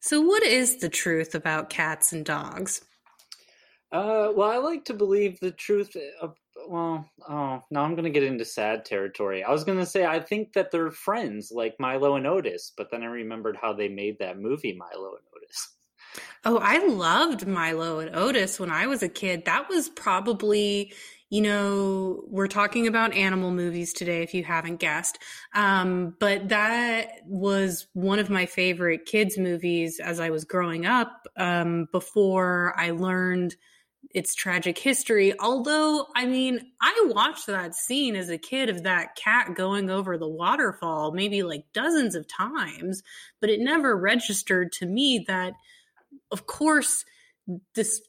So, what is the truth about cats and dogs? Uh, well, I like to believe the truth of. Well, oh, now I'm going to get into sad territory. I was going to say I think that they're friends, like Milo and Otis, but then I remembered how they made that movie Milo and Otis. Oh, I loved Milo and Otis when I was a kid. That was probably you know, we're talking about animal movies today, if you haven't guessed. Um, but that was one of my favorite kids' movies as I was growing up um, before I learned its tragic history. Although, I mean, I watched that scene as a kid of that cat going over the waterfall maybe like dozens of times, but it never registered to me that, of course, this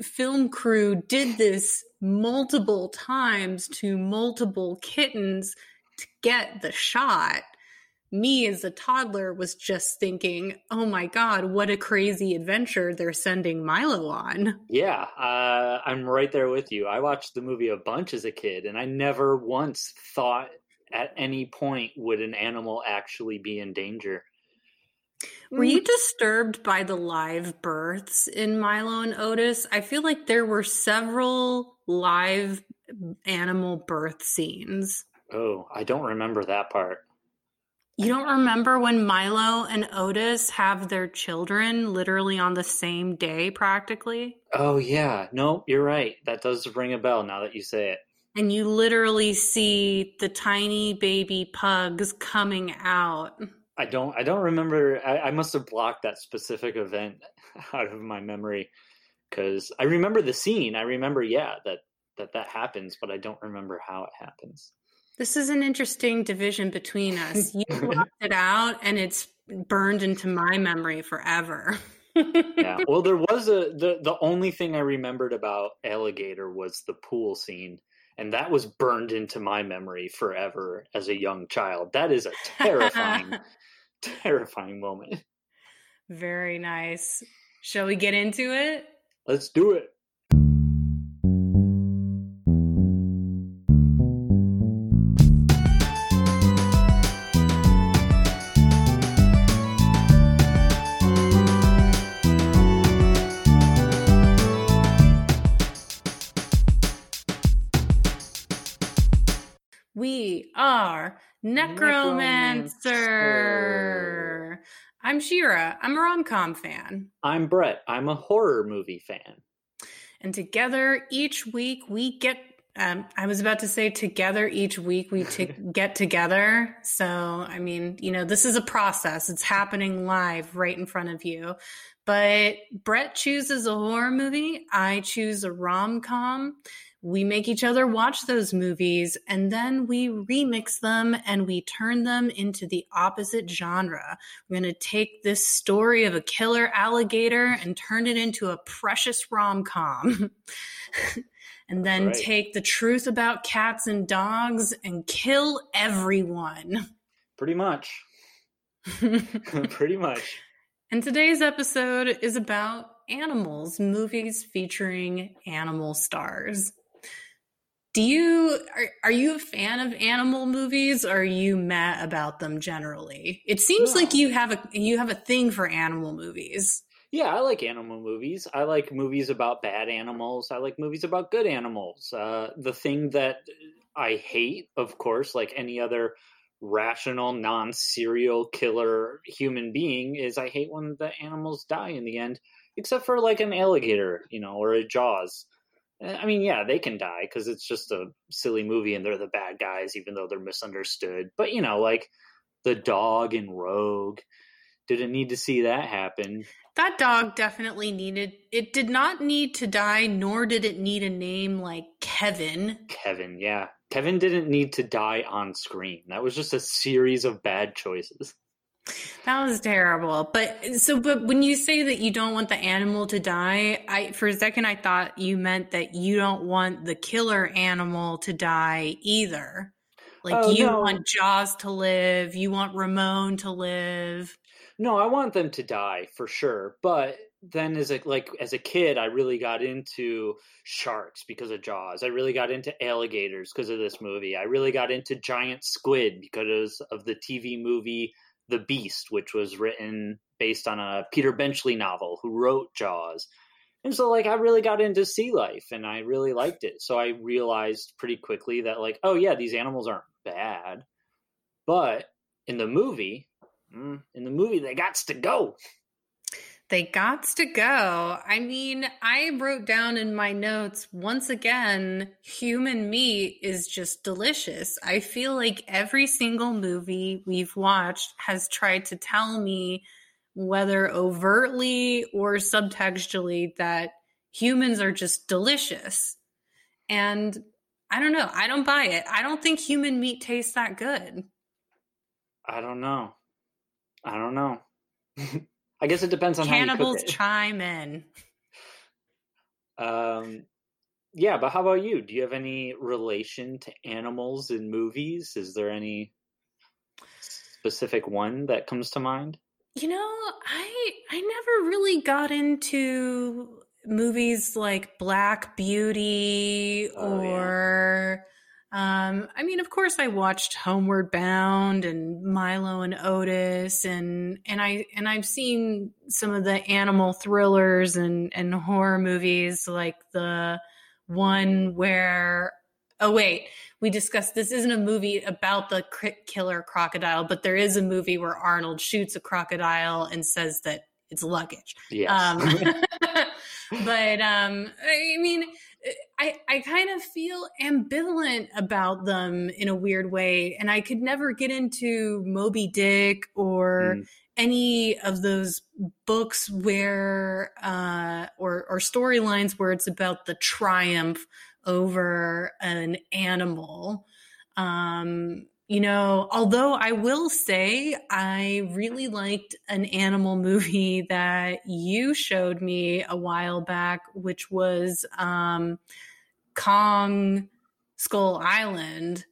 film crew did this multiple times to multiple kittens to get the shot. Me as a toddler was just thinking, oh my God, what a crazy adventure they're sending Milo on. Yeah, uh, I'm right there with you. I watched the movie a bunch as a kid, and I never once thought at any point would an animal actually be in danger. Were you mm. disturbed by the live births in Milo and Otis? I feel like there were several live animal birth scenes. Oh, I don't remember that part. You don't remember when Milo and Otis have their children literally on the same day, practically? Oh, yeah. No, you're right. That does ring a bell now that you say it. And you literally see the tiny baby pugs coming out. I don't. I don't remember. I, I must have blocked that specific event out of my memory because I remember the scene. I remember, yeah, that that that happens, but I don't remember how it happens. This is an interesting division between us. You blocked it out, and it's burned into my memory forever. yeah. Well, there was a the the only thing I remembered about Alligator was the pool scene and that was burned into my memory forever as a young child. That is a terrifying, terrifying moment. Very nice. Shall we get into it? Let's do it. Necromancer. Necromancer. I'm Shira. I'm a rom com fan. I'm Brett. I'm a horror movie fan. And together each week we get. Um, I was about to say together each week we to get together. So, I mean, you know, this is a process. It's happening live right in front of you. But Brett chooses a horror movie. I choose a rom com we make each other watch those movies and then we remix them and we turn them into the opposite genre. We're going to take this story of a killer alligator and turn it into a precious rom com. and then right. take the truth about cats and dogs and kill everyone. Pretty much. Pretty much. And today's episode is about animals, movies featuring animal stars do you are, are you a fan of animal movies? Or are you mad about them generally? It seems like you have a you have a thing for animal movies. Yeah i like animal movies. I like movies about bad animals. I like movies about good animals. Uh, the thing that i hate of course like any other rational non-serial killer human being is i hate when the animals die in the end except for like an alligator you know or a jaws Eh, I mean, yeah, they can die because it's just a silly movie and they're the bad guys, even though they're misunderstood. But, you know, like the dog in Rogue, didn't need to see that happen. That dog definitely needed, it did not need to die, nor did it need a name like Kevin. Kevin, yeah. Kevin didn't need to die on screen. That was just a series of bad choices. That was terrible. But so, but when you say that you don't want the animal to die, I for a second I thought you meant that you don't want the killer animal to die either. Like oh, you no. want Jaws to live, you want Ramon to live. No, I want them to die for sure. But then as a like as a kid, I really got into sharks because of Jaws. I really got into alligators because of this movie. I really got into giant squid because of the TV movie the Beast, which was written based on a Peter Benchley novel who wrote Jaws. And so like I really got into sea life and I really liked it. So I realized pretty quickly that like, oh yeah, these animals aren't bad. But in the movie, mm, in the movie they got to go. They got to go. I mean, I wrote down in my notes once again, human meat is just delicious. I feel like every single movie we've watched has tried to tell me, whether overtly or subtextually, that humans are just delicious. And I don't know. I don't buy it. I don't think human meat tastes that good. I don't know. I don't know. I guess it depends on Cannibals how you cook it. chime in. Um, yeah, but how about you? Do you have any relation to animals in movies? Is there any specific one that comes to mind? You know, I I never really got into movies like Black Beauty Oh, yeah. Um I mean of course I watched Homeward Bound and Milo and Otis and and I and I've seen some of the animal thrillers and and horror movies like the one where oh wait we discussed this isn't a movie about the killer crocodile but there is a movie where Arnold shoots a crocodile and says that it's luggage Yes. um, but um, I mean, I I kind of feel ambivalent about them in a weird way, and I could never get into Moby Dick or Mm. any of those books where uh, or or storylines where it's about the triumph over an animal. Um, you know, although I will say I really liked an animal movie that you showed me a while back, which was um, Kong Skull Island,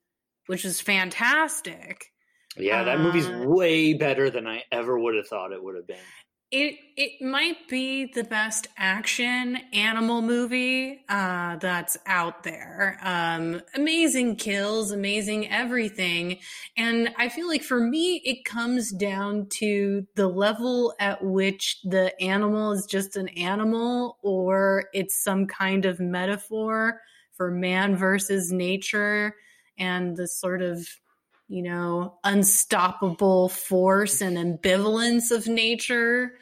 which was fantastic. yeah, that movie's uh, way better than I ever would have thought it would have been. It it might be the best action animal movie uh, that's out there. Um, amazing kills, amazing everything, and I feel like for me it comes down to the level at which the animal is just an animal, or it's some kind of metaphor for man versus nature, and the sort of you know, unstoppable force and ambivalence of nature.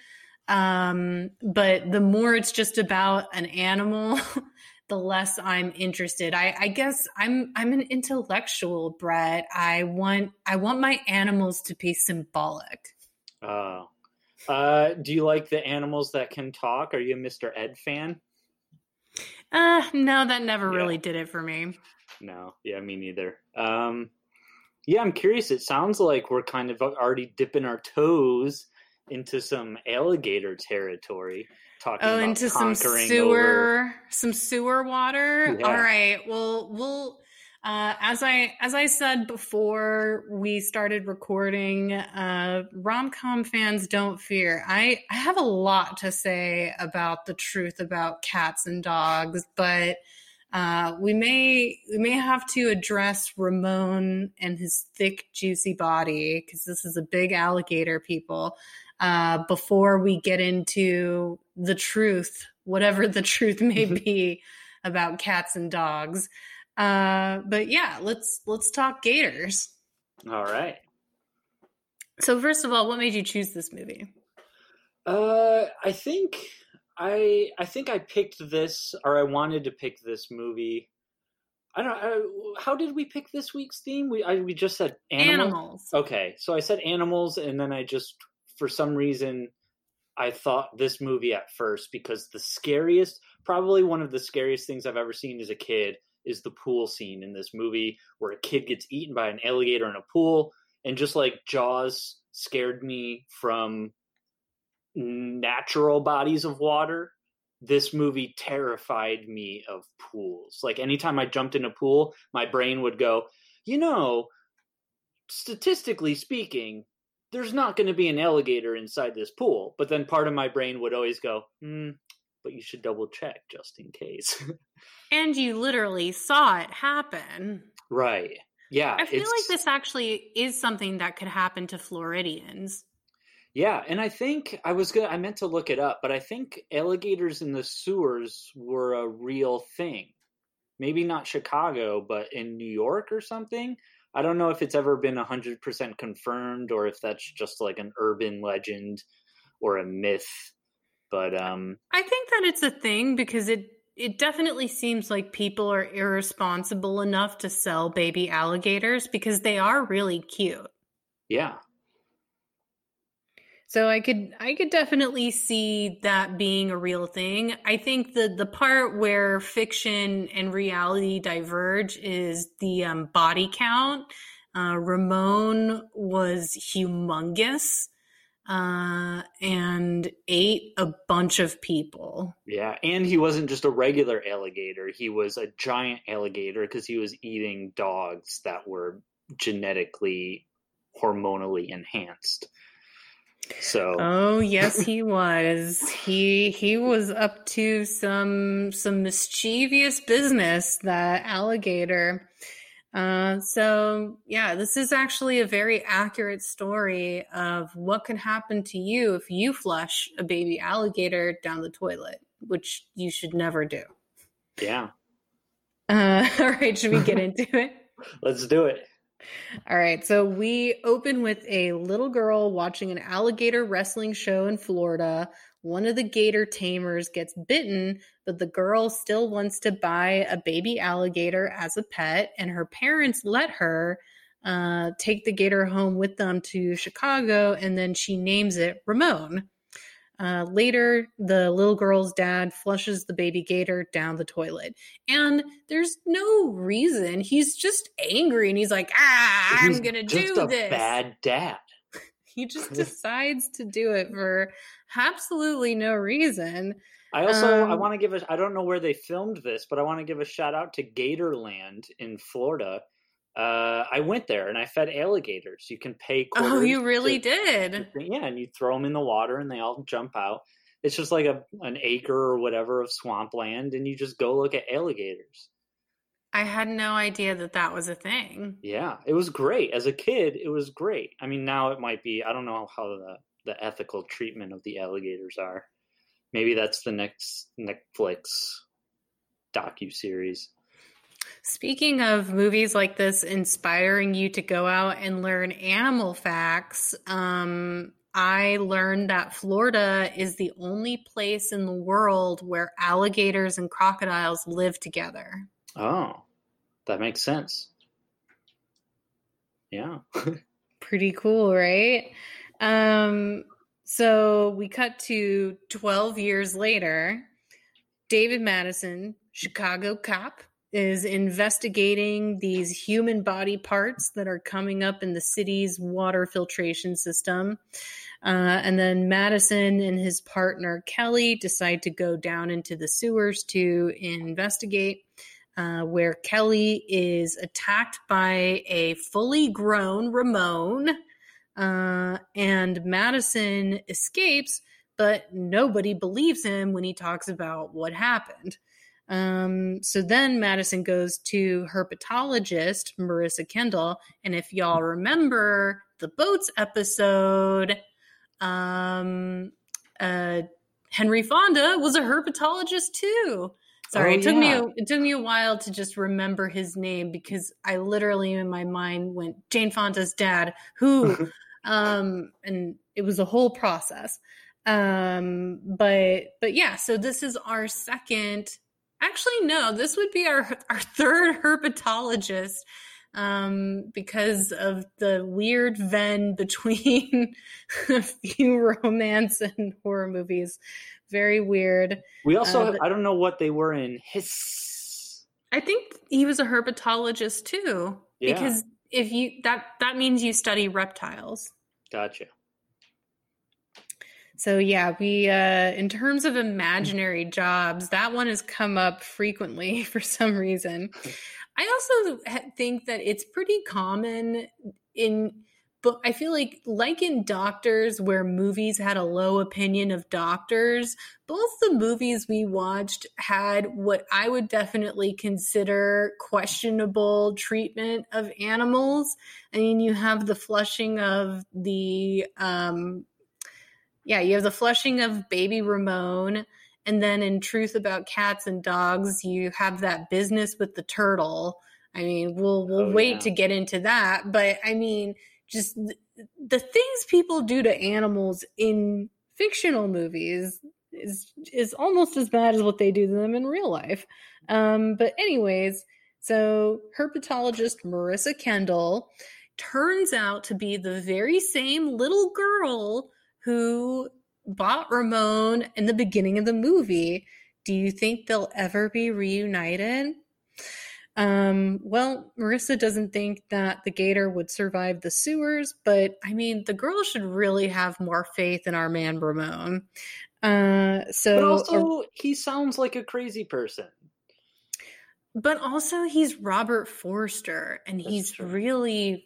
Um, but the more it's just about an animal, the less I'm interested. I, I guess I'm I'm an intellectual, Brett. I want I want my animals to be symbolic. Oh. Uh, do you like the animals that can talk? Are you a Mr. Ed fan? Uh, no, that never Yeah. really did it for me. No, yeah, me neither. Um, yeah, I'm curious. It sounds like we're kind of already dipping our toes into some alligator territory. Talking Oh, about into some sewer, over- some sewer water. Yeah. All right. Well, we'll. Uh, as I as I said before we started recording, uh, rom-com fans don't fear. I I have a lot to say about the truth about cats and dogs, but uh, we may we may have to address Ramon and his thick, juicy body because this is a big alligator, people. Uh, before we get into the truth, whatever the truth may be about cats and dogs. Uh, but yeah, let's let's talk gators. All right. So first of all, what made you choose this movie? Uh, I think I I think I picked this, or I wanted to pick this movie. I don't. know. how did we pick this week's theme? We I, we just said animals. Animals. Okay, so I said animals, and then I just, for some reason, I thought this movie at first because the scariest, probably one of the scariest things I've ever seen as a kid is the pool scene in this movie where a kid gets eaten by an alligator in a pool. And just like Jaws scared me from natural bodies of water, this movie terrified me of pools. Like anytime I jumped in a pool, my brain would go, you know, statistically speaking, there's not going to be an alligator inside this pool. But then part of my brain would always go, hmm, but you should double check just in case. And you literally saw it happen. right. Yeah. I feel like this actually is something that could happen to Floridians. Yeah, and I think I was gonna I meant to look it up, but I think alligators in the sewers were a real thing. Maybe not Chicago, but in New York or something. I don't know if it's ever been 100% confirmed or if that's just like an urban legend or a myth. But um I think that it's a thing because it it definitely seems like people are irresponsible enough to sell baby alligators because they are really cute. Yeah. So I could I could definitely see that being a real thing. I think the the part where fiction and reality diverge is the um, body count. Uh, Ramon was humongous uh, and ate a bunch of people. Yeah, and he wasn't just a regular alligator; he was a giant alligator because he was eating dogs that were genetically hormonally enhanced. So Oh yes he was. he he was up to some some mischievous business that alligator. Uh, so yeah, this is actually a very accurate story of what can happen to you if you flush a baby alligator down the toilet, which you should never do. yeah, Uh, all right, should we get into it? let's do it. All right, so we open with a little girl watching an alligator wrestling show in Florida. One of the gator tamers gets bitten, but the girl still wants to buy a baby alligator as a pet, and her parents let her uh, take the gator home with them to Chicago, and then she names it Ramon. Uh, later, the little girl's dad flushes the baby gator down the toilet. And there's no reason. He's just angry and he's like, ah, I'm going to just do a this. bad dad. He just decides to do it for absolutely no reason. I also I Um, want to give a I don't know where they filmed this, but I want to give a shout out to Gatorland in Florida. Uh, I went there and I fed alligators. You can pay. Oh, you really to- did? Yeah, and you throw them in the water and they all jump out. It's just like a an acre or whatever of swampland, and you just go look at alligators. I had no idea that that was a thing. Yeah, it was great. As a kid, it was great. I mean, now it might be. I don't know how the the ethical treatment of the alligators are. Maybe that's the next Netflix docu series. Speaking of movies like this inspiring you to go out and learn animal facts, um, I learned that Florida is the only place in the world where alligators and crocodiles live together. Oh, that makes sense. Yeah. Pretty cool, right? Um, so we cut to 12 years later. David Madison, Chicago cop, is investigating these human body parts that are coming up in the city's water filtration system. Uh, and then Madison and his partner Kelly decide to go down into the sewers to investigate. Uh, where Kelly is attacked by a fully grown Ramon, uh, and Madison escapes, but nobody believes him when he talks about what happened. Um, so then Madison goes to herpetologist Marissa Kendall, and if y'all remember the boats episode, um, uh, Henry Fonda was a herpetologist too. Sorry, Oh, it took me a, it took me a while to just remember his name because I literally in my mind went Jane Fonda's dad, who, um, and it was a whole process. Um, but but yeah, so this is our second. Actually, no, this would be our our third herpetologist um, because of the weird Venn between a few romance and horror movies. Very weird. We also, Uh, but- I don't know what they were in his. I think he was a herpetologist too, Yeah. because if you that that means you study reptiles. Gotcha. So yeah, we uh in terms of imaginary jobs, that one has come up frequently for some reason. I also think that it's pretty common in but I feel like like in doctors where movies had a low opinion of doctors, both the movies we watched had what I would definitely consider questionable treatment of animals. I mean, you have the flushing of the um yeah, you have the flushing of baby Ramon. And then in Truth About Cats and Dogs, you have that business with the turtle. I mean, we'll we'll oh, wait yeah. to get into that, but I mean, just th- the things people do to animals in fictional movies is is almost as bad as what they do to them in real life. Um, but anyways, so herpetologist Marissa Kendall turns out to be the very same little girl who bought Ramon in the beginning of the movie. Do you think they'll ever be reunited? Um, well, Marissa doesn't think that the gator would survive the sewers, but I mean, the girl should really have more faith in our man Ramon. Uh, so, but also, he sounds like a crazy person. But also, he's Robert Forster, and That's he's true. really,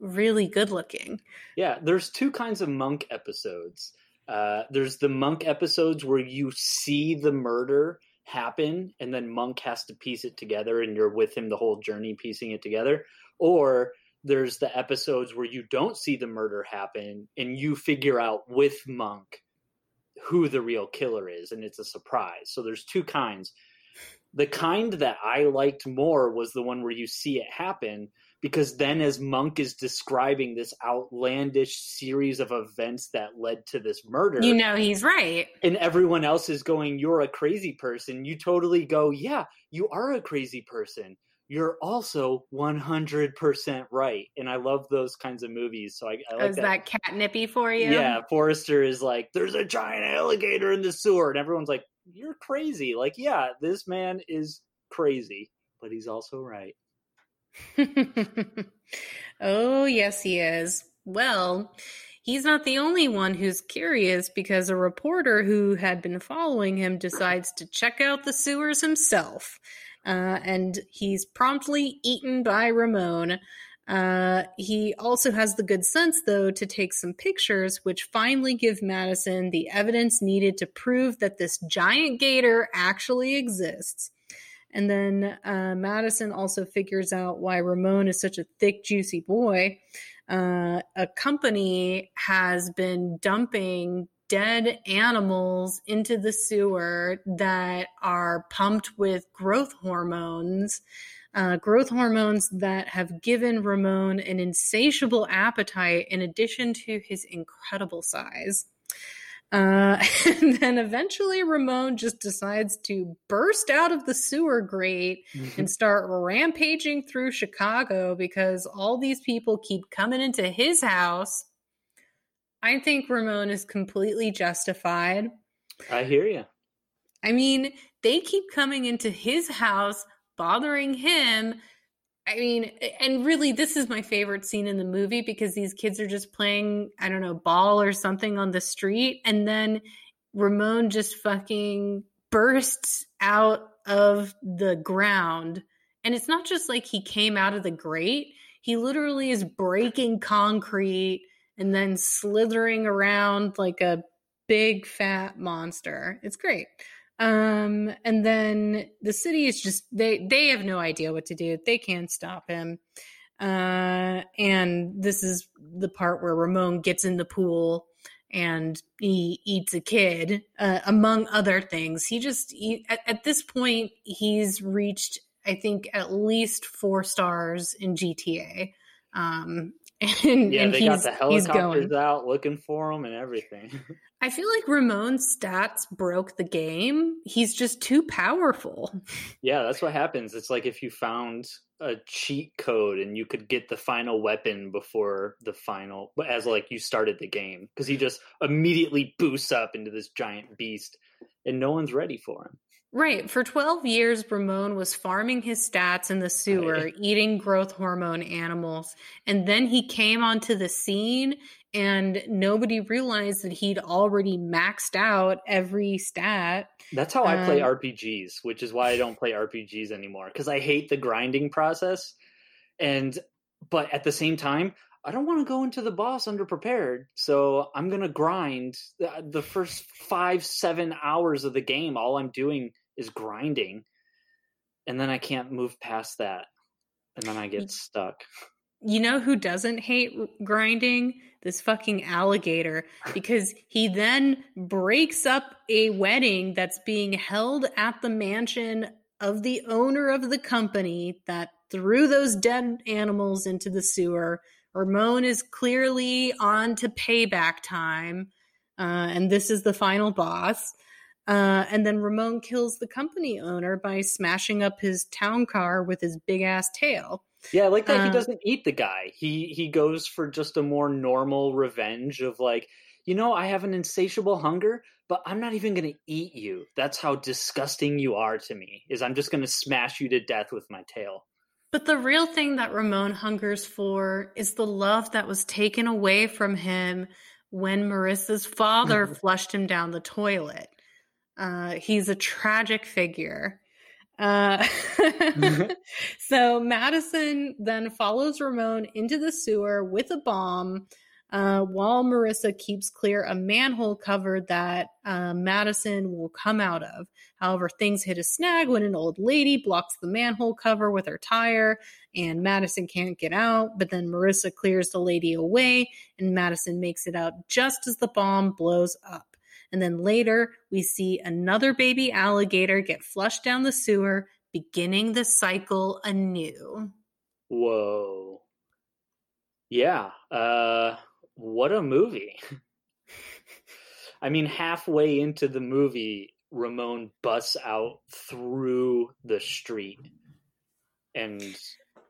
really good looking. Yeah, there's two kinds of monk episodes. Uh, there's the monk episodes where you see the murder happen and then monk has to piece it together and you're with him the whole journey piecing it together or there's the episodes where you don't see the murder happen and you figure out with monk who the real killer is and it's a surprise so there's two kinds the kind that i liked more was the one where you see it happen because then as monk is describing this outlandish series of events that led to this murder you know he's right. and everyone else is going you're a crazy person you totally go yeah you are a crazy person. You're also 100% right. And i love those kinds of movies so i, I like is that. that catnippy for you? Yeah forrester is like there's a giant alligator in the sewer and everyone's like you're crazy. Like yeah this man is crazy but he's also right oh, yes, he is. Well, he's not the only one who's curious because a reporter who had been following him decides to check out the sewers himself. Uh, and he's promptly eaten by Ramon. Uh, he also has the good sense, though, to take some pictures, which finally give Madison the evidence needed to prove that this giant gator actually exists. And then uh, Madison also figures out why Ramon is such a thick, juicy boy. Uh, a company has been dumping dead animals into the sewer that are pumped with growth hormones. Uh, growth hormones that have given Ramon an insatiable appetite in addition to his incredible size. Uh, and then eventually Ramon just decides to burst out of the sewer grate mm-hmm. and start rampaging through Chicago because all these people keep coming into his house. I think Ramon is completely justified. I hear you. I mean, they keep coming into his house, bothering him, I mean, and really, this is my favorite scene in the movie because these kids are just playing, I don't know, ball or something on the street. And then Ramon just fucking bursts out of the ground. And it's not just like he came out of the grate, he literally is breaking concrete and then slithering around like a big fat monster. It's great. Um, and then the city is just they they have no idea what to do. They can't stop him. Uh, and this is the part where Ramon gets in the pool and he eats a kid, uh, among other things. He just he, at, at this point he's reached, I think, at least four stars in GTA. Um, and, yeah, and they got the helicopters out looking for him and everything. I feel like Ramon's stats broke the game. He's just too powerful. Yeah, that's what happens. It's like if you found a cheat code and you could get the final weapon before the final as like you started the game because he just immediately boosts up into this giant beast and no one's ready for him. Right. For 12 years, Ramon was farming his stats in the sewer, right. eating growth hormone animals. And then he came onto the scene and nobody realized that he'd already maxed out every stat. That's how I play um, RPGs, which is why I don't play RPGs anymore because I hate the grinding process. And but at the same time, I don't want to go into the boss underprepared, so I'm gonna grind the first five, seven hours of the game. All I'm doing is grinding, and then I can't move past that, and then I get stuck. you know who doesn't hate grinding? This fucking alligator, because he then breaks up a wedding that's being held at the mansion of the owner of the company that threw those dead animals into the sewer. Ramon is clearly on to payback time, uh, and this is the final boss. Uh, and then Ramon kills the company owner by smashing up his town car with his big ass tail. Yeah, I like that uh, he doesn't eat the guy. He he goes for just a more normal revenge of like, you know, I have an insatiable hunger, but I'm not even going to eat you. That's how disgusting you are to me. Is I'm just going to smash you to death with my tail. But the real thing that Ramon hungers for is the love that was taken away from him when Marissa's father flushed him down the toilet. Uh, he's a tragic figure. Uh, so Madison then follows Ramon into the sewer with a bomb uh, while Marissa keeps clear a manhole cover that uh, Madison will come out of. However, things hit a snag when an old lady blocks the manhole cover with her tire, and Madison can't get out. But then Marissa clears the lady away, and Madison makes it out just as the bomb blows up. And then later, we see another baby alligator get flushed down the sewer, beginning the cycle anew. Whoa. Yeah. Uh what a movie. I mean, halfway into the movie, Ramon busts out through the street. And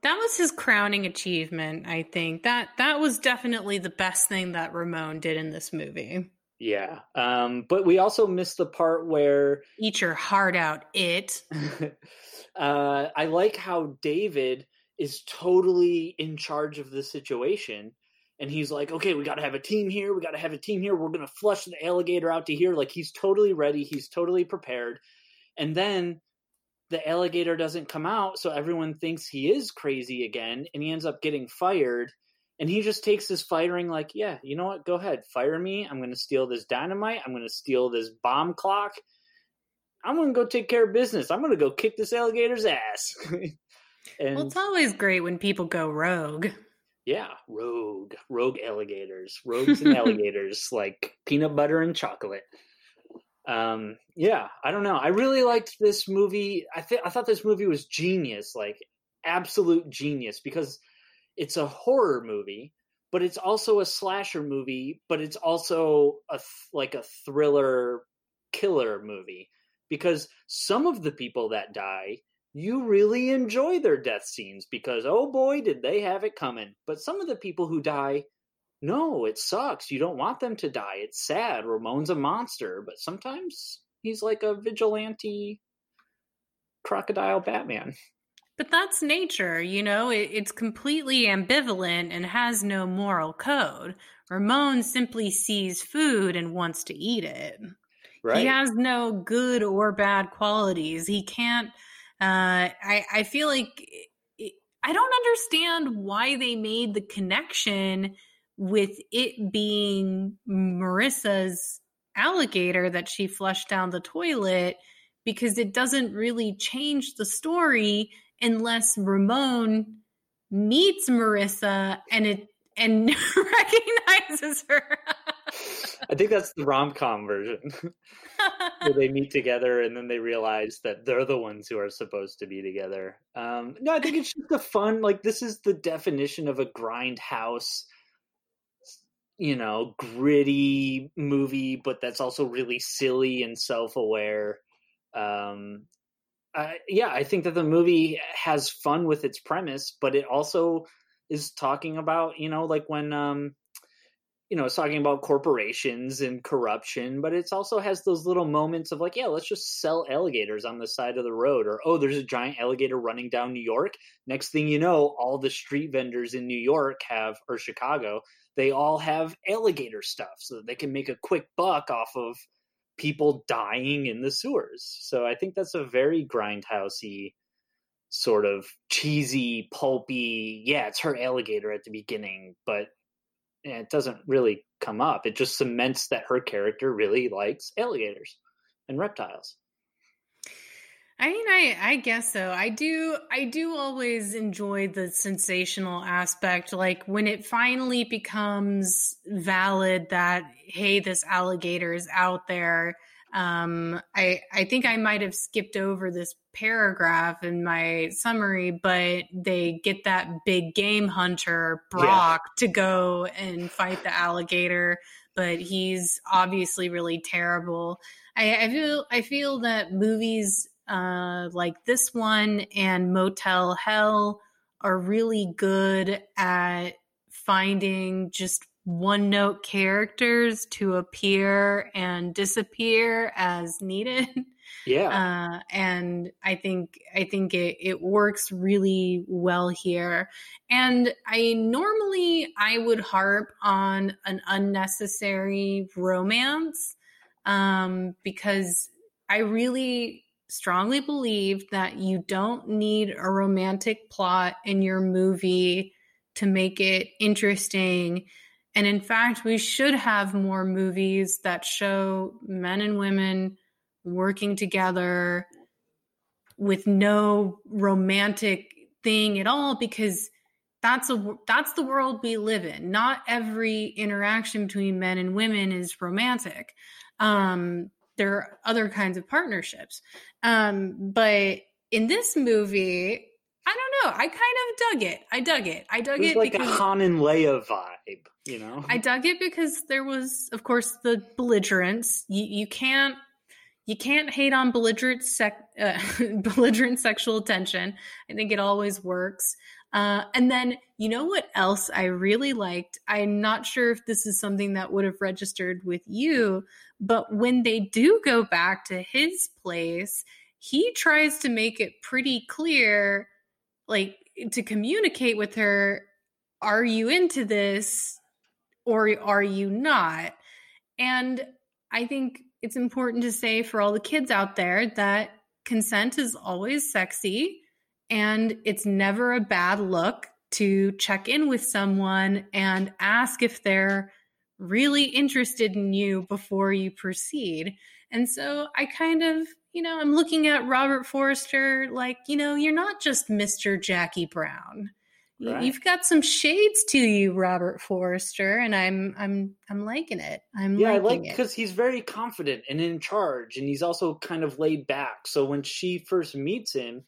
that was his crowning achievement, I think. That that was definitely the best thing that Ramon did in this movie. Yeah. Um, but we also missed the part where Eat your heart out, it. uh, I like how David is totally in charge of the situation and he's like, okay, we got to have a team here. We got to have a team here. We're going to flush the alligator out to here. Like he's totally ready. He's totally prepared. And then the alligator doesn't come out. So everyone thinks he is crazy again. And he ends up getting fired. And he just takes his firing like, yeah, you know what? Go ahead. Fire me. I'm going to steal this dynamite. I'm going to steal this bomb clock. I'm going to go take care of business. I'm going to go kick this alligator's ass. and, well, it's always great when people go rogue yeah, rogue, rogue alligators, rogues and alligators, like peanut butter and chocolate. Um, yeah, I don't know. I really liked this movie. I think I thought this movie was genius, like absolute genius, because it's a horror movie, but it's also a slasher movie, but it's also a th- like a thriller killer movie because some of the people that die you really enjoy their death scenes because oh boy did they have it coming. But some of the people who die no it sucks. You don't want them to die. It's sad. Ramon's a monster but sometimes he's like a vigilante crocodile batman but that's nature you know? It, it's completely ambivalent and has no moral code. Ramon simply sees food and wants to eat it. Right. he has no good or bad qualities. He can't uh, I I feel like I don't understand why they made the connection with it being Marissa's alligator that she flushed down the toilet because it doesn't really change the story unless Ramon meets Marissa and it and recognizes her. I think that's the rom com version. where they meet together and then they realize that they're the ones who are supposed to be together. Um, no, I think it's just a fun, like, this is the definition of a grindhouse, you know, gritty movie, but that's also really silly and self aware. Um, uh, yeah, I think that the movie has fun with its premise, but it also is talking about, you know, like when um, you know, it's talking about corporations and corruption, but it also has those little moments of like, yeah, let's just sell alligators on the side of the road, or oh, there's a giant alligator running down New York. Next thing you know, all the street vendors in New York have, or Chicago, they all have alligator stuff so that they can make a quick buck off of people dying in the sewers. So I think that's a very grindhousey sort of cheesy, pulpy. Yeah, it's her alligator at the beginning, but it doesn't really come up. It just cements that her character really likes alligators and reptiles. I mean, I I guess so. I do I do always enjoy the sensational aspect, like when it finally becomes valid that hey, this alligator is out there. Um, I I think I might have skipped over this paragraph in my summary, but they get that big game hunter Brock yeah. to go and fight the alligator, but he's obviously really terrible. I, I feel I feel that movies uh, like this one and Motel Hell are really good at finding just one note characters to appear and disappear as needed. Yeah. Uh, and I think I think it, it works really well here. And I normally I would harp on an unnecessary romance um, because I really strongly believe that you don't need a romantic plot in your movie to make it interesting. And in fact, we should have more movies that show men and women working together with no romantic thing at all because that's a that's the world we live in. Not every interaction between men and women is romantic. Um, there are other kinds of partnerships. Um, but in this movie, I don't know. I kind of dug it. I dug it. I dug it, it like because, a Han and Leia vibe, you know. I dug it because there was, of course, the belligerence. You, you can't you can't hate on belligerent sec- uh, belligerent sexual tension. I think it always works. Uh, and then, you know what else I really liked? I'm not sure if this is something that would have registered with you, but when they do go back to his place, he tries to make it pretty clear, like to communicate with her, are you into this or are you not? And I think it's important to say for all the kids out there that consent is always sexy and it's never a bad look to check in with someone and ask if they're really interested in you before you proceed. And so I kind of, you know, I'm looking at Robert Forrester like, you know, you're not just Mr. Jackie Brown. Right. You've got some shades to you, Robert Forrester, and I'm I'm I'm liking it. I'm yeah, I like because he's very confident and in charge, and he's also kind of laid back. So when she first meets him,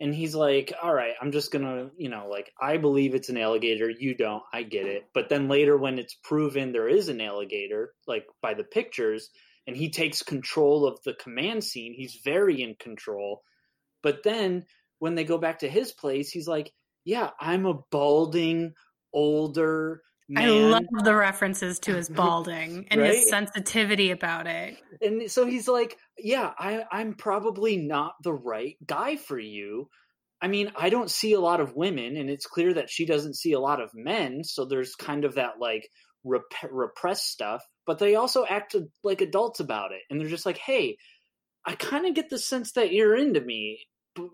and he's like all right i'm just gonna you know like i believe it's an alligator you don't i get it. But then later when it's proven there is an alligator like by the pictures and he takes control of the command scene he's very in control. But then when they go back to his place he's like yeah i'm a balding older Man. I love the references to his balding and right? his sensitivity about it. And so he's like, "Yeah, I, I'm probably not the right guy for you." I mean, I don't see a lot of women, and it's clear that she doesn't see a lot of men. So there's kind of that like rep- repressed stuff, but they also act like adults about it, and they're just like, "Hey, I kind of get the sense that you're into me."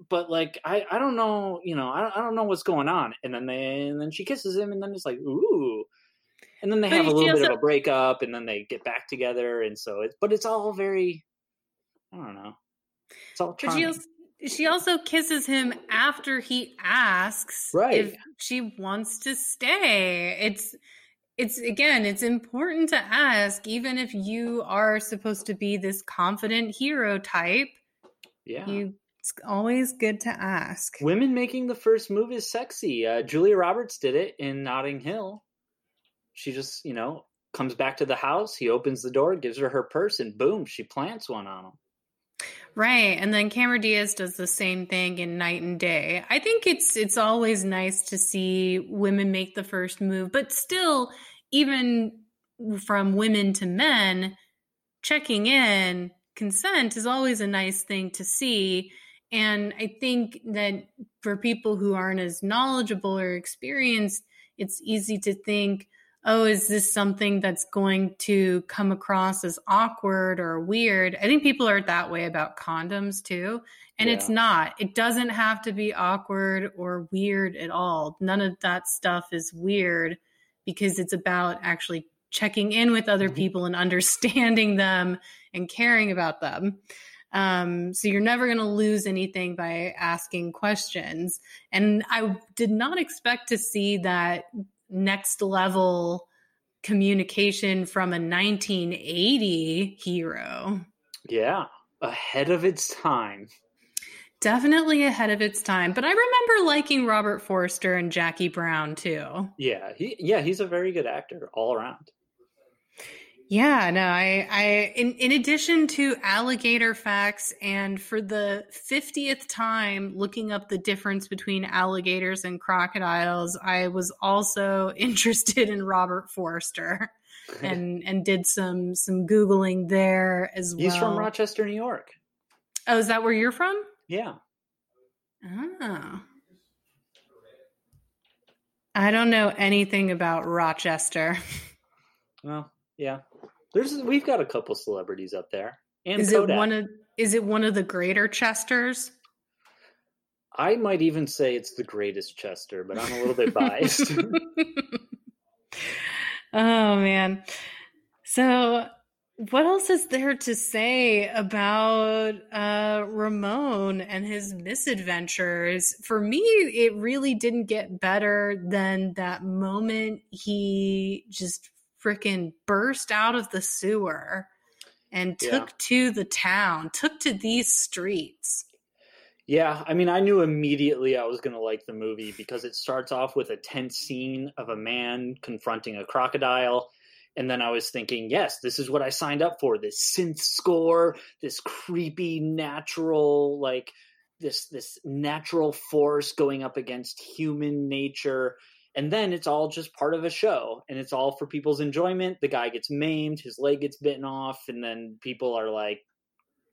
But like I, I don't know you know I, I don't know what's going on. And then they and then she kisses him and then it's like ooh. And then they but have a little bit also, of a breakup and then they get back together and so it's but it's all very i don't know. It's all charming. She also, she also kisses him after he asks right. if she wants to stay. It's it's again it's important to ask even if you are supposed to be this confident hero type yeah. you it's always good to ask. Women making the first move is sexy. Uh, Julia Roberts did it in Notting Hill. She just, you know, comes back to the house. He opens the door, gives her her purse, and boom, she plants one on him. Right, and then Cameron Diaz does the same thing in Knight and Day. I think it's it's always nice to see women make the first move, but still, even from women to men, checking in consent is always a nice thing to see and I think that for people who aren't as knowledgeable or experienced, it's easy to think, oh, is this something that's going to come across as awkward or weird? I think people are that way about condoms too. And yeah. it's not. It doesn't have to be awkward or weird at all. None of that stuff is weird because it's about actually checking in with other mm-hmm. people and understanding them and caring about them. Um, so you're never going to lose anything by asking questions. And I did not expect to see that next level communication from a 1980 hero. Yeah, ahead of its time. Definitely ahead of its time, but I remember liking Robert Forster and Jackie Brown too. Yeah, he yeah, he's a very good actor all around. Yeah, no, I, I, in, in addition to alligator facts, and for the 50th time looking up the difference between alligators and crocodiles, I was also interested in Robert Forster and, and did some, some Googling there as well. He's from Rochester, New York. Oh, is that where you're from? Yeah. Oh. I don't know anything about Rochester. Well, yeah. There's we've got a couple celebrities up there. And is Kodak. it one of is it one of the greater Chesters? I might even say it's the greatest Chester, but I'm a little bit biased. oh man. So what else is there to say about uh, Ramon and his misadventures? For me, it really didn't get better than that moment he just freaking burst out of the sewer and took Yeah. to the town, took to these streets. Yeah, I mean, I knew immediately I was going to like the movie because it starts off with a tense scene of a man confronting a crocodile. And then I was thinking, yes, this is what I signed up for this synth score, this creepy, natural, like this this natural force going up against human nature and then it's all just part of a show and it's all for people's enjoyment. The guy gets maimed his leg gets bitten off and then people are like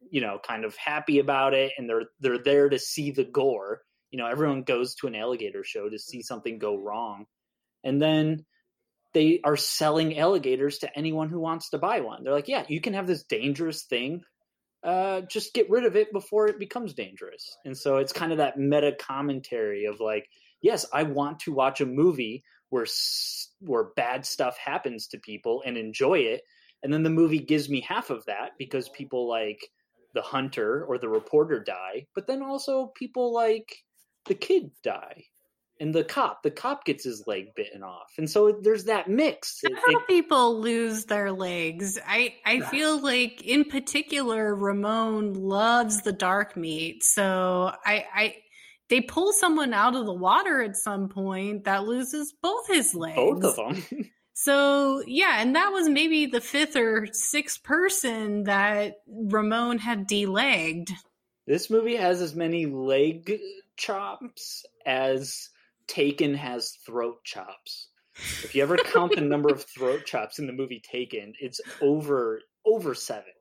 you know kind of happy about it and they're they're there to see the gore. You know everyone goes to an alligator show to see something go wrong. And then they are selling alligators to anyone who wants to buy one. They're like yeah you can have this dangerous thing. Uh, just get rid of it before it becomes dangerous. And so it's kind of that meta commentary of like yes i want to watch a movie where where bad stuff happens to people and enjoy it and then the movie gives me half of that because people like the hunter or the reporter die but then also people like the kid die and the cop the cop gets his leg bitten off and so there's that mix Several people lose their legs. I I feel like in particular Ramon loves the dark meat. So I I they pull someone out of the water at some point that loses both his legs. both of them So yeah, and that was maybe the fifth or sixth person that Ramon had delegged. This movie has as many leg chops as Taken has throat chops. If you ever count the number of throat chops in the movie Taken, it's over over seven.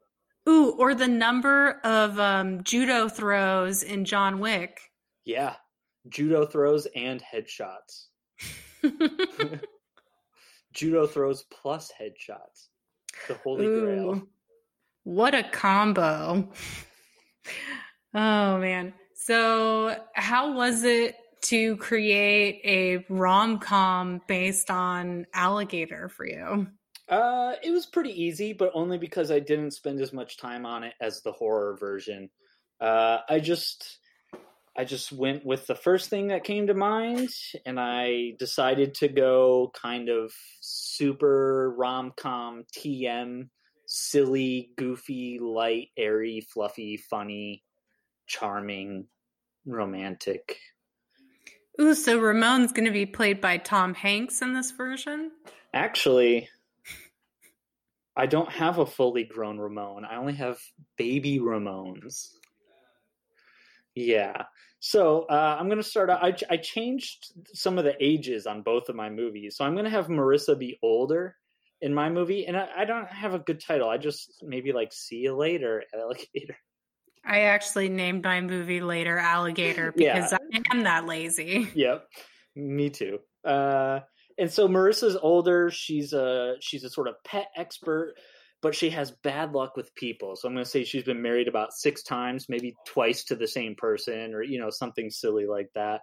Ooh, or the number of um, judo throws in John Wick. Yeah, judo throws and headshots. Judo throws plus headshots. The holy grail. What a combo. Oh man. So, how was it to create a rom-com based on alligator for you? Uh, it was pretty easy, but only because I didn't spend as much time on it as the horror version. Uh, I just, I just went with the first thing that came to mind, and I decided to go kind of super rom com TM, silly, goofy, light, airy, fluffy, funny, charming, romantic. Ooh, so Ramon's going to be played by Tom Hanks in this version? Actually, I don't have a fully grown Ramon. I only have baby Ramones. Yeah. So uh, I'm going to start out. I, I changed some of the ages on both of my movies. So I'm going to have Marissa be older in my movie. And I, I don't have a good title. I just maybe like See You Later, Alligator. I actually named my movie later Alligator because Yeah. I am that lazy. yep me too uh and so marissa's older she's a she's a sort of pet expert but she has bad luck with people so i'm going to say she's been married about six times maybe twice to the same person or you know something silly like that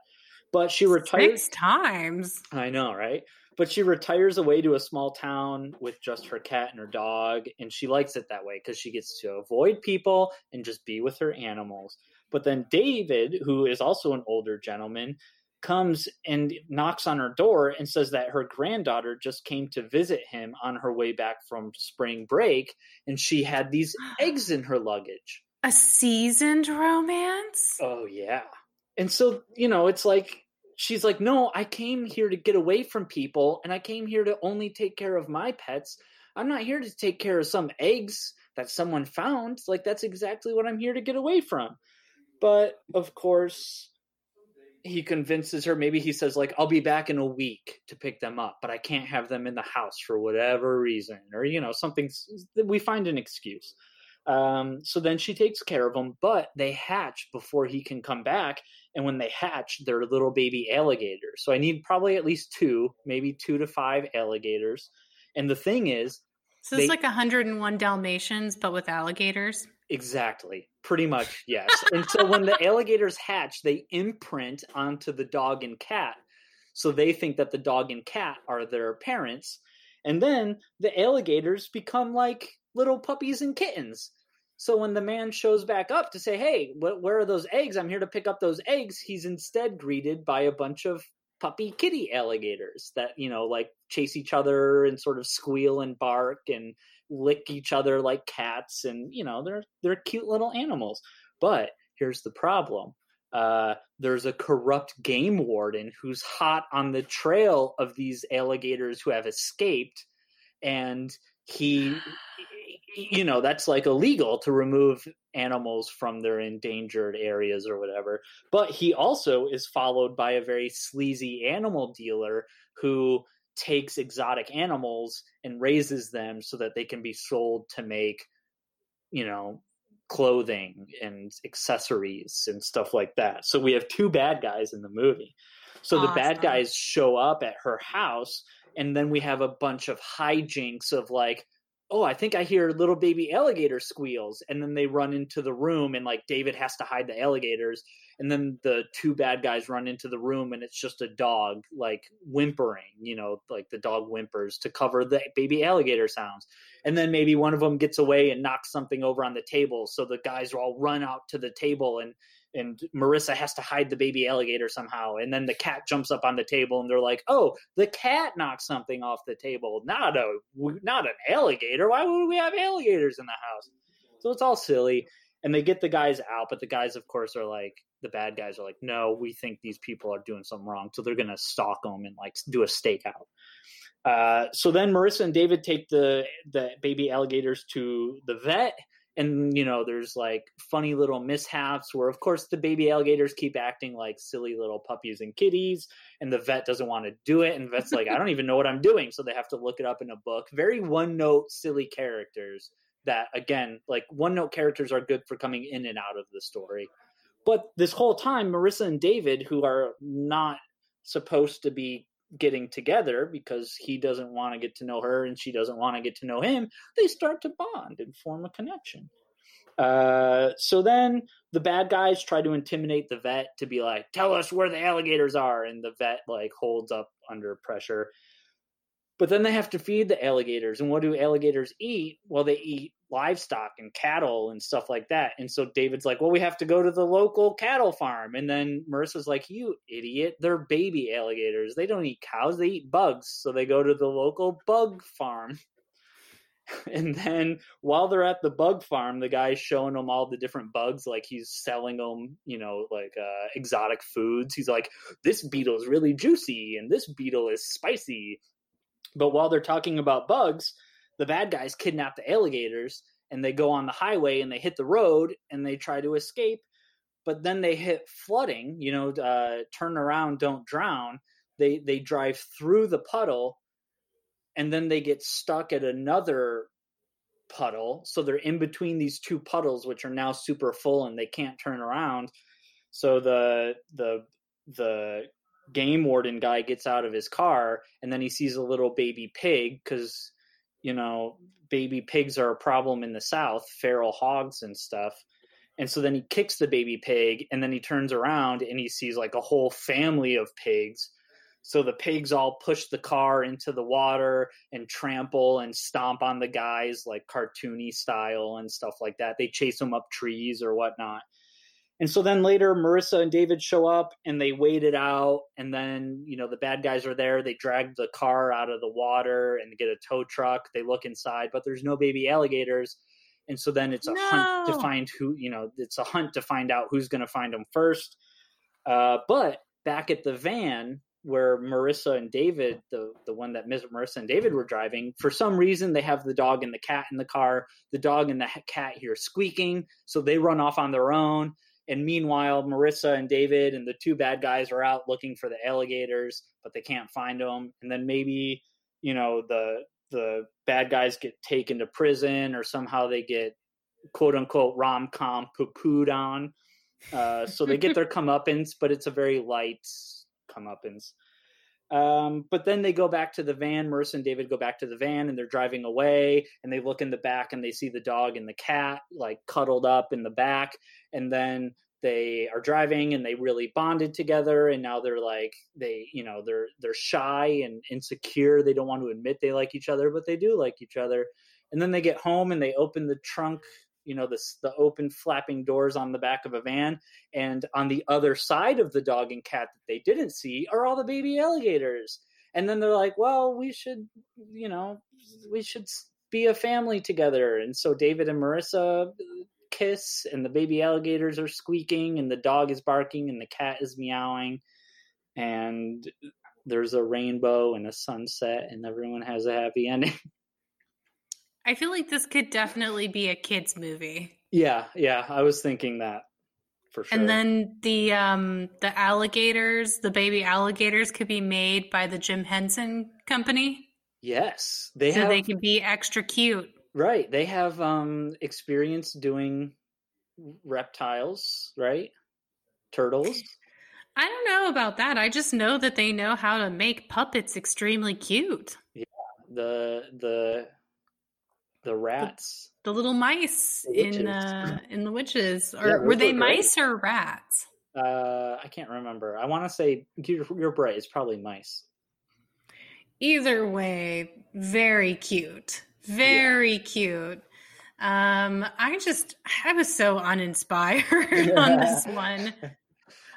but she retires Six times. i know right but she retires away to a small town with just her cat and her dog, and she likes it that way because she gets to avoid people and just be with her animals. But then David, who is also an older gentleman, comes and knocks on her door and says that her granddaughter just came to visit him on her way back from spring break and she had these eggs in her luggage. A seasoned romance? Oh, yeah. And so, you know, it's like she's like, No, I came here to get away from people and I came here to only take care of my pets. I'm not here to take care of some eggs that someone found. Like, that's exactly what I'm here to get away from. But of course, he convinces her maybe he says like i'll be back in a week to pick them up but i can't have them in the house for whatever reason or you know something we find an excuse. Um, so then she takes care of them but they hatch before he can come back and when they hatch they're little baby alligators. So i need probably at least two maybe two to five alligators. And the thing is so it's like 101 dalmatians but with alligators Exactly. Pretty much, yes. and so when the alligators hatch, they imprint onto the dog and cat. So they think that the dog and cat are their parents. And then the alligators become like little puppies and kittens. So when the man shows back up to say, "Hey, wh- where are those eggs? I'm here to pick up those eggs." He's instead greeted by a bunch of puppy kitty alligators that you know like chase each other and sort of squeal and bark and lick each other like cats and you know they're they're cute little animals. But here's the problem uh, there's a corrupt game warden who's hot on the trail of these alligators who have escaped and he you know that's like illegal to remove animals from their endangered areas or whatever but he also is followed by a very sleazy animal dealer who takes exotic animals and raises them so that they can be sold to make you know clothing and accessories and stuff like that so we have two bad guys in the movie so awesome. the bad guys show up at her house and then we have a bunch of hijinks of like oh, I think I hear little baby alligator squeals. And then they run into the room and like David has to hide the alligators. And then the two bad guys run into the room and it's just a dog like whimpering, you know, like the dog whimpers to cover the baby alligator sounds. And then maybe one of them gets away and knocks something over on the table. So the guys all run out to the table and and Marissa has to hide the baby alligator somehow. And then the cat jumps up on the table, and they're like, "Oh, the cat knocked something off the table, not a not an alligator. Why would we have alligators in the house?" So it's all silly. And they get the guys out, but the guys, of course, are like the bad guys are like, "No, we think these people are doing something wrong," so they're gonna stalk them and like do a stakeout. Uh, so then Marissa and David take the the baby alligators to the vet and you know there's like funny little mishaps where of course the baby alligators keep acting like silly little puppies and kitties and the vet doesn't want to do it and vet's like i don't even know what i'm doing. So they have to look it up in a book. Very one note silly characters that again like one note characters are good for coming in and out of the story. But this whole time marissa and david who are not supposed to be getting together because he doesn't want to get to know her and she doesn't want to get to know him, they start to bond and form a connection. Uh, so then the bad guys try to intimidate the vet to be like, tell us where the alligators are. And the vet like holds up under pressure. But then they have to feed the alligators. And what do alligators eat? Well, they eat livestock and cattle and stuff like that. And so David's like, well, we have to go to the local cattle farm. And then Marissa's like, you idiot. They're baby alligators. They don't eat cows, they eat bugs. So they go to the local bug farm. and then while they're at the bug farm, the guy's showing them all the different bugs, like he's selling them, you know, like uh, exotic foods. He's like, this beetle is really juicy and this beetle is spicy. But while they're talking about bugs, the bad guys kidnap the alligators and they go on the highway and they hit the road and they try to escape but then they hit flooding you know uh, turn around don't drown. They they drive through the puddle and then they get stuck at another puddle. So they're in between these two puddles which are now super full and they can't turn around. So the the the game warden guy gets out of his car and then he sees a little baby pig because you know, baby pigs are a problem in the South, feral hogs and stuff. And so then he kicks the baby pig and then he turns around and he sees like a whole family of pigs So the pigs all push the car into the water and trample and stomp on the guys like cartoony style and stuff like that. They chase them up trees or whatnot. And so then later, Marissa and David show up and they wait it out. And then, you know, the bad guys are there. They drag the car out of the water and get a tow truck. They look inside, but there's no baby alligators. And so then it's a no. hunt to find who, you know, it's a hunt to find out who's going to find them first. Uh, but back at the van, where Marissa and David, the the one that Miss Marissa and David were driving, for some reason they have the dog and the cat in the car. The dog and the cat hear squeaking, so they run off on their own. And meanwhile, Marissa and David and the two bad guys are out looking for the alligators, but they can't find them. And then maybe you know the the bad guys get taken to prison, or somehow they get quote unquote rom com poo pooed on. Uh, so they get their comeuppance, but it's a very light comeuppance. Um, but then they go back to the van. Marissa and David go back to the van and they're driving away and they look in the back and they see the dog and the cat like cuddled up in the back. And then they are driving and they really bonded together and now they're like they you know they're they're shy and insecure they don't want to admit they like each other but they do like each other and then they get home and they open the trunk you know the the open flapping doors on the back of a van and on the other side of the dog and cat that they didn't see are all the baby alligators. And then they're like well we should you know we should be a family together. And so david and marissa uh, kiss and the baby alligators are squeaking and the dog is barking and the cat is meowing. And there's a rainbow and a sunset and everyone has a happy ending I feel like this could definitely be a kids movie. Yeah, yeah, I was thinking that for sure. And then the um the alligators, the baby alligators could be made by the Jim Henson company. Yes, they so have, they can be extra cute. Right, they have um experience doing reptiles, right? Turtles. I don't know about that. I just know that they know how to make puppets extremely cute. Yeah, the the the rats, the, the little mice the in uh, in the witches, or yeah, were they mice or rats? Uh, I can't remember. I want to say you're, you're right. It's probably mice. Either way, very cute, very yeah. cute. Um, I just I was so uninspired on this one.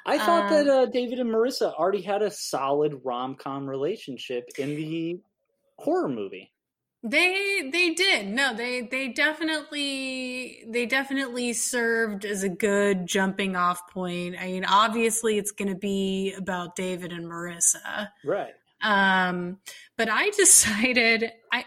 I thought um, that uh, David and Marissa already had a solid rom com relationship in the horror movie. They they did. No, they they definitely they definitely served as a good jumping off point. I mean, obviously it's going to be about David and Marissa. Right. Um but I decided I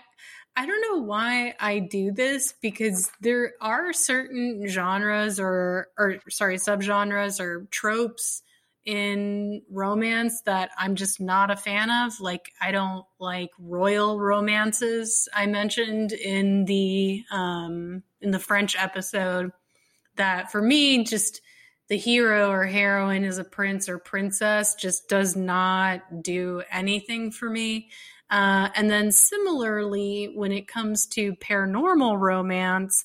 I don't know why I do this because there are certain genres or or sorry, subgenres or tropes in romance that I'm just not a fan of. Like I don't like royal romances. I mentioned in the um in the French episode that for me just the hero or heroine is a prince or princess just does not do anything for me. Uh, and then similarly, when it comes to paranormal romance,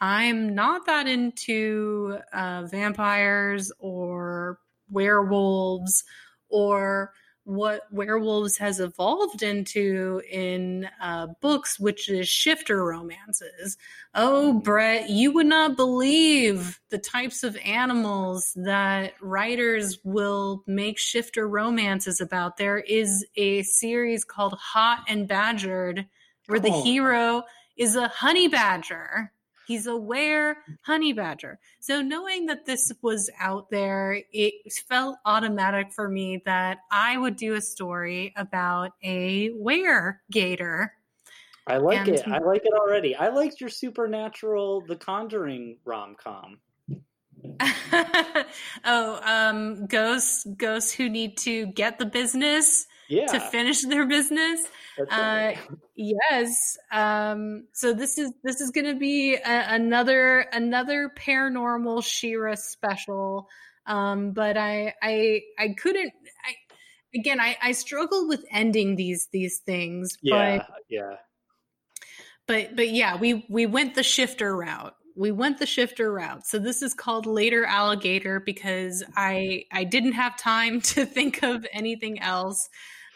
I'm not that into uh, vampires or werewolves or what werewolves has evolved into in uh, books, which is shifter romances. Oh, Brett, you would not believe the types of animals that writers will make shifter romances about. There is a series called Hot and Badgered, where the oh. hero is a honey badger. He's a were honey badger. So knowing that this was out there, it felt automatic for me that I would do a story about a were gator. I like and, it. I like it already. I liked your supernatural The Conjuring rom com. oh, um, ghosts, ghosts who need to get the business yeah. to finish their business. Right. Uh, yes. Um, so this is this is going to be a, another another paranormal She-Ra special. Um, but I I I couldn't. I again I I struggled with ending these these things. Yeah. But, yeah. But but yeah, we we went the shifter route we went the shifter route. So this is called later alligator because I I didn't have time to think of anything else.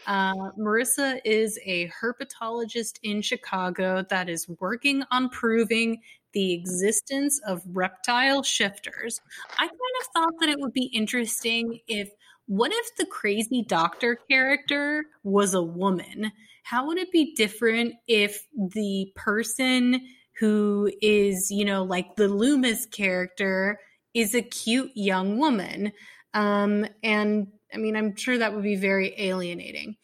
Uh, Marissa is a herpetologist in Chicago that is working on proving the existence of reptile shifters. I kind of thought that it would be interesting if what if the crazy doctor character was a woman? How would it be different if the person who is, you know, like the Loomis character is a cute young woman? Um, and I mean, I'm sure that would be very alienating.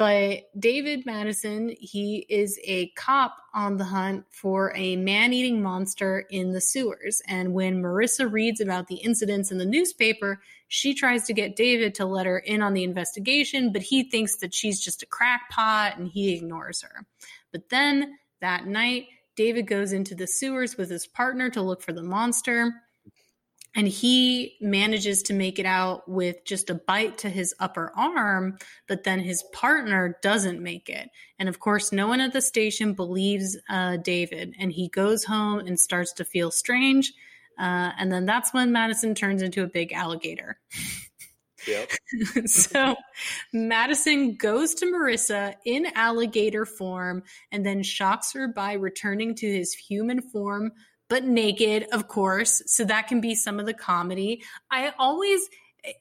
But David Madison, he is a cop on the hunt for a man eating monster in the sewers. And when Marissa reads about the incidents in the newspaper, she tries to get David to let her in on the investigation, but he thinks that she's just a crackpot and he ignores her. But then that night, David goes into the sewers with his partner to look for the monster and he manages to make it out with just a bite to his upper arm but then his partner doesn't make it. And of course no one at the station believes uh, david. And he goes home and starts to feel strange uh, and then that's when madison turns into a big alligator. Yep. so Madison goes to Marissa in alligator form and then shocks her by returning to his human form but naked, of course. So that can be some of the comedy. I always.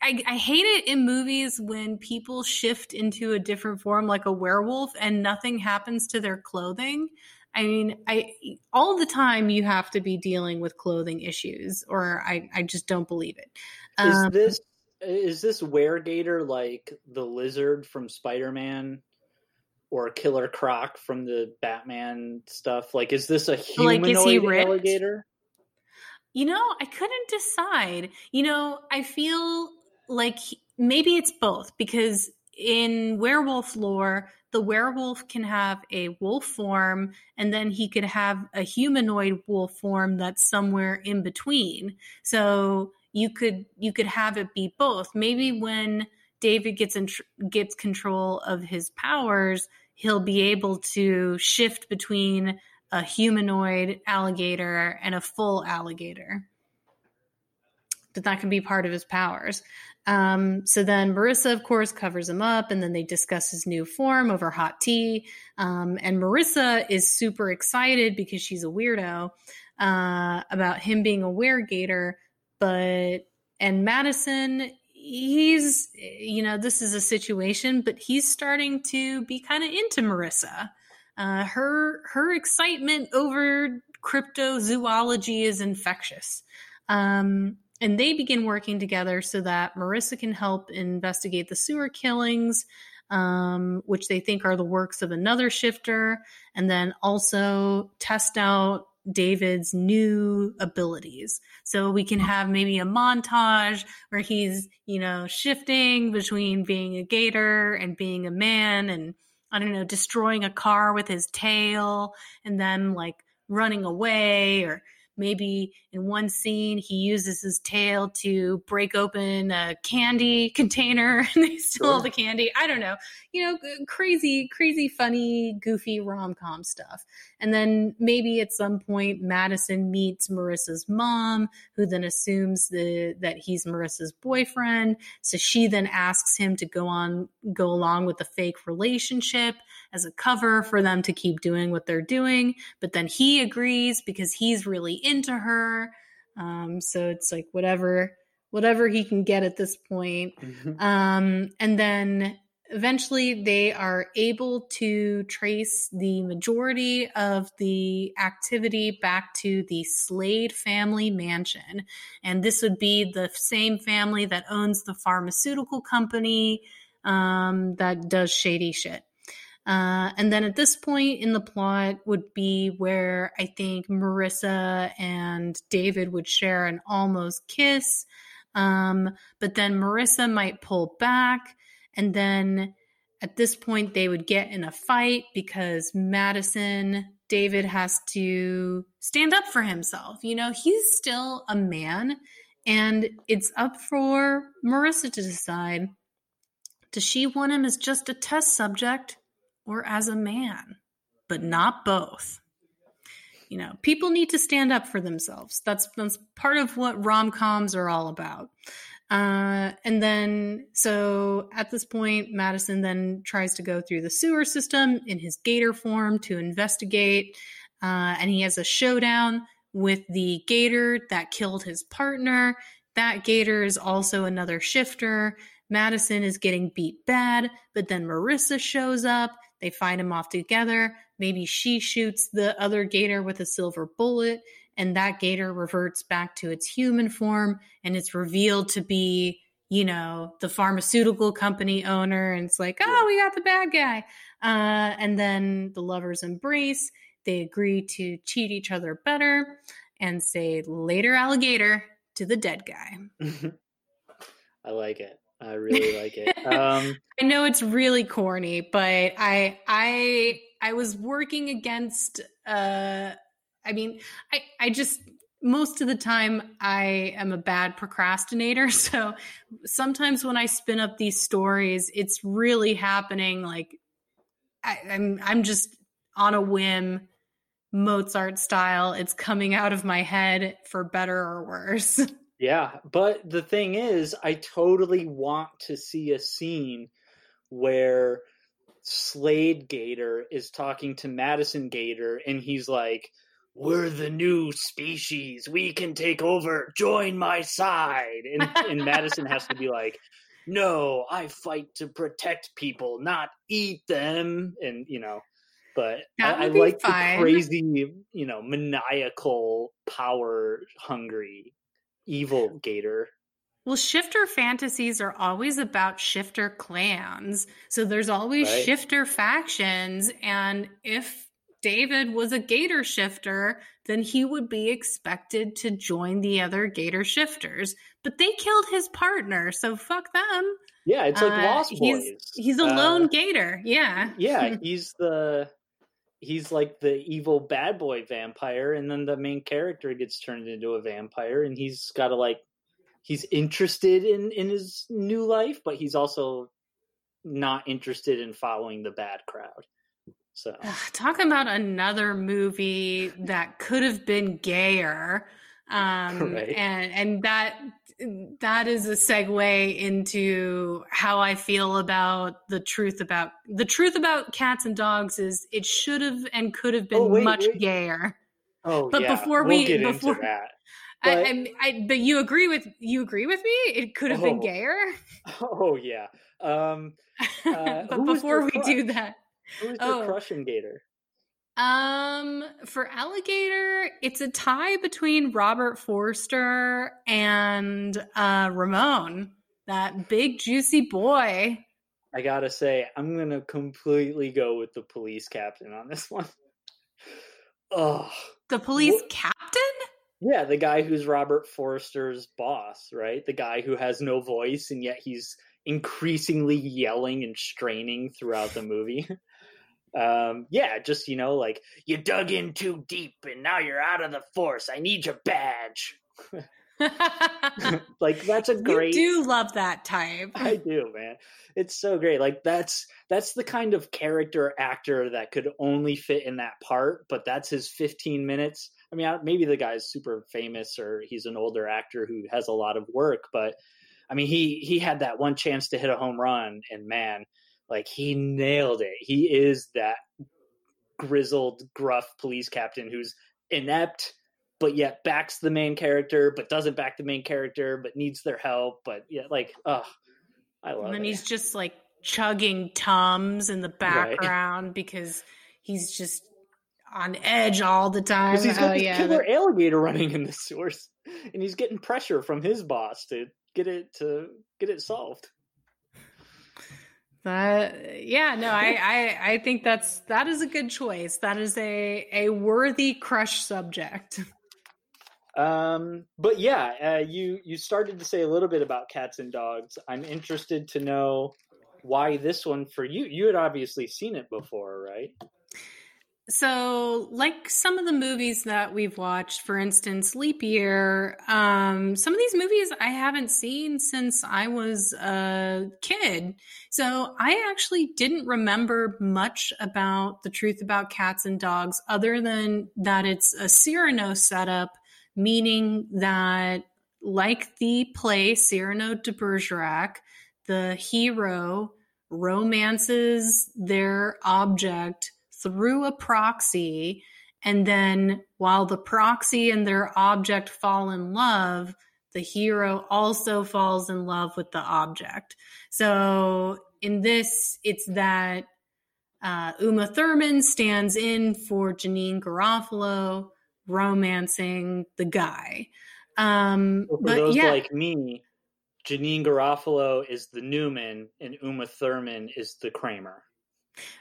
I, I, hate it in movies when people shift into a different form like a werewolf and nothing happens to their clothing. I mean, I all the time you have to be dealing with clothing issues, or I, I just don't believe it. Um, is this is this weregator like the lizard from Spider Man or Killer Croc from the Batman stuff? Like, is this a humanoid like, alligator? You know, I couldn't decide. You know, I feel like maybe it's both because in werewolf lore, the werewolf can have a wolf form and then he could have a humanoid wolf form that's somewhere in between. So you could you could have it be both. Maybe when David gets in, gets control of his powers, he'll be able to shift between a humanoid alligator and a full alligator. But that can be part of his powers. Um, so then Marissa, of course, covers him up, and then they discuss his new form over hot tea. Um, and Marissa is super excited because she's a weirdo uh, about him being a weregator, but and Madison he's you know this is a situation but he's starting to be kind of into marissa. Uh, her her excitement over cryptozoology is infectious. Um, and they begin working together so that marissa can help investigate the sewer killings um, which they think are the works of another shifter and then also test out David's new abilities. So we can have maybe a montage where he's, you know, shifting between being a gator and being a man and I don't know, destroying a car with his tail and then like running away or Maybe in one scene, he uses his tail to break open a candy container and they steal sure. all the candy. I don't know. You know, crazy, crazy, funny, goofy rom com stuff. And then maybe at some point, Madison meets Marissa's mom, who then assumes the, that he's Marissa's boyfriend. So she then asks him to go on, go along with the fake relationship as a cover for them to keep doing what they're doing. But then he agrees because he's really into her. Um, so it's like whatever whatever he can get at this point. Mm-hmm. Um, and then eventually they are able to trace the majority of the activity back to the Slade family mansion. And this would be the same family that owns the pharmaceutical company um, that does shady shit. Uh, and then at this point in the plot would be where I think Marissa and David would share an almost kiss. Um, but then Marissa might pull back. And then at this point, they would get in a fight because Madison, David has to stand up for himself. You know, he's still a man. And it's up for Marissa to decide does she want him as just a test subject or as a man, but not both. you know, people need to stand up for themselves. That's that's part of what rom coms are all about. Uh, and then, so at this point, Madison then tries to go through the sewer system in his gator form to investigate. Uh, and he has a showdown with the gator that killed his partner. That gator is also another shifter. Madison is getting beat bad, but then Marissa shows up. They find him off together. Maybe she shoots the other gator with a silver bullet, and that gator reverts back to its human form, and it's revealed to be, you know, the pharmaceutical company owner. And it's like, oh, we got the bad guy. Uh, and then the lovers embrace. They agree to cheat each other better and say later alligator to the dead guy. I like it. I really like it. Um, I know it's really corny, but I I I was working against. Uh, I mean, I I just most of the time I am a bad procrastinator. So sometimes when I spin up these stories, it's really happening. Like I, I'm I'm just on a whim Mozart style. It's coming out of my head for better or worse. Yeah, but the thing is, I totally want to see a scene where Slade Gator is talking to Madison Gator and he's like, We're the new species. We can take over. Join my side. And, and Madison has to be like, No, I fight to protect people, not eat them. And, you know, but I, I like fine. the crazy, you know, maniacal, power hungry evil gator. Well, shifter fantasies are always about shifter clans. So there's always right. shifter factions. And if David was a gator shifter, then he would be expected to join the other gator shifters. But they killed his partner, so fuck them. Yeah, it's like uh, Lost Boys. He's, he's a lone uh, gator. Yeah. Yeah, he's the he's like the evil bad boy vampire and then the main character gets turned into a vampire and he's got to like he's interested in in his new life but he's also not interested in following the bad crowd. So. Talking about another movie that could have been gayer. Um right. and and that that is a segue into how I feel about the truth about the truth about cats and dogs is it should have and could have been oh, wait, much wait. gayer. Oh, but yeah. before we'll we before that. But, I, I, but you agree with you agree with me? It could have oh, been gayer. Oh yeah. Um, uh, but before we do that, who's your oh. crushing gator? Um, for alligator, it's a tie between Robert Forster and uh, Ramon, that big juicy boy. I gotta say, I'm gonna completely go with the police captain on this one. Oh, the police what? captain? Yeah, the guy who's Robert Forster's boss, right? The guy who has no voice and yet he's increasingly yelling and straining throughout the movie. um yeah just you know like you dug in too deep and now you're out of the force. I need your badge. Like that's a great you do love that type. I do man. It's so great. Like that's that's the kind of character actor that could only fit in that part but that's his 15 minutes. I mean maybe the guy's super famous or he's an older actor who has a lot of work but i mean he he had that one chance to hit a home run and man like he nailed it. He is that grizzled, gruff police captain who's inept, but yet backs the main character, but doesn't back the main character, but needs their help. But yeah, like, oh, I love and then it. he's just like chugging tums in the background right. because he's just on edge all the time. He's got oh, this yeah, killer that... alligator running in the source, and he's getting pressure from his boss to get it to get it solved. That yeah, no, I, I I think that's that is a good choice. That is a a worthy crush subject. Um, but yeah, uh, you you started to say a little bit about cats and dogs. I'm interested to know why this one for you. You had obviously seen it before, right? So like some of the movies that we've watched for instance leap year um, some of these movies i haven't seen since i was a kid. So i actually didn't remember much about the truth about cats and dogs other than that it's a cyrano setup meaning that like the play cyrano de bergerac the hero romances their object through a proxy. And then while the proxy and their object fall in love, the hero also falls in love with the object. So in this, it's that uh, Uma Thurman stands in for Janeane Garofalo, romancing the guy. Um, for but those yeah, like me, Janeane Garofalo is the Newman and Uma Thurman is the Kramer.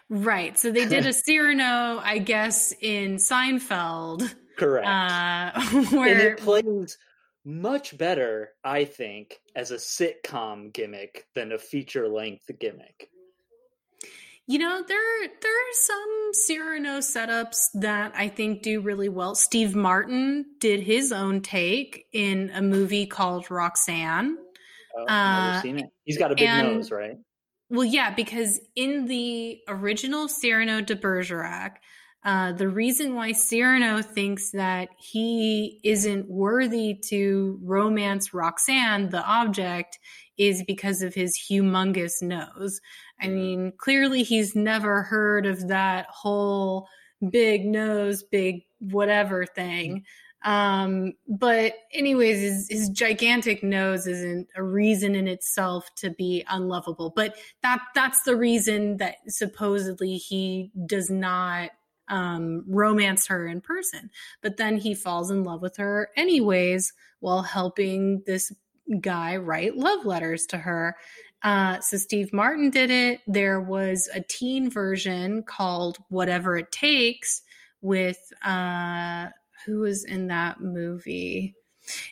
Right. So they did a Cyrano, I guess, in Seinfeld. Correct. Uh, where... And it plays much better, I think, as a sitcom gimmick than a feature length gimmick. You know, there there are some Cyrano setups that I think do really well. Steve Martin did his own take in a movie called Roxanne. Oh, I've never uh, seen it. He's got a big and, nose, right? Well, yeah, because in the original Cyrano de Bergerac, uh, the reason why Cyrano thinks that he isn't worthy to romance Roxanne, the object, is because of his humongous nose. I mm. mean, clearly he's never heard of that whole big nose, big whatever thing. Um, but anyways, his, his gigantic nose isn't a reason in itself to be unlovable. But that that's the reason that supposedly he does not um, romance her in person. But then he falls in love with her anyways while helping this guy write love letters to her. Uh, so Steve Martin did it. There was a teen version called Whatever It Takes with uh, who was in that movie?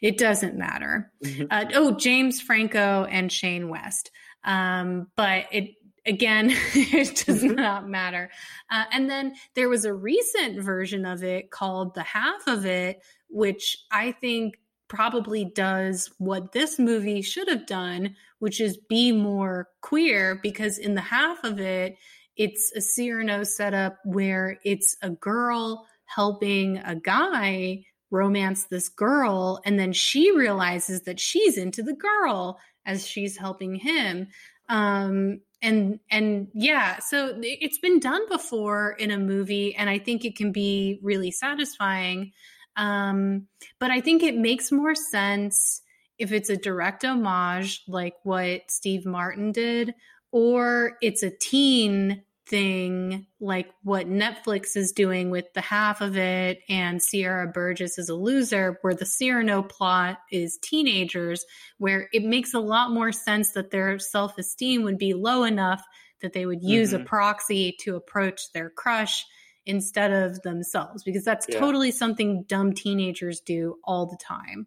It doesn't matter. Mm-hmm. Uh, oh, James Franco and Shane West. Um, but it again, it does mm-hmm. not matter. Uh, and then there was a recent version of it called The Half of It, which I think probably does what this movie should have done, which is be more queer, because in the half of it, it's a Cyrano setup where it's a girl helping a guy romance this girl and then she realizes that she's into the girl as she's helping him. Um and and yeah so it's been done before in a movie and i think it can be really satisfying. Um but i think it makes more sense if it's a direct homage like what steve martin did or it's a teen thing like what Netflix is doing with the half of it and Sierra Burgess is a loser, where the Cyrano plot is teenagers, where it makes a lot more sense that their self esteem would be low enough that they would use mm-hmm. a proxy to approach their crush instead of themselves, because that's yeah. totally something dumb teenagers do all the time.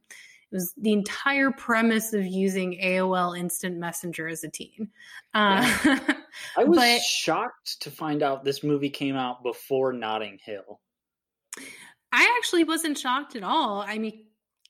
It was the entire premise of using AOL Instant Messenger as a teen. Uh, yeah. I was but, shocked to find out this movie came out before Notting Hill. I actually wasn't shocked at all. I mean,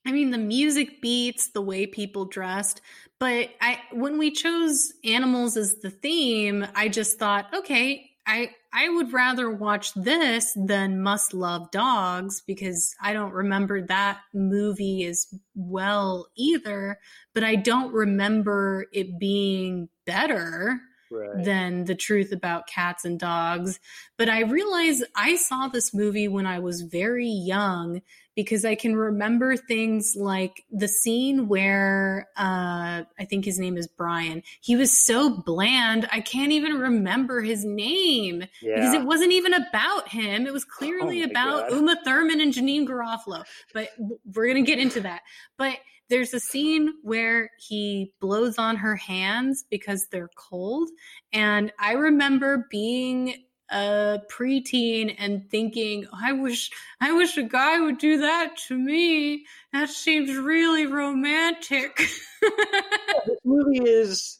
I mean the music beats, the way people dressed, but I when we chose animals as the theme, I just thought, okay, I I would rather watch this than Must Love Dogs because I don't remember that movie as well either, but I don't remember it being better right. than the truth about cats and dogs. But I realize I saw this movie when I was very young because I can remember things like the scene where uh, I think his name is Brian. He was so bland, I can't even remember his name yeah. because it wasn't even about him. It was clearly oh about God. Uma Thurman and Janeane Garofalo. But we're gonna get into that. But there's a scene where he blows on her hands because they're cold. And I remember being a preteen and thinking, I wish, I wish a guy would do that to me. That seems really romantic. this movie is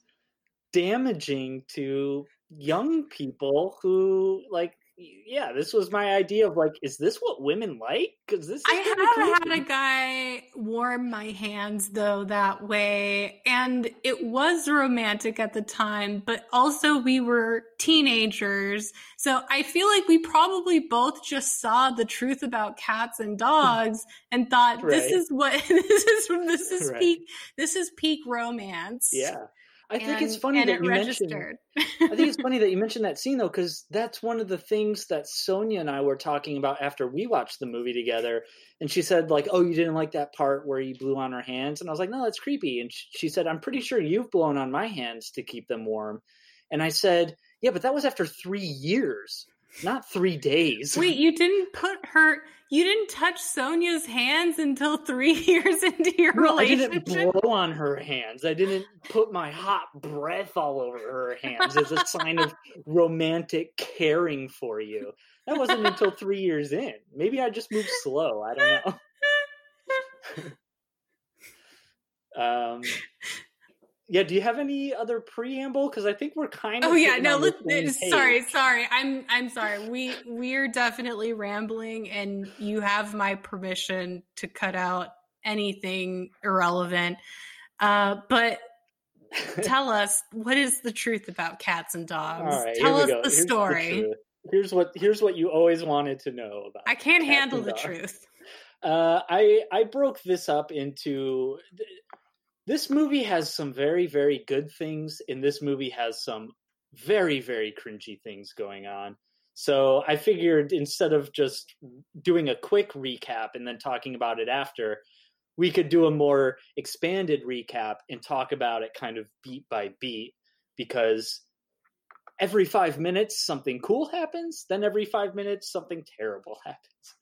damaging to young people who like yeah, this was my idea of like, is this what women like? Because this I have had a guy warm my hands though that way, and it was romantic at the time, but also we were teenagers, so I feel like we probably both just saw the truth about cats and hmm. dogs and thought right. this is what this is this is right. peak this is peak romance. Yeah. I and, think it's funny that it you registered. mentioned. I think it's funny that you mentioned that scene though, because that's one of the things that Sonia and I were talking about after we watched the movie together. And she said, like, "Oh, you didn't like that part where he blew on her hands," and I was like, "No, that's creepy." And she said, "I'm pretty sure you've blown on my hands to keep them warm." And I said, "Yeah, but that was after three years." Not three days. Wait, you didn't put her you didn't touch Sonia's hands until three years into your no, relationship. I didn't blow on her hands. I didn't put my hot breath all over her hands as a sign of romantic caring for you. That wasn't until three years in. Maybe I just moved slow. I don't know. um, yeah do you have any other preamble? Because i think we're kind of oh yeah no let, sorry sorry i'm i'm sorry we we're definitely rambling and you have my permission to cut out anything irrelevant. Uh but tell us what is the truth about cats and dogs? Tell us the here's story. the here's what here's what you always wanted to know about i can't handle the dogs. truth. Uh, I I broke this up into this movie has some very very good things and this movie has some very very cringy things going on. So i figured instead of just doing a quick recap and then talking about it after we could do a more expanded recap and talk about it kind of beat by beat because every five minutes something cool happens then every five minutes something terrible happens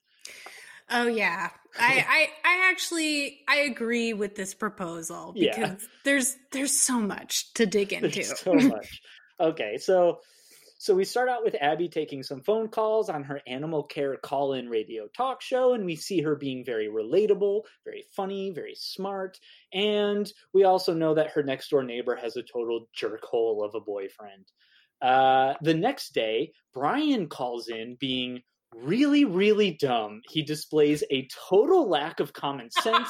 Oh yeah. I, I I actually I agree with this proposal because yeah. there's there's so much to dig into. There's so much. Okay, so so we start out with Abby taking some phone calls on her animal care call-in radio talk show and we see her being very relatable, very funny, very smart, and we also know that her next door neighbor has a total jerkhole of a boyfriend. Uh, the next day, Brian calls in being really, really dumb. He displays a total lack of common sense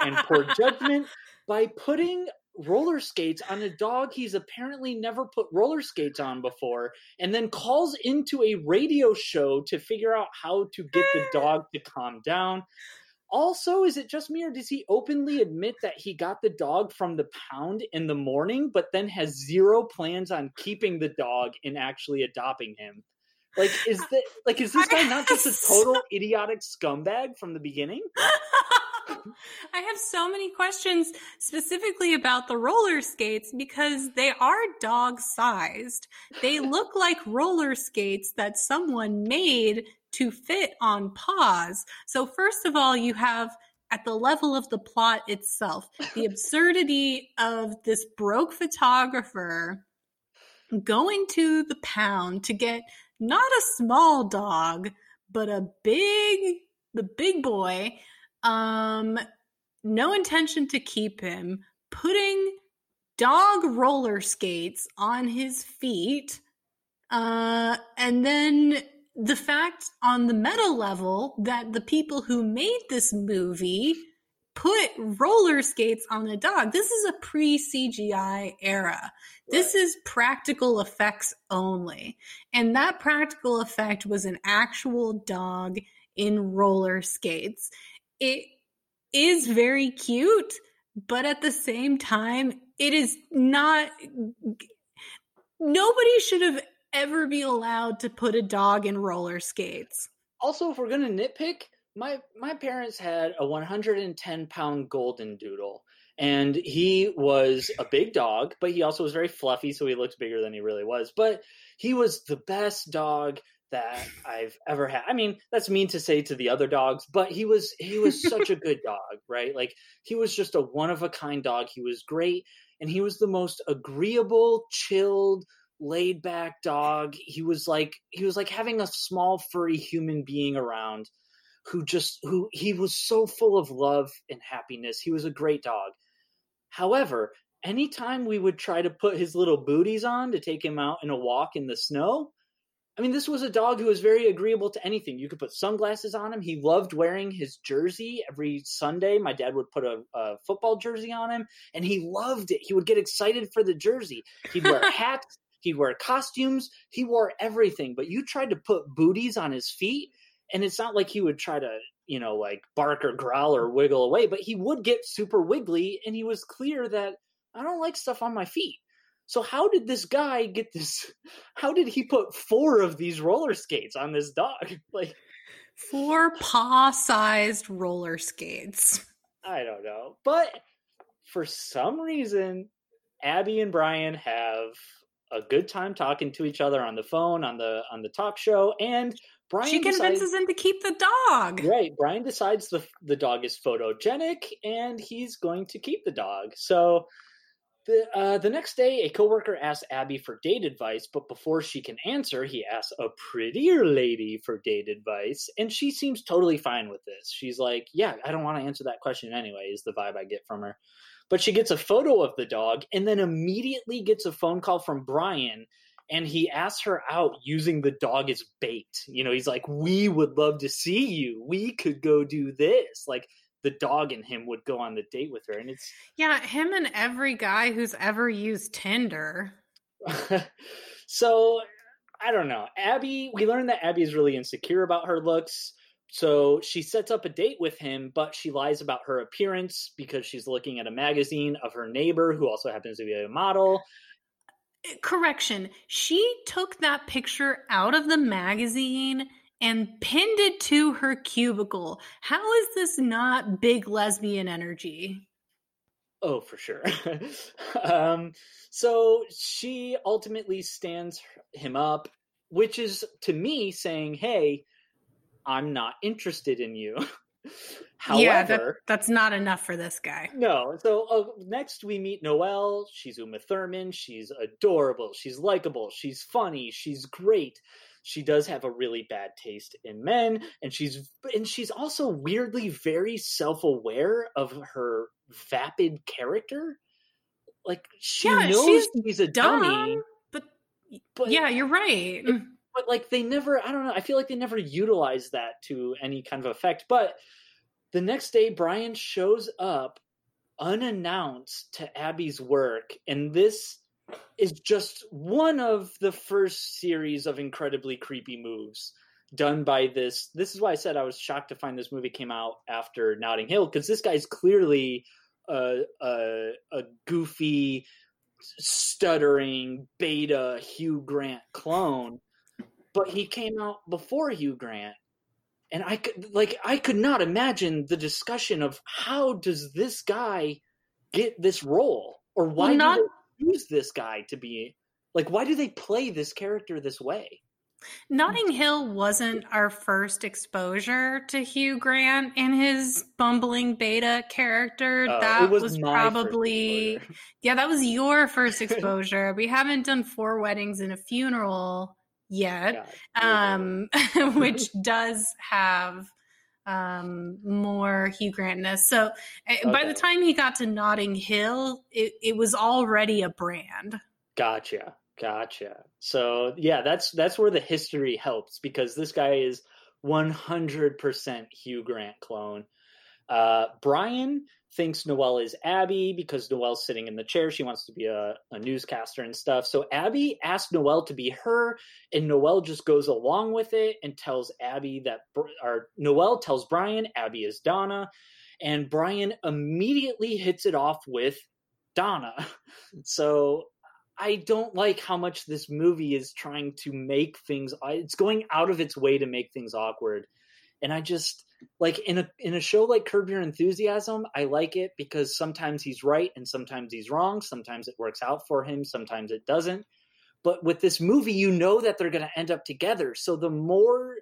and poor judgment by putting roller skates on a dog he's apparently never put roller skates on before and then calls into a radio show to figure out how to get the dog to calm down. Also, is it just me or does he openly admit that he got the dog from the pound in the morning but then has zero plans on keeping the dog and actually adopting him? Like, is that like is this guy not just a total idiotic scumbag from the beginning? I have so many questions specifically about the roller skates because they are dog sized. They look like roller skates that someone made to fit on paws. So, first of all, you have at the level of the plot itself, the absurdity of this broke photographer going to the pound to get not a small dog, but a big, the big boy. Um, no intention to keep him, putting dog roller skates on his feet. Uh, and then the fact on the meta level that the people who made this movie put roller skates on a dog. This is a pre CGI era. This is practical effects only. And that practical effect was an actual dog in roller skates. It is very cute, but at the same time, it is not. Nobody should have ever be allowed to put a dog in roller skates. Also, if we're going to nitpick, my my parents had a 110 pound golden doodle and he was a big dog but he also was very fluffy so he looked bigger than he really was. But he was the best dog that i've ever had. I mean that's mean to say to the other dogs but he was he was such a good dog right? Like he was just a one of a kind dog. He was great and he was the most agreeable chilled laid back dog. He was like he was like having a small furry human being around who just who he was so full of love and happiness. He was a great dog. However, anytime we would try to put his little booties on to take him out in a walk in the snow, I mean, this was a dog who was very agreeable to anything. You could put sunglasses on him. He loved wearing his jersey every Sunday. My dad would put a, a football jersey on him, and he loved it. He would get excited for the jersey. He'd wear hats. He'd wear costumes. He wore everything. But you tried to put booties on his feet, and it's not like he would try to, you know, like bark or growl or wiggle away, but he would get super wiggly, and he was clear that I don't like stuff on my feet. So how did this guy get this? How did he put four of these roller skates on this dog? Like four paw-sized roller skates. I don't know, but for some reason, Abby and Brian have a good time talking to each other on the phone on the on the talk show, and Brian she convinces decides, him to keep the dog. Right, Brian decides the the dog is photogenic, and he's going to keep the dog. So the, uh, the next day, a coworker asks Abby for date advice, but before she can answer, he asks a prettier lady for date advice, and she seems totally fine with this. She's like, "Yeah, I don't want to answer that question anyway." Is the vibe I get from her. But she gets a photo of the dog, and then immediately gets a phone call from Brian, and he asks her out using the dog as bait. You know, he's like, "We would love to see you. We could go do this." Like the dog and him would go on the date with her and it's yeah him and every guy who's ever used tinder so i don't know abby we learned that abby is really insecure about her looks so she sets up a date with him but she lies about her appearance because she's looking at a magazine of her neighbor who also happens to be a model correction she took that picture out of the magazine and pinned it to her cubicle. How is this not big lesbian energy? Oh, for sure. um, so she ultimately stands him up, which is to me saying, "Hey, I'm not interested in you." However, yeah, that, that's not enough for this guy. No. So uh, next we meet Noelle. She's Uma Thurman. She's adorable. She's likable. She's funny. She's great she does have a really bad taste in men and she's and she's also weirdly very self-aware of her vapid character like she yeah, knows she's, she's a dumb, dummy but, but yeah you're right but like they never i don't know i feel like they never utilize that to any kind of effect but the next day brian shows up unannounced to abby's work and this is just one of the first series of incredibly creepy moves done by this. This is why I said I was shocked to find this movie came out after Notting Hill because this guy's clearly a, a, a goofy, stuttering beta Hugh Grant clone, but he came out before Hugh Grant. And I could like I could not imagine the discussion of how does this guy get this role or why well, not, use this guy to be like why do they play this character this way Notting Hill wasn't our first exposure to Hugh Grant and his bumbling beta character. Uh, that was, was probably yeah, that was your first exposure. we haven't done four weddings and a funeral yet, um, which does have um, more Hugh Grantness. So okay. Eh, by the time he got to Notting Hill, it, it was already a brand. Gotcha. Gotcha. So yeah, that's that's where the history helps because this guy is 100% Hugh Grant clone. Uh, Brian thinks Noelle is Abby because Noelle's sitting in the chair. She wants to be a, a newscaster and stuff. So Abby asks Noelle to be her, and Noelle just goes along with it and tells Abby that, or Noelle tells Brian Abby is Donna, and Brian immediately hits it off with Donna. So I don't like how much this movie is trying to make things. It's going out of its way to make things awkward, and I just like in a in a show like Curb Your Enthusiasm, I like it because sometimes he's right and sometimes he's wrong. Sometimes it works out for him, sometimes it doesn't. But with this movie, you know that they're going to end up together. So the more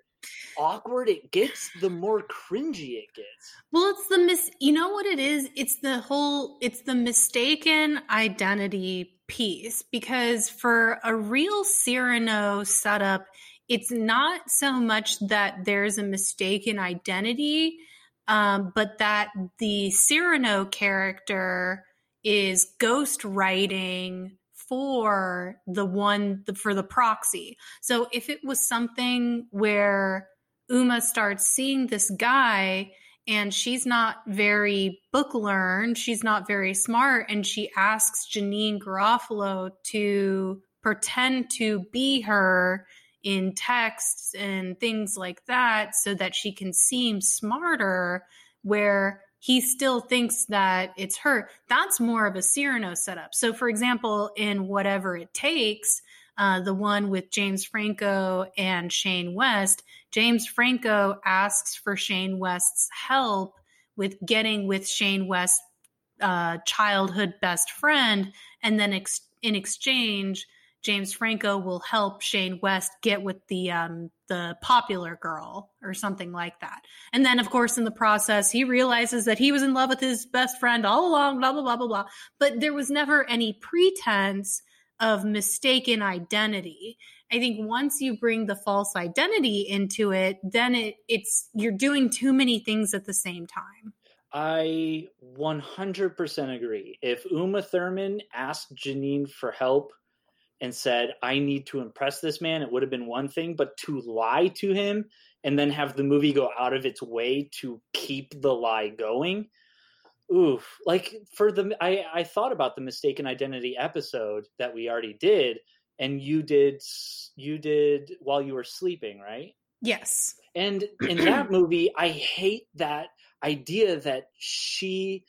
awkward it gets, the more cringy it gets. Well, it's the mis you know what it is? It's the whole it's the mistaken identity piece because for a real Cyrano setup, it's not so much that there's a mistaken identity, um, but that the Cyrano character is ghost writing for the one the, for the proxy. So if it was something where Uma starts seeing this guy and she's not very book learned, she's not very smart, and she asks Janeane Garofalo to pretend to be her in texts and things like that so that she can seem smarter where he still thinks that it's her that's more of a cyrano setup so for example in whatever it takes uh, the one with James Franco and Shane West, James Franco asks for Shane West's help with getting with Shane West's uh, childhood best friend. And then ex- in exchange, James Franco will help Shane West get with the um, the popular girl or something like that. And then, of course, in the process, he realizes that he was in love with his best friend all along. Blah blah blah blah blah. But there was never any pretense of mistaken identity. I think once you bring the false identity into it, then it it's you're doing too many things at the same time. I 100% agree. If Uma Thurman asked Janeane for help and said, I need to impress this man, it would have been one thing, but to lie to him and then have the movie go out of its way to keep the lie going, oof. Like for the i i thought about the mistaken identity episode that we already did and you did you did while you were sleeping right? Yes. And in that movie i hate that idea that she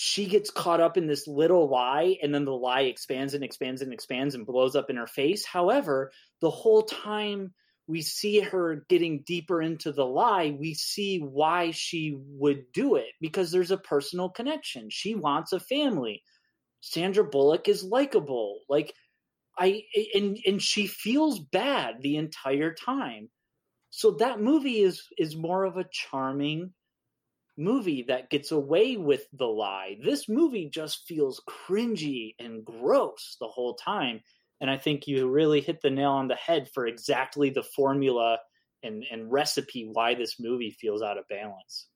she gets caught up in this little lie and then the lie expands and expands and expands and blows up in her face however the whole time we see her getting deeper into the lie, we see why she would do it because there's a personal connection. She wants a family. Sandra Bullock is likable. Like I and and she feels bad the entire time. So that movie is is more of a charming movie that gets away with the lie. This movie just feels cringy and gross the whole time and I think you really hit the nail on the head for exactly the formula and, and recipe why this movie feels out of balance.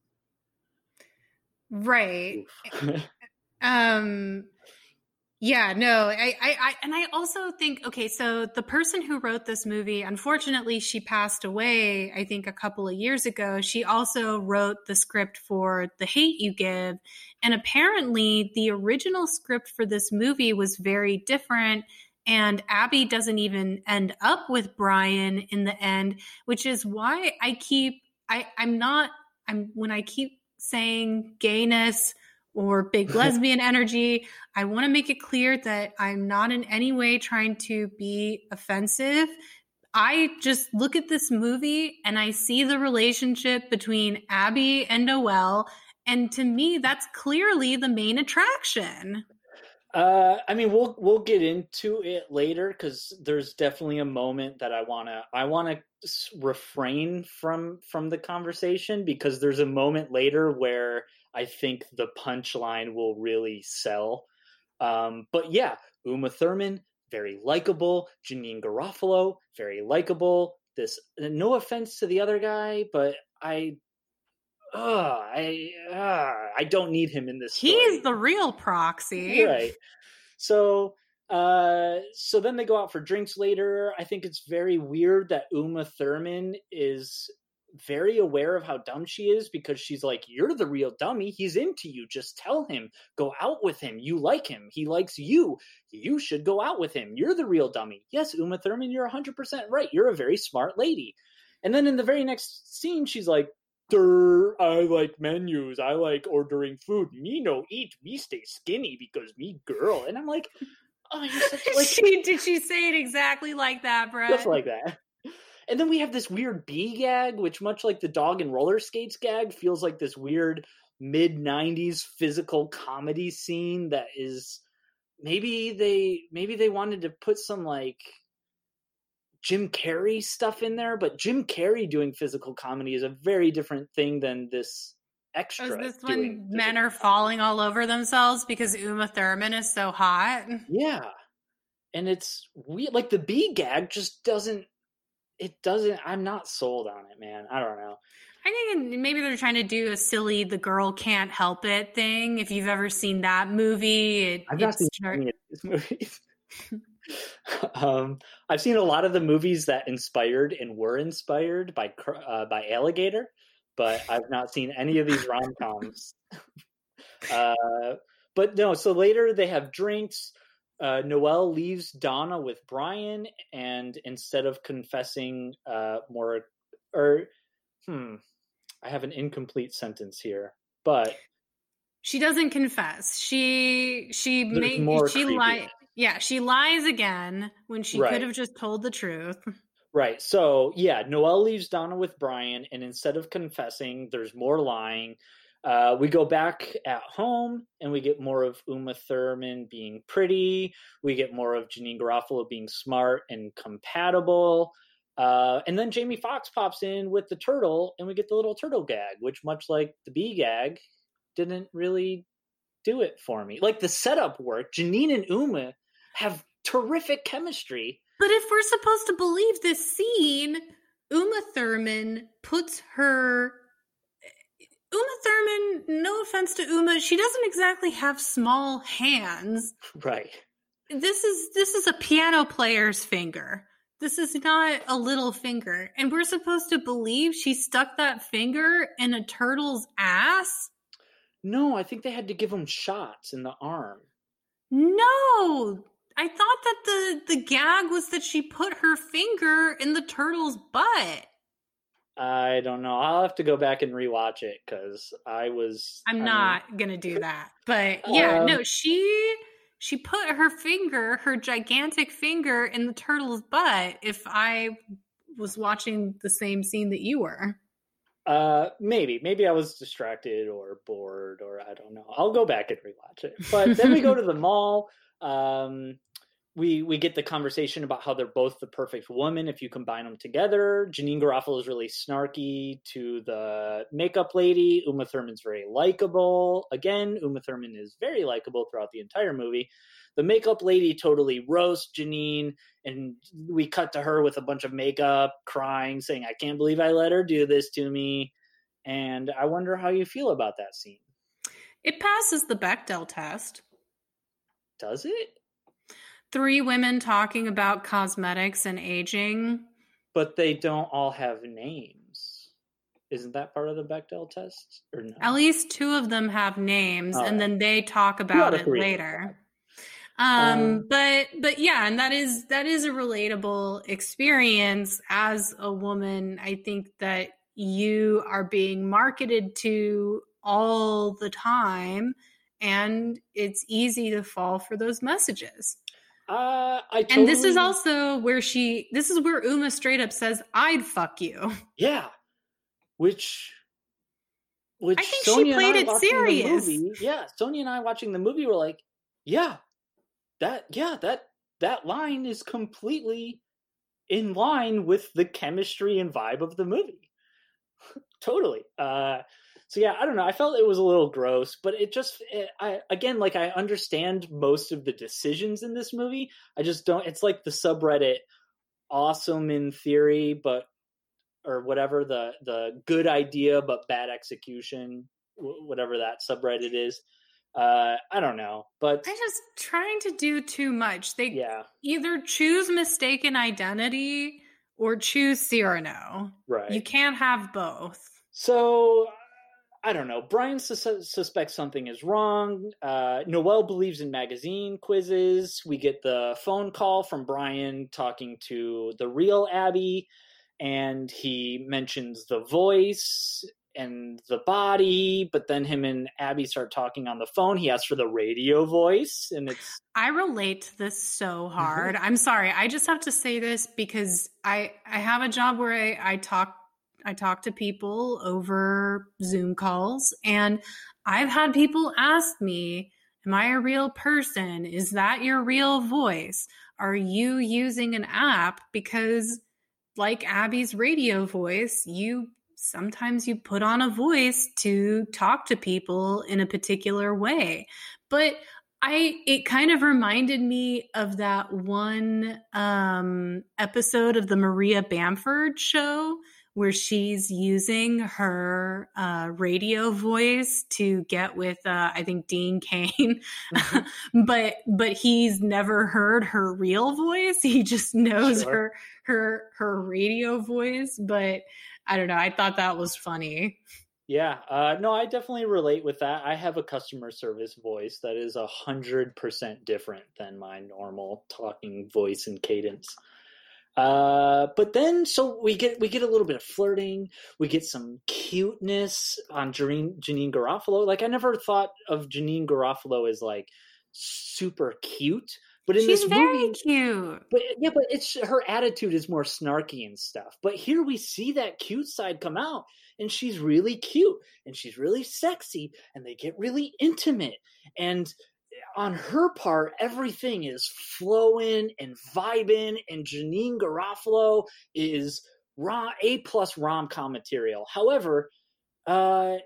Right. um yeah, no, I, I, I, and I also think, okay, so the person who wrote this movie, unfortunately, she passed away, I think a couple of years ago. She also wrote the script for The Hate You Give. And apparently, the original script for this movie was very different and Abby doesn't even end up with Brian in the end, which is why I keep I I'm not I'm when I keep saying gayness or big lesbian energy, I want to make it clear that I'm not in any way trying to be offensive. I just look at this movie and I see the relationship between Abby and Noelle. And to me, that's clearly the main attraction. Uh, I mean, we'll we'll get into it later because there's definitely a moment that I wanna I wanna refrain from from the conversation because there's a moment later where I think the punchline will really sell. Um, but yeah, Uma Thurman, very likable. Janeane Garofalo, very likable. This, no offense to the other guy, but I oh, I uh, I don't need him in this. Story. He's the real proxy, right? So, uh, so then they go out for drinks later. I think it's very weird that Uma Thurman is very aware of how dumb she is because she's like, "You're the real dummy. He's into you. Just tell him. Go out with him. You like him. He likes you. You should go out with him. You're the real dummy." Yes, Uma Thurman, you're 100% right. You're a very smart lady. And then in the very next scene, she's like, I like menus. I like ordering food. Me no eat. Me stay skinny because me girl. And I'm like, oh, you're such like. she, did she say it exactly like that, bro? Just like that. And then we have this weird B gag, which much like the dog and roller skates gag, feels like this weird mid '90s physical comedy scene that is maybe they maybe they wanted to put some like Jim Carrey stuff in there, but Jim Carrey doing physical comedy is a very different thing than this extra. Is this when men are falling all over themselves because Uma Thurman is so hot? Yeah. And it's weird. Like the B gag just doesn't, it doesn't, I'm not sold on it, man. I don't know. I think maybe they're trying to do a silly "the girl can't help it" thing. If you've ever seen that movie, it, I've not seen any of these movies. um, I've seen a lot of the movies that inspired and were inspired by uh, by Alligator, but I've not seen any of these rom coms. uh, but no, so later they have drinks. Uh, Noelle leaves Donna with Brian, and instead of confessing uh, more, or hmm, I have an incomplete sentence here, but she doesn't confess. She she made she lied. Yeah, she lies again when she right. could have just told the truth. Right. So yeah, Noelle leaves Donna with Brian, and instead of confessing, there's more lying. Uh, we go back at home and we get more of Uma Thurman being pretty. We get more of Janeane Garofalo being smart and compatible. Uh, and then Jamie Foxx pops in with the turtle, and we get the little turtle gag, which, much like the bee gag, didn't really do it for me. Like the setup work, Janeane and Uma have terrific chemistry. But if we're supposed to believe this scene, Uma Thurman puts her. Uma Thurman, no offense to Uma, she doesn't exactly have small hands. Right. This is this is a piano player's finger. This is not a little finger. And we're supposed to believe she stuck that finger in a turtle's ass? No, I think they had to give him shots in the arm. No, I thought that the the gag was that she put her finger in the turtle's butt. I don't know. I'll have to go back and rewatch it because I was. I'm I not mean, gonna do that, but yeah, um, no. She she put her finger, her gigantic finger, in the turtle's butt. If I was watching the same scene that you were. Uh, maybe, maybe I was distracted or bored, or I don't know. I'll go back and rewatch it. But then we go to the mall. Um, we we get the conversation about how they're both the perfect woman if you combine them together. Janeane Garofalo is really snarky to the makeup lady. Uma Thurman's very likable. Again, Uma Thurman is very likable throughout the entire movie. The makeup lady totally roasts Janeane, and we cut to her with a bunch of makeup, crying, saying, "I can't believe I let her do this to me." And I wonder how you feel about that scene. It passes the Bechdel test. Does it? Three women talking about cosmetics and aging. But they don't all have names. Isn't that part of the Bechdel test? Or no? At least two of them have names, and then they talk about it later. Um, um, but but yeah, and that is that is a relatable experience as a woman. I think that you are being marketed to all the time and it's easy to fall for those messages. Uh, I totally... and this is also where she. This is where Uma straight up says, "I'd fuck you." Yeah, which, which I think Sonia she played it serious. Movie, yeah, Sonya and I watching the movie were like, "Yeah, that, yeah, that that line is completely in line with the chemistry and vibe of the movie." totally. Uh, so yeah, I don't know. I felt it was a little gross, but it just, it, I again, like I understand most of the decisions in this movie. I just don't. It's like the subreddit, awesome in theory, but or whatever the the good idea but bad execution, whatever that subreddit is. Uh, I don't know, but I just trying to do too much. They yeah. either choose mistaken identity or choose Cyrano. Right. You can't have both. So I don't know. Brian sus- suspects something is wrong. Uh, Noelle believes in magazine quizzes. We get the phone call from Brian talking to the real Abby, and he mentions the voice and the body. But then him and Abby start talking on the phone. He asks for the radio voice, and it's. I relate to this so hard. I'm sorry. I just have to say this because I I have a job where I, I talk I talk to people over Zoom calls, and I've had people ask me, Am I a real person? Is that your real voice? Are you using an app? Because, like Abby's radio voice, you sometimes you put on a voice to talk to people in a particular way. But I it kind of reminded me of that one um episode of the Maria Bamford show where she's using her uh, radio voice to get with uh, I think Dean Cain, mm-hmm. but but he's never heard her real voice. He just knows sure. her her her radio voice. But I don't know. I thought that was funny. Yeah, uh, no, I definitely relate with that. I have a customer service voice that is a hundred percent different than my normal talking voice and cadence. Uh, but then, so we get we get a little bit of flirting. We get some cuteness on Janeane, Janeane Garofalo. Like I never thought of Janeane Garofalo as like super cute, but in She's this very movie, cute. But yeah, but it's her attitude is more snarky and stuff. But here we see that cute side come out, and she's really cute and she's really sexy, and they get really intimate and on her part, everything is flowing and vibing, and Janeane Garofalo is raw A plus rom com material. However, uh,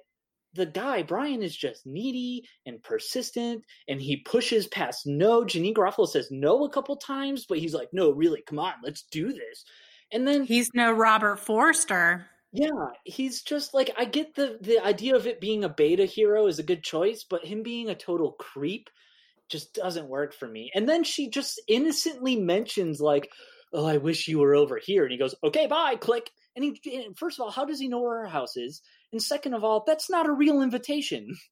the guy Brian is just needy and persistent, and he pushes past no. Janeane Garofalo says no a couple times, but he's like, "No, really, come on, let's do this." And then he's no Robert Forster. Yeah, he's just like I get the the idea of it being a beta hero is a good choice, but him being a total creep just doesn't work for me. And then she just innocently mentions like, "Oh, I wish you were over here," and he goes, "Okay, bye." Click. And he, first of all, how does he know where her house is? And second of all, that's not a real invitation.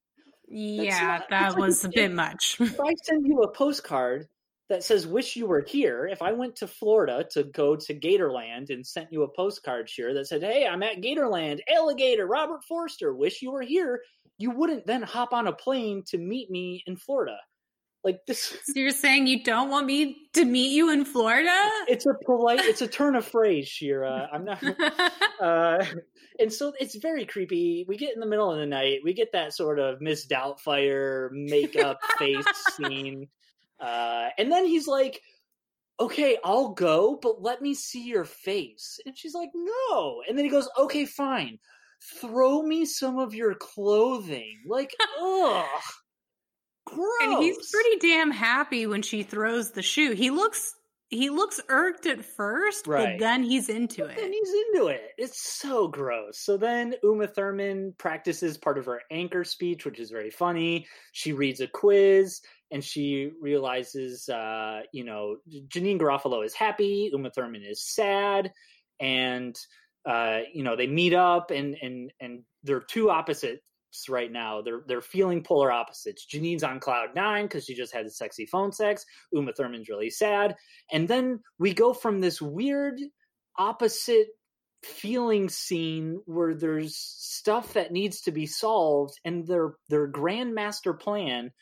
Yeah, not, that was like, a bit much. if I send you a postcard that says "Wish you were here," if I went to Florida to go to Gatorland and sent you a postcard here that said, "Hey, I'm at Gatorland, alligator, Robert Forster, wish you were here," you wouldn't then hop on a plane to meet me in Florida. Like this. So you're saying you don't want me to meet you in Florida? It's a polite. It's a turn of phrase, Shira. I'm not. uh, and so it's very creepy. We get in the middle of the night. We get that sort of Miss Doubtfire makeup face scene, uh, and then he's like, "Okay, I'll go, but let me see your face." And she's like, "No." And then he goes, "Okay, fine." Throw me some of your clothing. Like, ugh. Gross. And he's pretty damn happy when she throws the shoe. He looks he looks irked at first, right. but then he's into but it. Then he's into it. It's so gross. So then Uma Thurman practices part of her anchor speech, which is very funny. She reads a quiz and she realizes, uh, you know, Janeane Garofalo is happy, Uma Thurman is sad, and uh, you know they meet up and and and they're two opposites right now. They're they're feeling polar opposites. Janeane's on cloud nine because she just had the sexy phone sex. Uma Thurman's really sad, and then we go from this weird opposite feeling scene where there's stuff that needs to be solved, and their their grand master plan.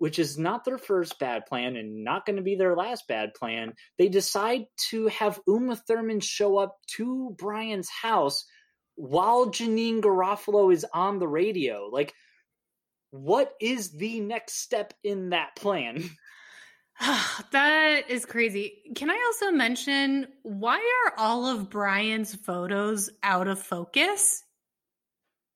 Which is not their first bad plan and not going to be their last bad plan. They decide to have Uma Thurman show up to Brian's house while Janeane Garofalo is on the radio. Like, what is the next step in that plan? that is crazy. Can I also mention why are all of Brian's photos out of focus?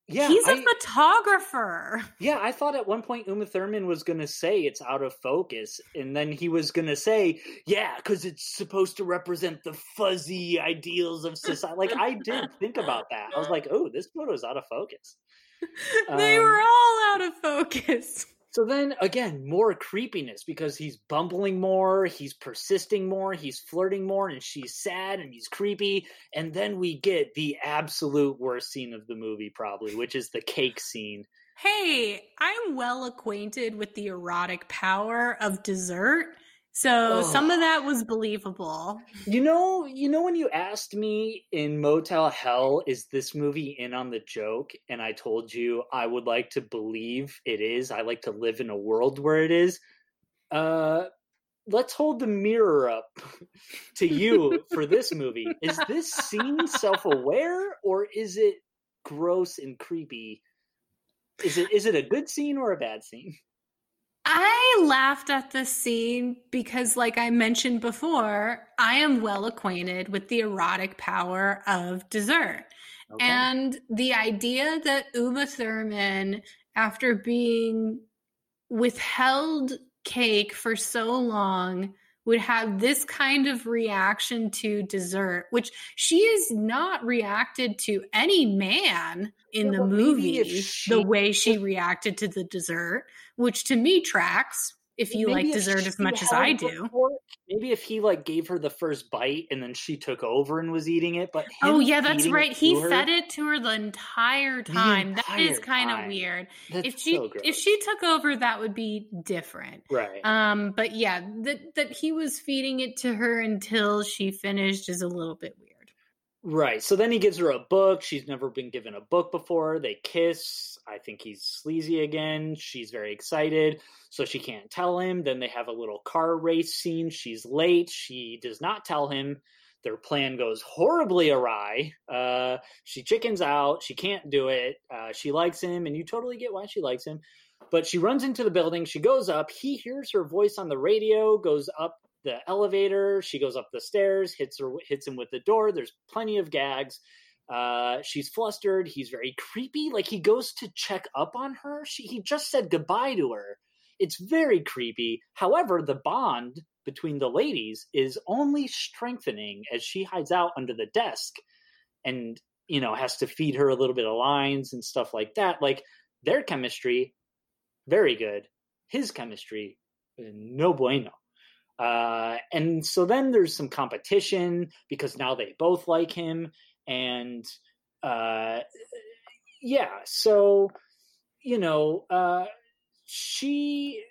Yeah, he's a I, photographer. Yeah, I thought at one point Uma Thurman was going to say it's out of focus, and then he was going to say, "Yeah, because it's supposed to represent the fuzzy ideals of society." like I did think about that. I was like, "Oh, this photo's out of focus." they um, were all out of focus. So then again, more creepiness because he's bumbling more, he's persisting more, he's flirting more, and she's sad and he's creepy. And then we get the absolute worst scene of the movie, probably, which is the cake scene. Hey, I'm well acquainted with the erotic power of dessert. So some of that was believable. You know, you know when you asked me in Motel Hell, is this movie in on the joke? And I told you I would like to believe it is. I like to live in a world where it is. Uh let's hold the mirror up to you for this movie. Is this scene self-aware or is it gross and creepy? Is it is it a good scene or a bad scene? I laughed at this scene because, like I mentioned before, I am well acquainted with the erotic power of dessert. Okay. And the idea that Uma Thurman, after being withheld cake for so long, would have this kind of reaction to dessert, which she has not reacted to any man in the movie she, the way she reacted to the dessert, which to me tracks if you like dessert as much as I do. Before, maybe if he like gave her the first bite and then she took over and was eating it, but oh yeah, that's right. He her, fed it to her the entire time. The entire that is kind of weird. That's if she so if she took over, that would be different, right? Um, but yeah, that that he was feeding it to her until she finished is a little bit weird. Right. So then he gives her a book. She's never been given a book before. They kiss. I think he's sleazy again. She's very excited, so she can't tell him. Then they have a little car race scene. She's late. She does not tell him. Their plan goes horribly awry. Uh, she chickens out. She can't do it. Uh, she likes him, and you totally get why she likes him. But she runs into the building. She goes up. He hears her voice on the radio, goes up the elevator. She goes up the stairs, hits her, hits him with the door. There's plenty of gags. Uh, she's flustered. He's very creepy. Like he goes to check up on her. She, he just said goodbye to her. It's very creepy. However, the bond between the ladies is only strengthening as she hides out under the desk and, you know, has to feed her a little bit of lines and stuff like that. Like their chemistry, very good. His chemistry, no bueno. Uh, and so then there's some competition because now they both like him. And uh, yeah, so, you know, uh, she.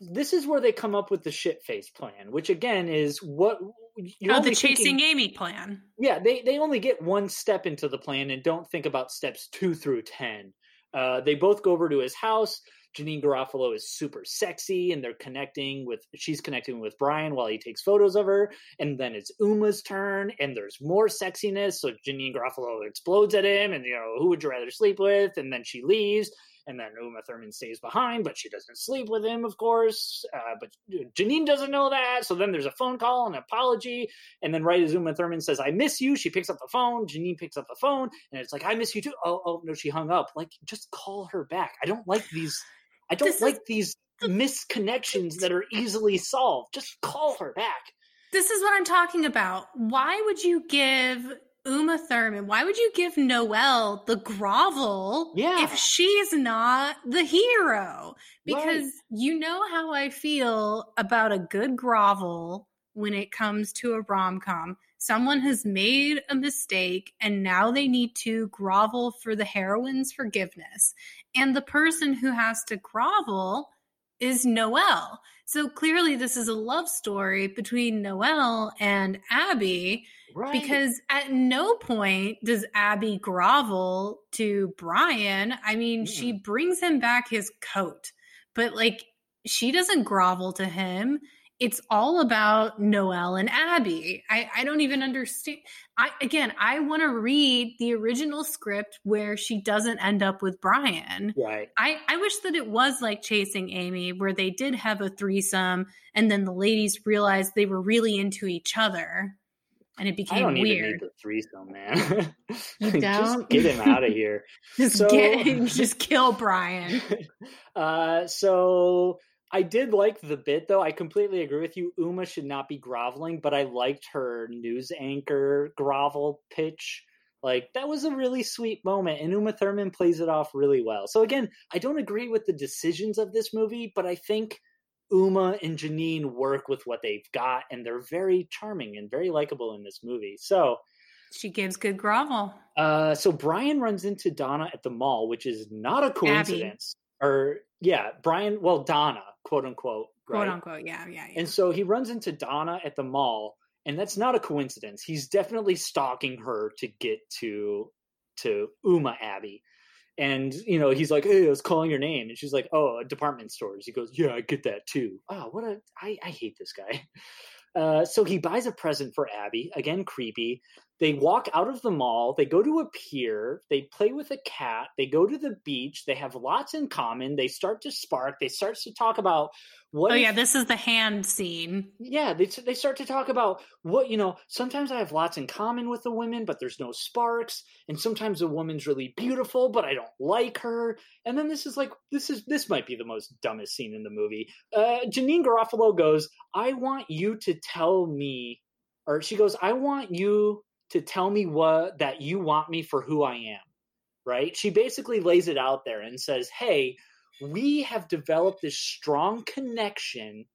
This is where they come up with the shit face plan, which again is what you oh, the chasing thinking, Amy plan. Yeah, they they only get one step into the plan and don't think about steps two through ten. Uh, they both go over to his house. Janeane Garofalo is super sexy and they're connecting with she's connecting with Brian while he takes photos of her and then it's Uma's turn and there's more sexiness so Janeane Garofalo explodes at him and you know who would you rather sleep with and then she leaves and then Uma Thurman stays behind, but she doesn't sleep with him, of course. Uh, but Janeane doesn't know that. So then there's a phone call, an apology. And then right as Uma Thurman says, I miss you, she picks up the phone. Janeane picks up the phone, and it's like, I miss you too. Oh, oh no, she hung up. Like, just call her back. I don't like these I don't this like is, these misconnections that are easily solved. Just call her back. This is what I'm talking about. Why would you give Uma Thurman, why would you give Noelle the grovel yeah. if she's not the hero? Because right. you know how I feel about a good grovel when it comes to a rom com. Someone has made a mistake and now they need to grovel for the heroine's forgiveness. And the person who has to grovel is Noelle. So clearly, this is a love story between Noelle and Abby. Right. Because at no point does Abby grovel to Brian. I mean, she mm. brings him back his coat, but like she doesn't grovel to him it's all about Noelle and Abby. I, I don't even understand. I again, I want to read the original script where she doesn't end up with Brian. Right. I, I wish that it was like Chasing Amy, where they did have a threesome, and then the ladies realized they were really into each other, and it became I don't weird. Even need the threesome, man. You don't just get him out of here. just so, get, just kill Brian. Uh, so I did like the bit though. I completely agree with you. Uma should not be groveling, but I liked her news anchor grovel pitch. Like that was a really sweet moment, and Uma Thurman plays it off really well. So again, I don't agree with the decisions of this movie, but I think Uma and Janeane work with what they've got, and they're very charming and very likable in this movie. So she gives good grovel. Uh, so Brian runs into Donna at the mall, which is not a coincidence. Abby. Or yeah, Brian. Well, Donna quote unquote. Right? Quote unquote, yeah, yeah, yeah. And so he runs into Donna at the mall, and that's not a coincidence. He's definitely stalking her to get to to Uma Abby. And you know, he's like, "Hey, I was calling your name," and she's like, "Oh, department stores." He goes, "Yeah, I get that too." Oh, what a I, I hate this guy. Uh, so he buys a present for Abby. Again, creepy. They walk out of the mall, they go to a pier, they play with a cat, they go to the beach, they have lots in common, they start to spark, they start to talk about what Oh if- yeah, this is the hand scene. yeah, they they start to talk about what you know. Sometimes I have lots in common with the women, but there's no sparks. And sometimes a woman's really beautiful, but I don't like her. And then this is like this is this might be the most dumbest scene in the movie. Uh, Janeane Garofalo goes, "I want you to tell me," or she goes, "I want you to tell me what that you want me for who I am." Right? She basically lays it out there and says, "Hey." We have developed this strong connection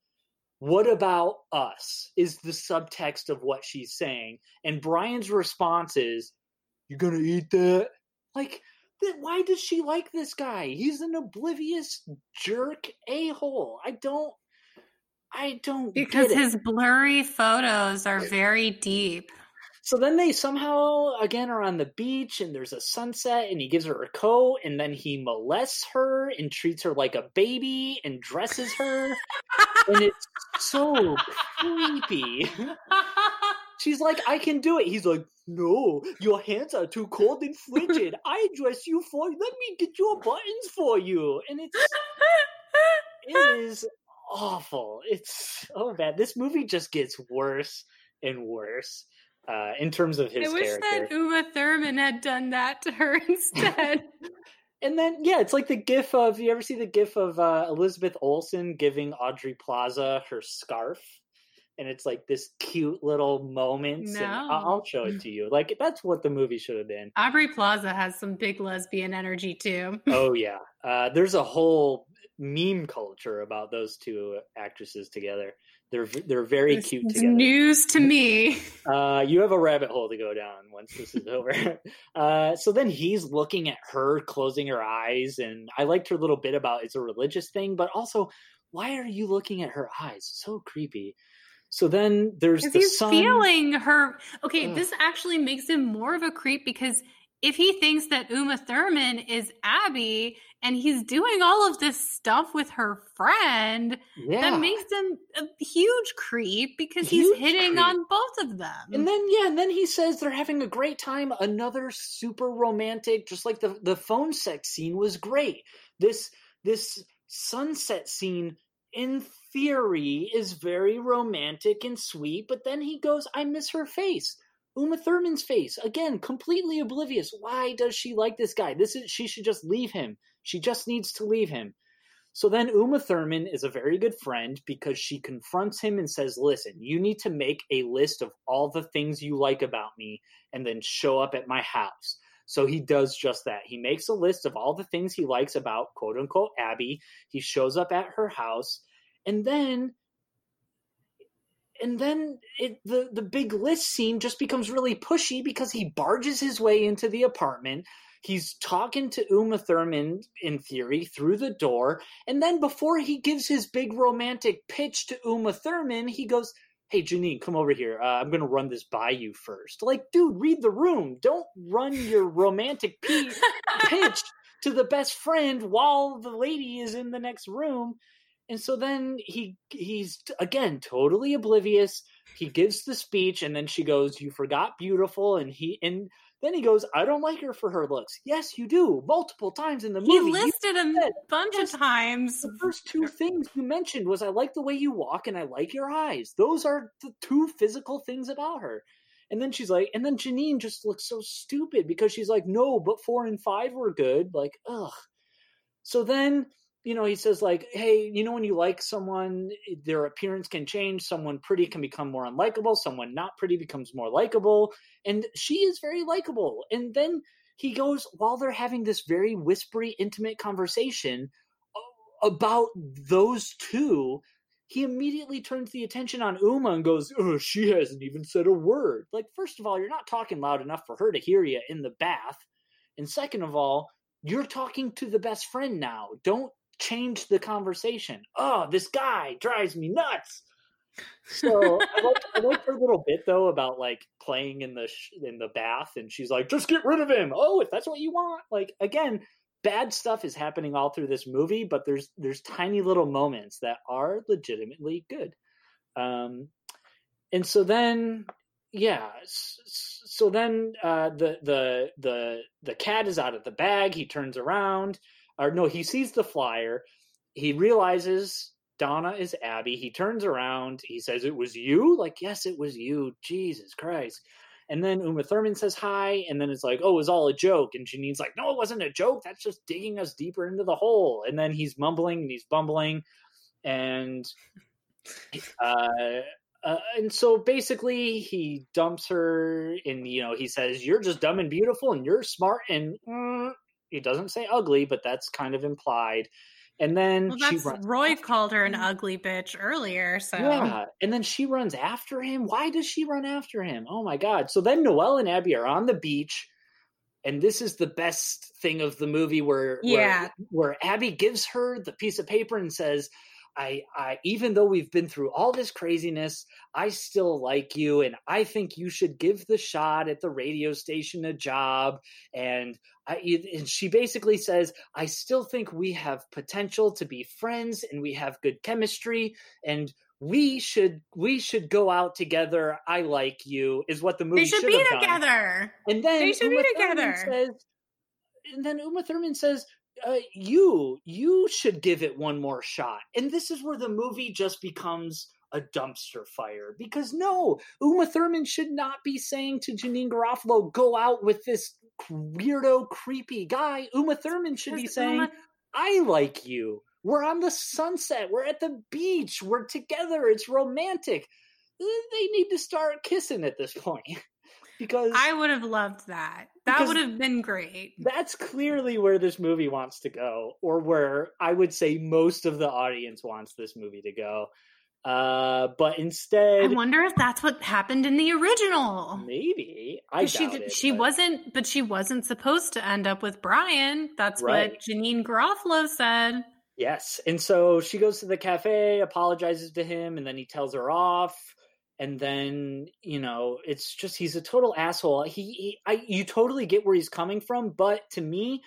what about us is the subtext of what she's saying and brian's response is you gonna eat that like why does she like this guy he's an oblivious jerk a-hole i don't i don't Because get it. his blurry photos are very deep. So then they somehow again are on the beach and there's a sunset and he gives her a coat and then he molests her and treats her like a baby and dresses her and it's so creepy She's like, I can do it. He's like, No, your hands are too cold and frigid. I dress you for you. Let me get your buttons for you. And it's it is awful. It's oh so bad. This movie just gets worse and worse uh, in terms of his I wish character. that Uma Thurman had done that to her instead. And then yeah, it's like the gif of you ever see the gif of uh, Elizabeth Olsen giving Aubrey Plaza her scarf, and it's like this cute little moment. And No. I'll show it to you. Like that's what the movie should have been. Aubrey Plaza has some big lesbian energy too. oh yeah, uh, there's a whole meme culture about those two actresses together. They're they're very It's cute together. News to me. Uh, you have a rabbit hole to go down once this is over. Uh, so then he's looking at her, closing her eyes, and I liked her little bit about it's a religious thing, but also, why are you looking at her eyes? So creepy. So then there's the he's feeling her. Okay, Ugh. this actually makes him more of a creep because if he thinks that Uma Thurman is Abby and he's doing all of this stuff with her friend, yeah. that makes him a huge creep because Huge he's hitting creep. on both of them. And then yeah, and then he says they're having a great time. Another super romantic, just like the the phone sex scene was great. This this sunset scene in theory is very romantic and sweet, but then he goes, I miss her face. Uma Thurman's face. Again, completely oblivious. Why does she like this guy? This is she should just leave him. She just needs to leave him. So then Uma Thurman is a very good friend because she confronts him and says, Listen, you need to make a list of all the things you like about me and then show up at my house. So he does just that. He makes a list of all the things he likes about quote unquote Abby. He shows up at her house and then and then it, the the big list scene just becomes really pushy because he barges his way into the apartment. He's talking to Uma Thurman in theory through the door, and then before he gives his big romantic pitch to Uma Thurman, he goes, "Hey Janeane, come over here. Uh, I'm going to run this by you first. Like, dude, read the room. Don't run your romantic pitch to the best friend while the lady is in the next room." And so then he he's again totally oblivious. He gives the speech and then she goes, "You forgot beautiful." And he and then he goes, "I don't like her for her looks." Yes, you do. Multiple times in the movie. He listed a said, bunch yes, of times. the first two things you mentioned was I like the way you walk and I like your eyes. Those are the two physical things about her. And then she's like, and then Janeane just looks so stupid because she's like, no, but four and five were good. Like, ugh. So then, you know, he says, like, hey, you know, when you like someone, eh, their appearance can change. Someone pretty can become more unlikable. Someone not pretty becomes more likable. And she is very likable. And then he goes, while they're having this very whispery, intimate conversation about those two, he immediately turns the attention on Uma and goes, oh, she hasn't even said a word. Like, first of all, you're not talking loud enough for her to hear you in the bath. And second of all, you're talking to the best friend now. Don't change the conversation. Oh, this guy drives me nuts. So I like I like her little bit though about like playing in the sh- in the bath, and she's like, "Just get rid of him." Oh, if that's what you want. Like again, bad stuff is happening all through this movie, but there's there's tiny little moments that are legitimately good. Um, and so then yeah. So then uh, the the the the cat is out of the bag. He turns around, or no, he sees the flyer. He realizes Donna is Abby. He turns around. He says, "It was you." Like, yes, it was you. Jesus Christ. And then Uma Thurman says hi, and then it's like, oh, it was all a joke. And Janeane's like, no, it wasn't a joke. That's just digging us deeper into the hole. And then he's mumbling and he's bumbling, and uh, uh, and so basically he dumps her, and you know he says, "You're just dumb and beautiful, and you're smart." And mm, he doesn't say ugly, but that's kind of implied. And then well, that's Roy called her an ugly bitch earlier. So yeah, and then she runs after him. Why does she run after him? Oh my god! So then Noelle and Abby are on the beach, and this is the best thing of the movie where yeah, where, where Abby gives her the piece of paper and says, I, I, even though we've been through all this craziness, I still like you, and I think you should give the shot at the radio station a job. And I, and she basically says, I still think we have potential to be friends, and we have good chemistry, and we should we should go out together. I like you, is what the movie they should, should be together. Done. And then they should Uma be together. Says, and then Uma Thurman says, uh, you you should give it one more shot and this is where the movie just becomes a dumpster fire because no uma thurman should not be saying to janeane garofalo go out with this weirdo creepy guy. Uma thurman should be saying uma- i like you. We're on the sunset. We're at the beach. We're together. It's romantic. They need to start kissing at this point because I would have loved that. That would have been great. That's clearly where this movie wants to go, or where I would say most of the audience wants this movie to go. Uh, but instead, I wonder if that's what happened in the original. Maybe I she it, she but... wasn't, but she wasn't supposed to end up with Brian. That's right. what Janeane Garofalo said. Yes, and so she goes to the cafe, apologizes to him, and then he tells her off and then you know it's just he's a total asshole he, he i you totally get where he's coming from but to me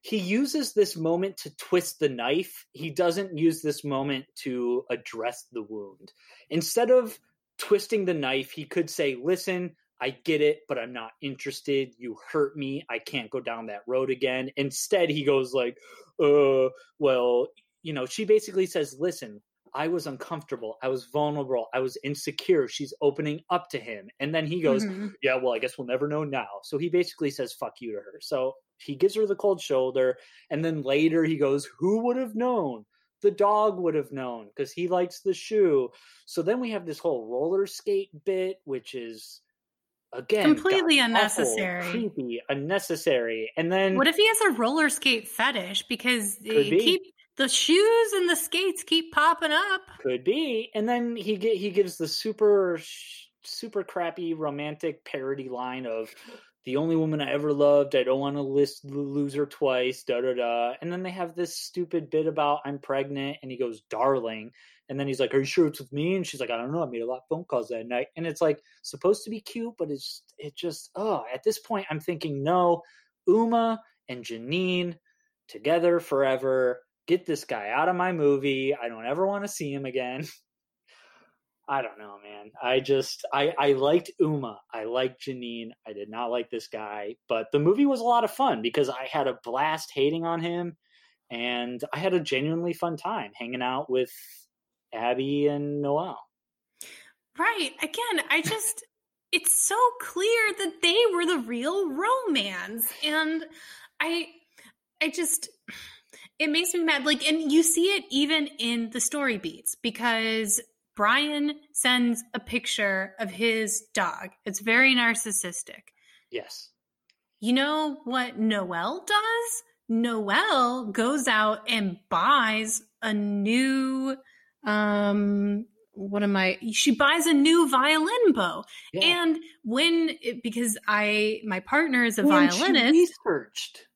he uses this moment to twist the knife he doesn't use this moment to address the wound instead of twisting the knife he could say listen I get it, but I'm not interested. You hurt me. I can't go down that road again. Instead, he goes like, uh, well, you know, she basically says, listen, I was uncomfortable. I was vulnerable. I was insecure. She's opening up to him. And then he goes, mm-hmm. Yeah, well, I guess we'll never know now. So he basically says, Fuck you to her. So he gives her the cold shoulder. And then later he goes, Who would have known? The dog would have known because he likes the shoe. So then we have this whole roller skate bit, which is again completely unnecessary awful, creepy unnecessary and then what if he has a roller skate fetish because he keep the shoes and the skates keep popping up. Could be, and then he get he gives the super super crappy romantic parody line of the only woman I ever loved. I don't want to list lose her twice. Da da da. And then they have this stupid bit about I'm pregnant, and he goes, "Darling." And then he's like, "Are you sure it's with me?" And she's like, "I don't know. I made a lot of phone calls that night." And it's like supposed to be cute, but it's it just oh. At this point, I'm thinking, no, Uma and Janeane together forever get this guy out of my movie. I don't ever want to see him again. I don't know, man. I just I I liked Uma. I liked Janeane. I did not like this guy, but the movie was a lot of fun because I had a blast hating on him and I had a genuinely fun time hanging out with Abby and Noelle. Right. Again, I just it's so clear that they were the real romance and I I just it makes me mad. Like, and you see it even in the story beats because Brian sends a picture of his dog. It's very narcissistic. Yes. You know what Noelle does? Noelle goes out and buys a new um what am I? She buys a new violin bow, yeah. and when it, because I my partner is a when violinist. Researched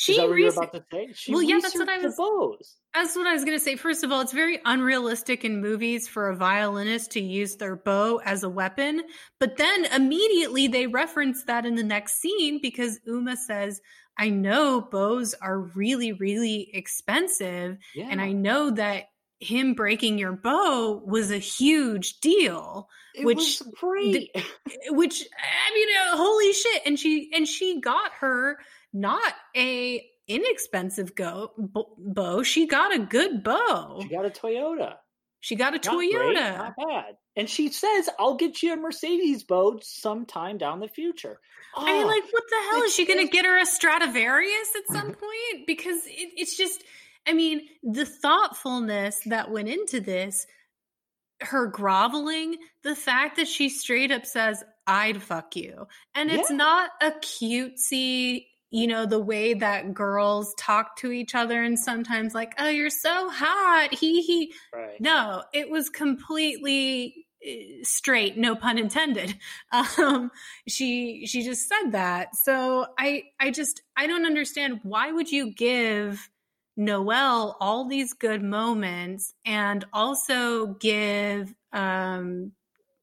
she that what about to say? She well, yeah, that's what I was. Bows. That's what I was going to say. First of all, it's very unrealistic in movies for a violinist to use their bow as a weapon. But then immediately they reference that in the next scene because Uma says, I know bows are really, really expensive. Yeah. And I know that him breaking your bow was a huge deal. It which was great. which I mean, uh, holy shit! And she and she got her not a inexpensive go bow. She got a good bow. She got a Toyota. She got a Not Toyota. great, not bad. And she says, "I'll get you a Mercedes boat sometime down the future." I mean, Oh, like, what the hell is she going to get her a Stradivarius at some mm-hmm. point? Because it, it's just, I mean, the thoughtfulness that went into this, her groveling, the fact that she straight up says, "I'd fuck you," and it's Yeah. not a cutesy. You know, the way that girls talk to each other and sometimes like, oh, you're so hot. He, he. right. No, it was completely uh, straight, no pun intended. Um, she she just said that. So I I just I don't understand why would you give noelle all these good moments and also give um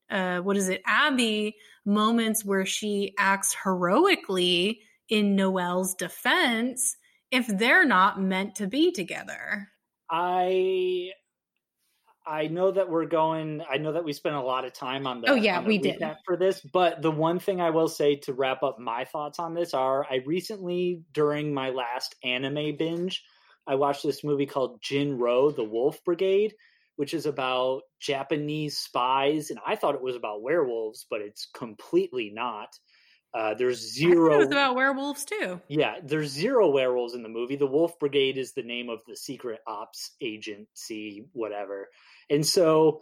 uh what is it Abby moments where she acts heroically in Noelle's defense if they're not meant to be together. I I know that we're going. I know that we spent a lot of time on the. Oh, yeah, the we did. for this. But the one thing I will say to wrap up my thoughts on this are: I recently, during my last anime binge, I watched this movie called Jin-Roh: The Wolf Brigade, which is about Japanese spies, and I thought it was about werewolves, but it's completely not. Uh, there's zero. It was about werewolves too. Yeah, there's zero werewolves in the movie. The Wolf Brigade is the name of the secret ops agency, whatever. And so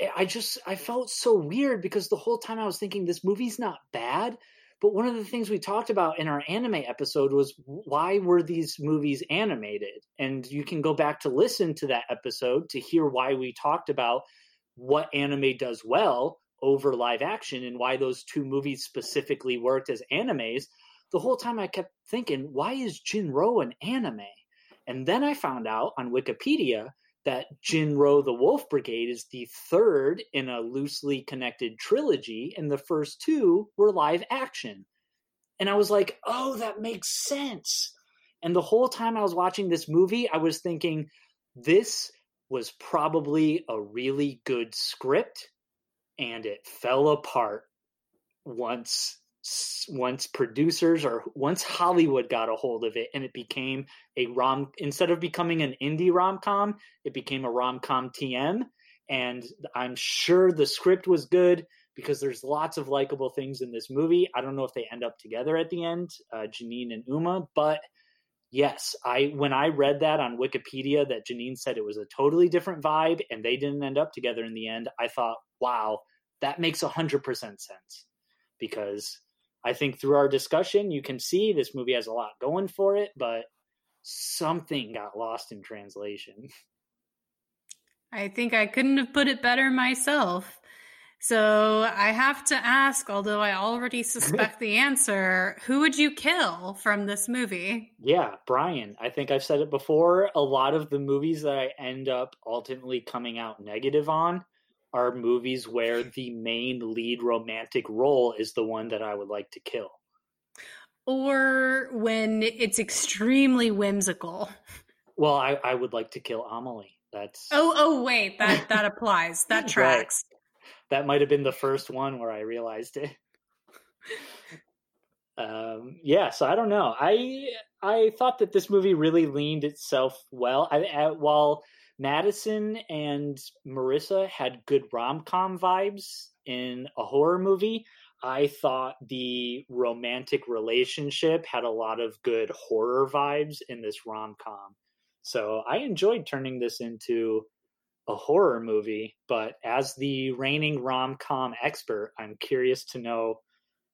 eh, I just I felt so weird because the whole time I was thinking this movie's not bad, but one of the things we talked about in our anime episode was why were these movies animated? And you can go back to listen to that episode to hear why we talked about what anime does well over live action and why those two movies specifically worked as animes. The whole time I kept thinking, why is Jin-Roh an anime? And then I found out on Wikipedia that Jin-Roh the Wolf Brigade is the third in a loosely connected trilogy, and the first two were live action. And I was like, oh, that makes sense. And the whole time I was watching this movie, I was thinking, this was probably a really good script, and it fell apart once once producers or once Hollywood got a hold of it and it became a rom instead of becoming an indie rom-com it became a rom-com TM and I'm sure the script was good because there's lots of likable things in this movie. I don't know if they end up together at the end uh, Janeane and Uma but yes I when I read that on Wikipedia that Janeane said it was a totally different vibe and they didn't end up together in the end I thought wow that makes 100% sense because I think through our discussion, you can see this movie has a lot going for it, but something got lost in translation. I think I couldn't have put it better myself. So I have to ask, although I already suspect the answer, who would you kill from this movie? Yeah, Brian, I think I've said it before. A lot of the movies that I end up ultimately coming out negative on are movies where the main lead romantic role is the one that I would like to kill. Or when it's extremely whimsical. Well, I, I would like to kill Amelie. That's Oh, oh, wait, that that applies. That Right. tracks. that might have been the first one where I realized it. um, yeah, so I don't know. I I thought that this movie really leaned itself well. I, I, while Madison and Marissa had good rom com vibes in a horror movie, I thought the romantic relationship had a lot of good horror vibes in this rom com. So I enjoyed turning this into a horror movie, but as the reigning rom com expert, I'm curious to know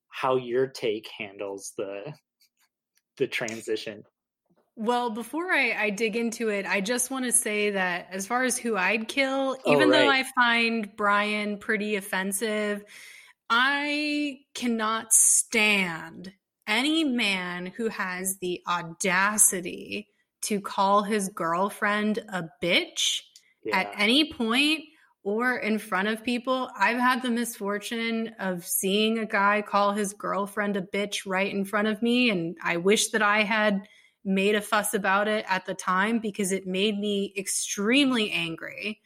how your take handles the the transition. Well, before I, I dig into it, I just want to say that as far as who I'd kill, Oh, even though I find Brian pretty offensive, I cannot stand any man who has the audacity to call his girlfriend a bitch Yeah. at any point or in front of people. I've had the misfortune of seeing a guy call his girlfriend a bitch right in front of me, and I wish that I had made a fuss about it at the time because it made me extremely angry.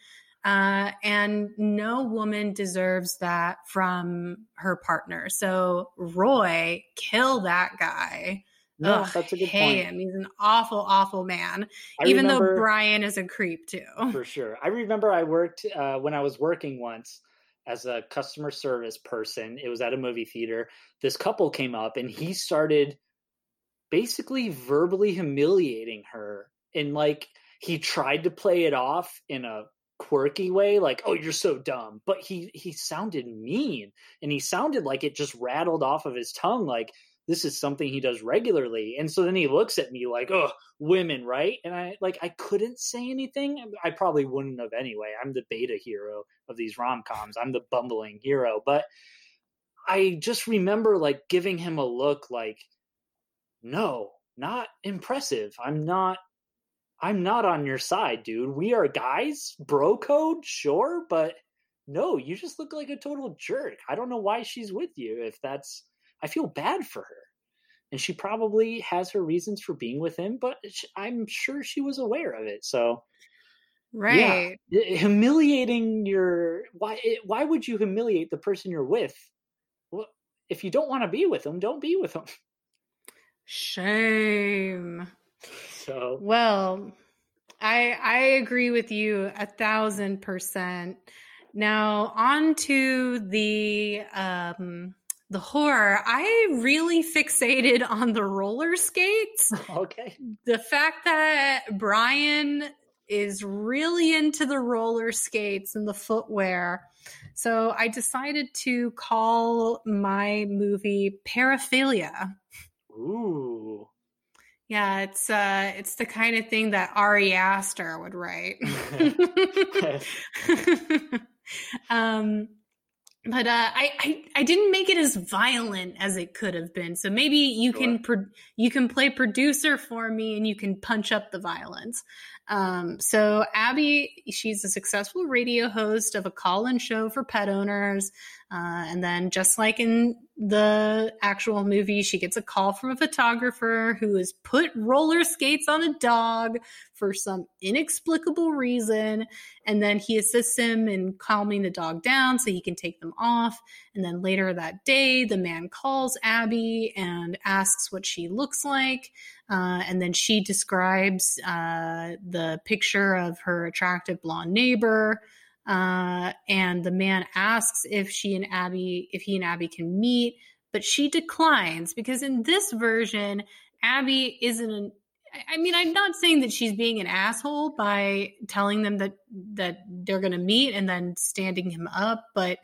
Uh, and no woman deserves that from her partner. So, Roy, kill that guy. No, Ugh, that's a good hate point. him. He's an awful, awful man. I even remember- though Brian is a creep too. for sure. I remember I worked uh, when I was working once as a customer service person. It was at a movie theater. This couple came up and he started basically verbally humiliating her. And like he tried to play it off in a quirky way like oh you're so dumb but he he sounded mean and he sounded like it just rattled off of his tongue like this is something he does regularly. And so then he looks at me like oh women right? And i like i couldn't say anything. I probably wouldn't have anyway. I'm the beta hero of these rom-coms. I'm the bumbling hero. But i just remember like giving him a look like no not impressive. I'm not i'm not on your side dude. We are guys bro code sure but no you just look like a total jerk. I don't know why she's with you if that's i feel bad for her. And she probably has her reasons for being with him but i'm sure she was aware of it so Right. yeah, humiliating your why eh, why would you humiliate the person you're with? Well, if you don't want to be with them don't be with them Shame. so Well, I I agree with you a thousand percent. Now on to the um the horror. I really fixated on the roller skates. okay The fact that Brian is really into the roller skates and the footwear. So I decided to call my movie Paraphilia. Ooh Yeah, it's uh it's the kind of thing that Ari Aster would write. um but uh I, I I didn't make it as violent as it could have been. So maybe you Sure. can pro- you can play producer for me and you can punch up the violence. Um so Abby she's a successful radio host of a call-in show for pet owners. Uh, and then, just like in the actual movie, she gets a call from a photographer who has put roller skates on a dog for some inexplicable reason. And then he assists him in calming the dog down so he can take them off. And then later that day, the man calls Abby and asks what she looks like. Uh, and then she describes uh, the picture of her attractive blonde neighbor. Uh, and the man asks if she and Abby, if he and Abby can meet, but she declines because in this version, Abby isn't an. I- mean, I'm not saying that she's being an asshole by telling them that that they're going to meet and then standing him up, but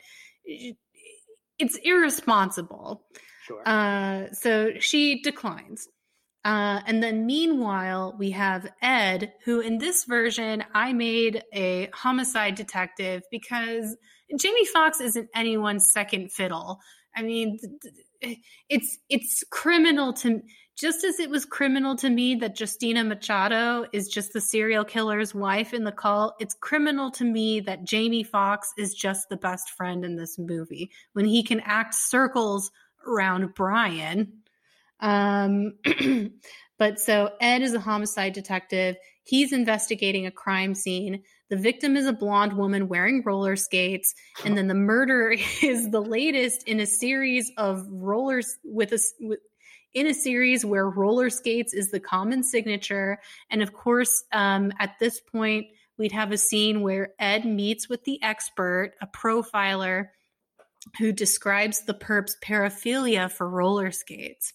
it's irresponsible. sure Uh, so she declines. Uh, and then meanwhile, we have Ed, who in this version, I made a homicide detective because Jamie Foxx isn't anyone's second fiddle. I mean, it's it's criminal to just as it was criminal to me that Justina Machado is just the serial killer's wife in the call. It's criminal to me that Jamie Foxx is just the best friend in this movie when he can act circles around Brian. Um, but so Ed is a homicide detective. He's investigating a crime scene. The victim is a blonde woman wearing roller skates, and then the murder is the latest in a series of rollers with a with, in a series where roller skates is the common signature. And of course, um, at this point, we'd have a scene where Ed meets with the expert, a profiler, who describes the perp's paraphilia for roller skates.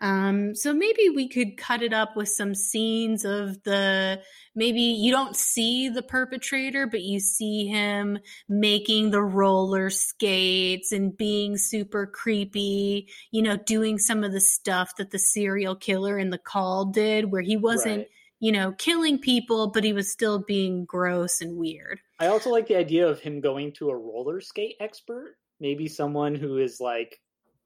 Um, so maybe we could cut it up with some scenes of the maybe you don't see the perpetrator, but you see him making the roller skates and being super creepy, you know, doing some of the stuff that the serial killer in the call did, where he wasn't, Right. you know, killing people, but he was still being gross and weird. I also like the idea of him going to a roller skate expert, maybe someone who is like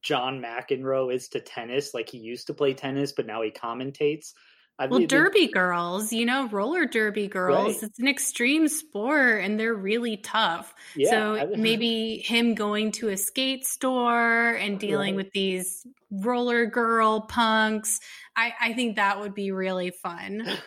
John McEnroe is to tennis, like he used to play tennis, but now he commentates. I Well, mean, derby girls, you know, roller derby girls, Right. it's an extreme sport and they're really tough. yeah, so I- maybe him going to a skate store and dealing Right. with these roller girl punks, I, I think that would be really fun.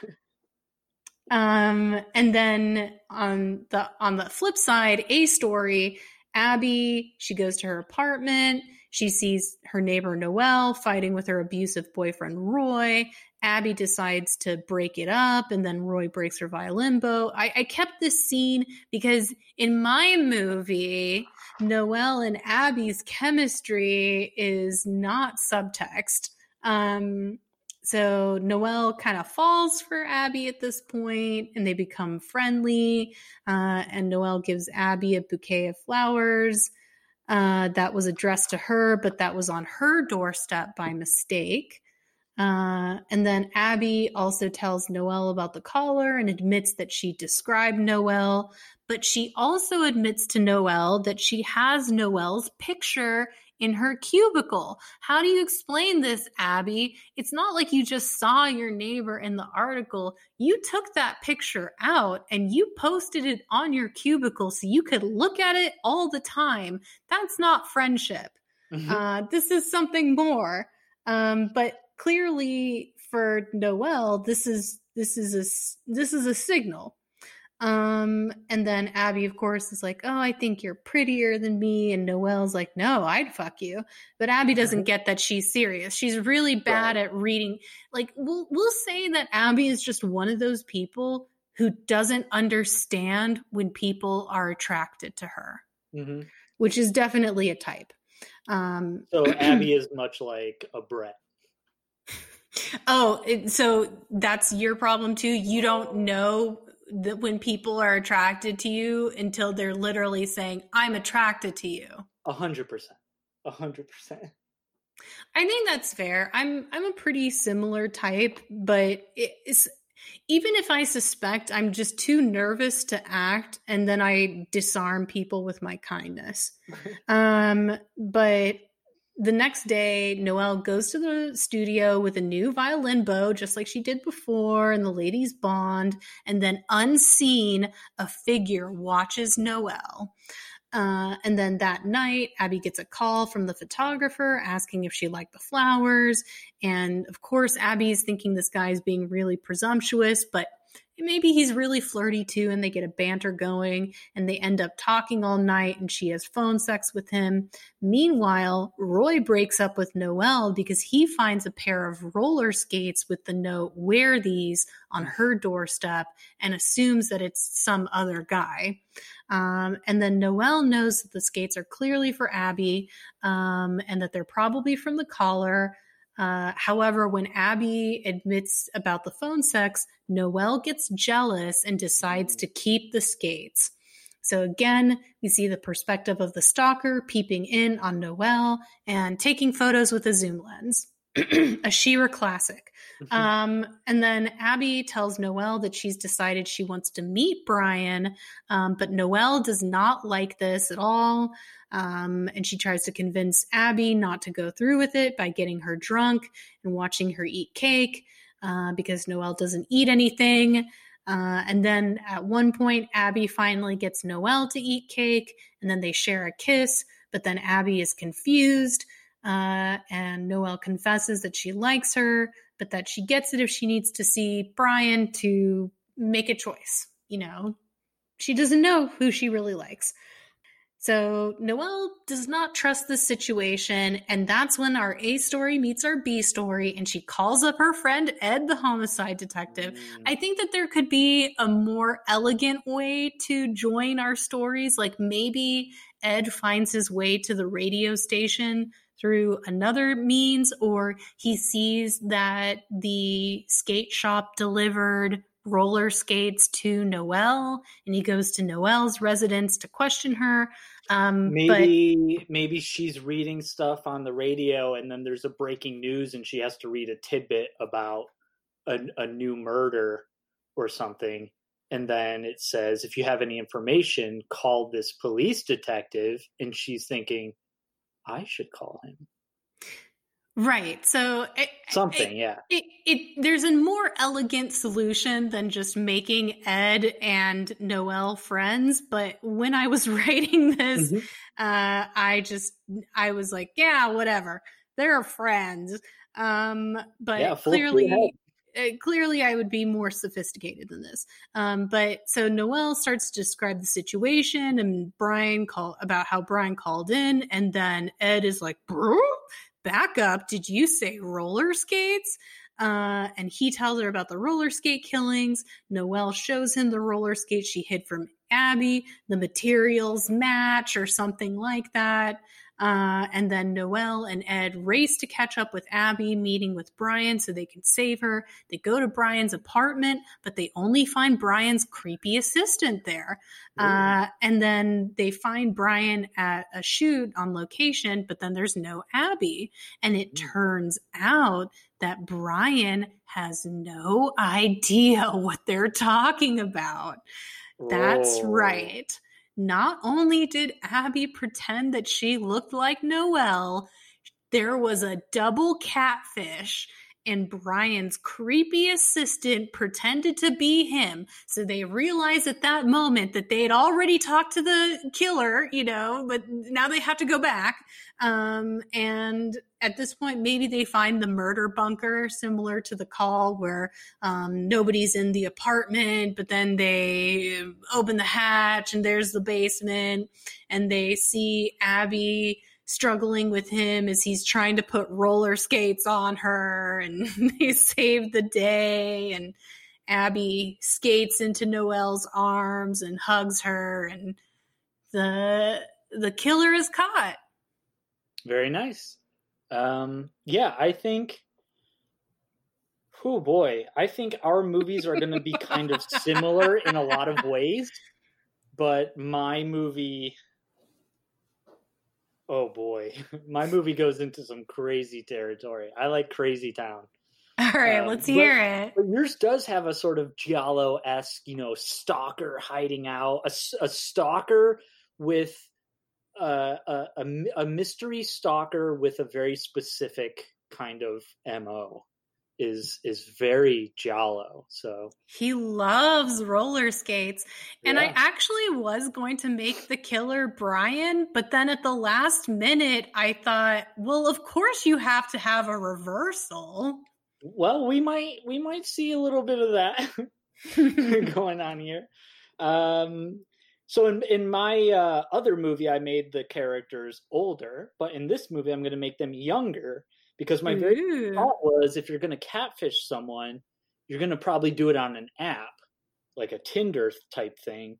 Um, and then on the on the flip side, a story, Abby, she goes to her apartment. She sees her neighbor Noelle fighting with her abusive boyfriend Roy. Abby decides to break it up, and then Roy breaks her violin bow. I, I kept this scene because in my movie, Noelle and Abby's chemistry is not subtext. Um, so Noelle kind of falls for Abby at this point, and they become friendly. Uh, and Noelle gives Abby a bouquet of flowers uh, that was addressed to her, but that was on her doorstep by mistake. Uh, and then Abby also tells Noelle about the caller and admits that she described Noelle, but she also admits to Noelle that she has Noelle's picture in her cubicle. How do you explain this, Abby? It's not like you just saw your neighbor in the article. You took that picture out and you posted it on your cubicle so you could look at it all the time. That's not friendship. Mhm. Uh, this is something more. Um, but clearly for Noelle, this is this is a this is a signal. Um, and then Abby, of course, is like, "Oh, I think you're prettier than me," and Noelle's like, "No, I'd fuck you." But Abby doesn't get that she's serious. She's really bad Right. at reading. Like, we'll we'll say that Abby is just one of those people who doesn't understand when people are attracted to her, Mhm. which is definitely a type. Um, So Abby is much like a Brett. Oh, so that's your problem too. You don't know that when people are attracted to you until they're literally saying, "I'm attracted to you." A hundred percent. A hundred percent. I think that's fair. I'm I'm a pretty similar type, but it's even if I suspect, I'm just too nervous to act, and then I disarm people with my kindness. Um, but the next day, Noelle goes to the studio with a new violin bow, just like she did before, and the ladies bond. And then, unseen, a figure watches Noelle. Uh, and then that night, Abby gets a call from the photographer asking if she liked the flowers. And of course, Abby's thinking this guy's being really presumptuous, but maybe he's really flirty too. And they get a banter going and they end up talking all night and she has phone sex with him. Meanwhile, Roy breaks up with Noelle because he finds a pair of roller skates with the note, wear these on her doorstep and assumes that it's some other guy. Um, and then Noelle knows that the skates are clearly for Abby um, and that they're probably from the caller. Uh, however, when Abby admits about the phone sex, Noelle gets jealous and decides to keep the skates. So again, we see the perspective of the stalker peeping in on Noelle and taking photos with a zoom lens. a Shira classic. Um, and then Abby tells Noelle that she's decided she wants to meet Brian, um, but Noelle does not like this at all. Um, and she tries to convince Abby not to go through with it by getting her drunk and watching her eat cake uh, because Noelle doesn't eat anything. Uh, and then at one point, Abby finally gets Noelle to eat cake, and then they share a kiss. But then Abby is confused, uh, and Noelle confesses that she likes her, but that she gets it if she needs to see Brian to make a choice. You know, she doesn't know who she really likes. So Noelle does not trust the situation, and that's when our A story meets our B story, and she calls up her friend Ed, the homicide detective. Mm. I think that there could be a more elegant way to join our stories. Like maybe Ed finds his way to the radio station through another means, or he sees that the skate shop delivered roller skates to Noelle and he goes to Noelle's residence to question her. Um, but maybe maybe she's reading stuff on the radio and then there's a breaking news and she has to read a tidbit about a, a new murder or something and then it says if you have any information call this police detective and she's thinking i should call him Right. So it, something, it, yeah. It, it there's a more elegant solution than just making Ed and Noelle friends. But when I was writing this, mm-hmm. uh, I just I was like, yeah, whatever. They're friends. Um, but yeah, clearly, uh, clearly, I would be more sophisticated than this. Um, but so Noelle starts to describe the situation, and Brian call about how Brian called in, and then Ed is like, Bro? back up. Did you say roller skates? Uh, and he tells her about the roller skate killings. Noelle shows him the roller skate she hid from Abby. The materials match or something like that. Uh, and then Noelle and Ed race to catch up with Abby, meeting with Brian so they can save her. They go to Brian's apartment, but they only find Brian's creepy assistant there. Uh, and then they find Brian at a shoot on location, but then there's no Abby. And it mm. turns out that Brian has no idea what they're talking about. That's right. Not only did Abby pretend that she looked like Noelle, there was a double catfish and Brian's creepy assistant pretended to be him. So they realized at that moment that they had already talked to the killer, you know, but now they have to go back. Um, and at this point, maybe they find the murder bunker similar to the call where um, nobody's in the apartment, but then they open the hatch and there's the basement and they see Abby struggling with him as he's trying to put roller skates on her and they save the day and Abby skates into Noelle's arms and hugs her and the the killer is caught. Very nice. Um yeah, I think Oh boy, I think our movies are going to be kind of similar in a lot of ways, but my movie oh boy, my movie goes into some crazy territory. I like Crazy Town. All right, um, let's hear it. Yours does have a sort of giallo esque, you know, stalker hiding out, a, a stalker with uh, a, a, a mystery stalker with a very specific kind of mo is is very giallo. So he loves roller skates. And yeah. I actually was going to make the killer Brian, but then at the last minute I thought, well, of course you have to have a reversal. Well, we might we might see a little bit of that going on here. Um so in in my uh, other movie I made the characters older, but in this movie I'm going to make them younger because my very Ooh. Mm-hmm. thought was if you're going to catfish someone, you're going to probably do it on an app, like a Tinder type thing.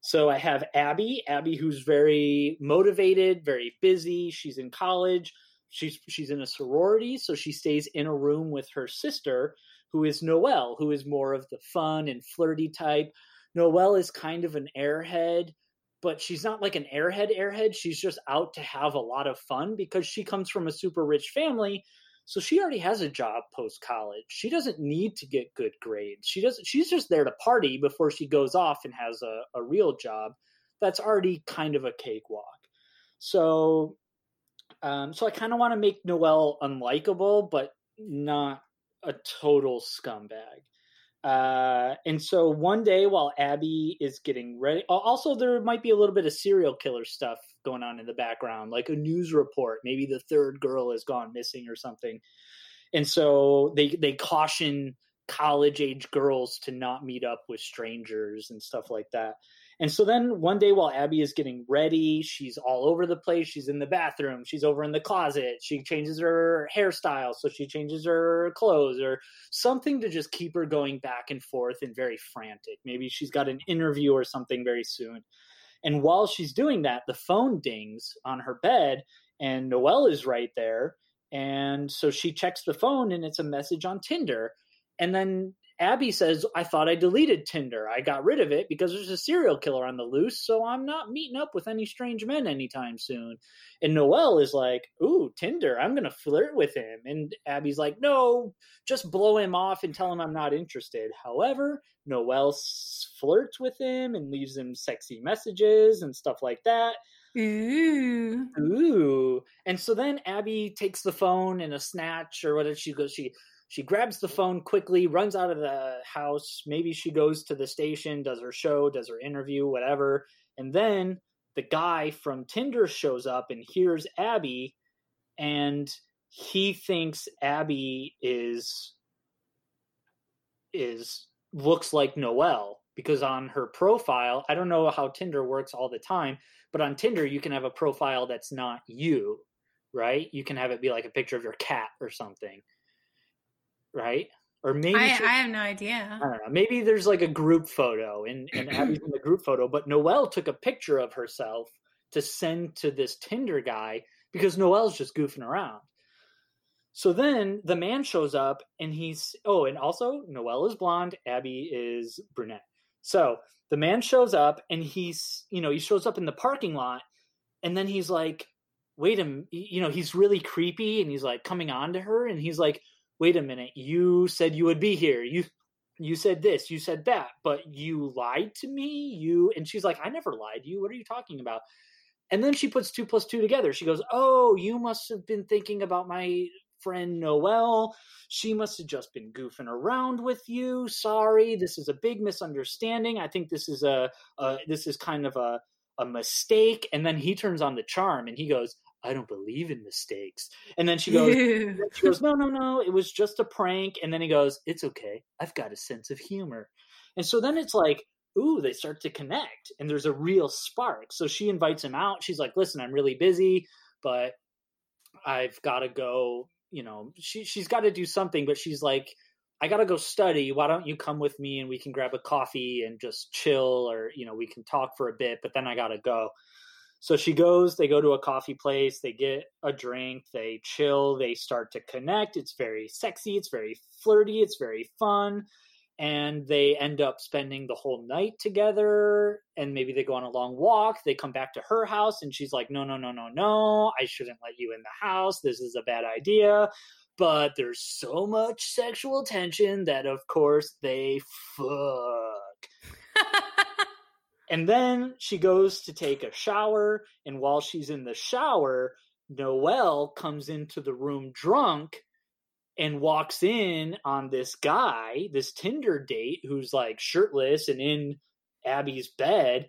So I have Abby, Abby who's very motivated, very busy. She's in college. She's she's in a sorority, so she stays in a room with her sister, who is Noelle, who is more of the fun and flirty type. Noelle is kind of an airhead, but she's not like an airhead airhead. She's just out to have a lot of fun because she comes from a super rich family. So she already has a job post college she doesn't need to get good grades. She doesn't she's just there to party before she goes off and has a, a real job that's already kind of a cakewalk. So um, so i kind of want to make noelle unlikable but not a total scumbag uh, and so one day while Abby is getting ready, also there might be a little bit of serial killer stuff going on in the background, like a news report. Maybe the third girl has gone missing or something. And so they they caution college age girls to not meet up with strangers and stuff like that. And so then one day while Abby is getting ready, she's all over the place. She's in the bathroom, she's over in the closet, she changes her hairstyle, so she changes her clothes or something to just keep her going back and forth and very frantic. Maybe she's got an interview or something very soon. And while she's doing that, the phone dings on her bed and Noelle is right there. And so she checks the phone and it's a message on Tinder. And then Abby says, I thought I deleted Tinder. I got rid of it because there's a serial killer on the loose, so I'm not meeting up with any strange men anytime soon. And Noelle is like, Ooh, Tinder, I'm going to flirt with him. And Abby's like, No, just blow him off and tell him I'm not interested. However, Noelle flirts with him and leaves him sexy messages and stuff like that. Ooh. Ooh. And so then Abby takes the phone in a snatch or whatever she goes she she grabs the phone quickly, runs out of the house. Maybe she goes to the station, does her show, does her interview, whatever. And then the guy from Tinder shows up and hears Abby and he thinks Abby is is looks like Noelle because on her profile, I don't know how Tinder works all the time, but on Tinder you can have a profile that's not you, right? You can have it be like a picture of your cat or something. Right? Or maybe I, she, I have no idea. I don't know. Maybe there's like a group photo and, and Abby's in the group photo, but Noelle took a picture of herself to send to this Tinder guy because Noelle's just goofing around. So then the man shows up and he's oh, and also Noelle is blonde, Abby is brunette. So the man shows up and he's you know he shows up in the parking lot and then he's like, wait a you know he's really creepy and he's like coming on to her and he's like, wait a minute, you said you would be here, you you said this, you said that, but you lied to me, you and she's like, I never lied to you. What are you talking about? And then she puts two plus two together. She goes, Oh, you must have been thinking about my friend Noelle. She must have just been goofing around with you. Sorry, this is a big misunderstanding. I think this is a, a this is kind of a a mistake. And then he turns on the charm and he goes, I don't believe in mistakes. And then she goes, she goes, no, no, no, it was just a prank. And then he goes, it's okay. I've got a sense of humor. And so then it's like, ooh, they start to connect and there's a real spark. So she invites him out. She's like, listen, I'm really busy, but I've got to go you know she she's got to do something but she's like i got to go study why don't you come with me and we can grab a coffee and just chill or you know we can talk for a bit but then i got to go so she goes they go to a coffee place they get a drink they chill they start to connect it's very sexy it's very flirty it's very fun and they end up spending the whole night together and maybe they go on a long walk they come back to her house and she's like no no no no no i shouldn't let you in the house this is a bad idea. But there's so much sexual tension that of course they fuck and then she goes to take a shower and while she's in the shower noelle comes into the room drunk and walks in on this guy, this Tinder date who's like shirtless and in Abby's bed.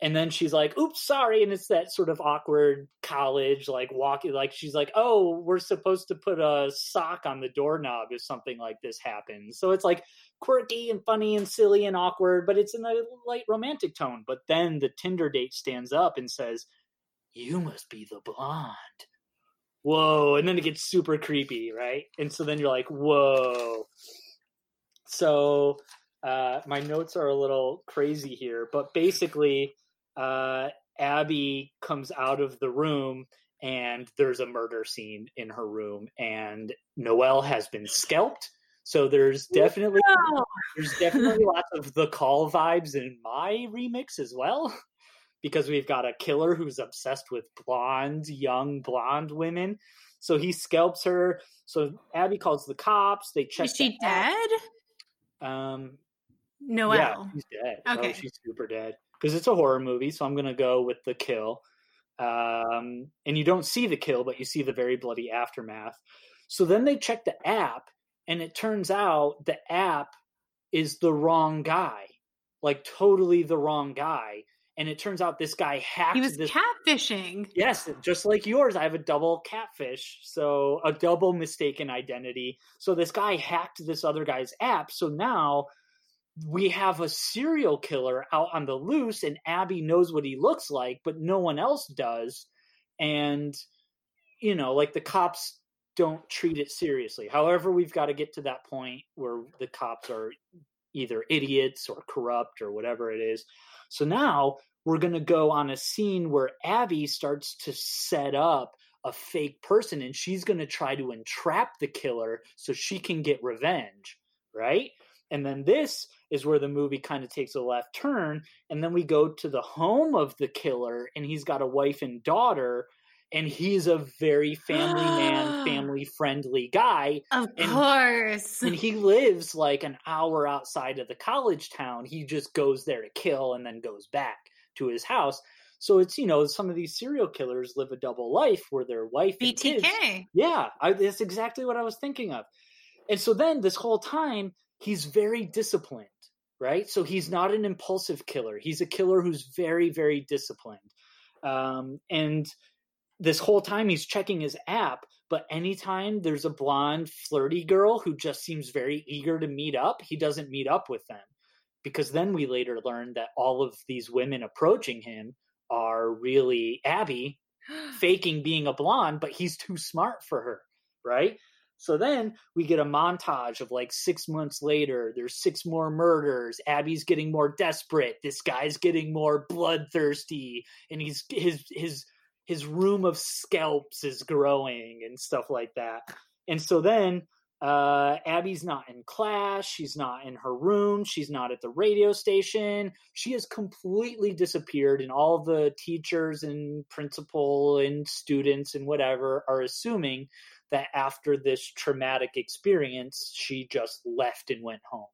And then she's like, oops, sorry. And it's that sort of awkward college, like walking, like she's like, oh, we're supposed to put a sock on the doorknob if something like this happens. So it's like quirky and funny and silly and awkward, but it's in a light romantic tone. But then the Tinder date stands up and says, you must be the blonde whoa and then it gets super creepy right and so then you're like whoa so uh, my notes are a little crazy here but basically uh, abby comes out of the room and there's a murder scene in her room and noelle has been scalped so there's definitely no. there's definitely lots of the call vibes in my remix as well because we've got a killer who's obsessed with blonde, young blonde women. So he scalps her. So Abby calls the cops. They check. Is she dead? Um, Noelle. Yeah, she's dead. Oh, okay, oh, she's super dead because it's a horror movie. So I'm gonna go with the kill. Um, and you don't see the kill, but you see the very bloody aftermath. So then they check the app, and it turns out the app is the wrong guy, like totally the wrong guy and it turns out this guy hacked. He was this... catfishing. Yes, just like yours, I have a double catfish, so a double mistaken identity. So this guy hacked this other guy's app. So now we have a serial killer out on the loose, and Abby knows what he looks like, but no one else does. And you know, like the cops don't treat it seriously. However, we've got to get to that point where the cops are either idiots or corrupt or whatever it is. So now we're going to go on a scene where Abby starts to set up a fake person and she's going to try to entrap the killer so she can get revenge, right? And then this is where the movie kind of takes a left turn. And then we go to the home of the killer, and he's got a wife and daughter, and he's a very family man, family friendly guy. Of and, course. And he lives like an hour outside of the college town. He just goes there to kill and then goes back to his house. So it's you know some of these serial killers live a double life where their wife BTK. kids. Yeah, I, that's exactly what I was thinking of. And so then this whole time he's very disciplined, right? So he's not an impulsive killer. He's a killer who's very very disciplined. Um, and this whole time he's checking his app, but anytime there's a blonde flirty girl who just seems very eager to meet up, he doesn't meet up with them. Because then we later learn that all of these women approaching him are really Abby faking being a blonde, but he's too smart for her, right? So then we get a montage of like six months later, there's six more murders. Abby's getting more desperate. This guy's getting more bloodthirsty, and he's his his his room of scalps is growing and stuff like that. And so then uh, Abby's not in class. She's not in her room. She's not at the radio station. She has completely disappeared, and all the teachers and principal and students and whatever are assuming that after this traumatic experience, she just left and went home.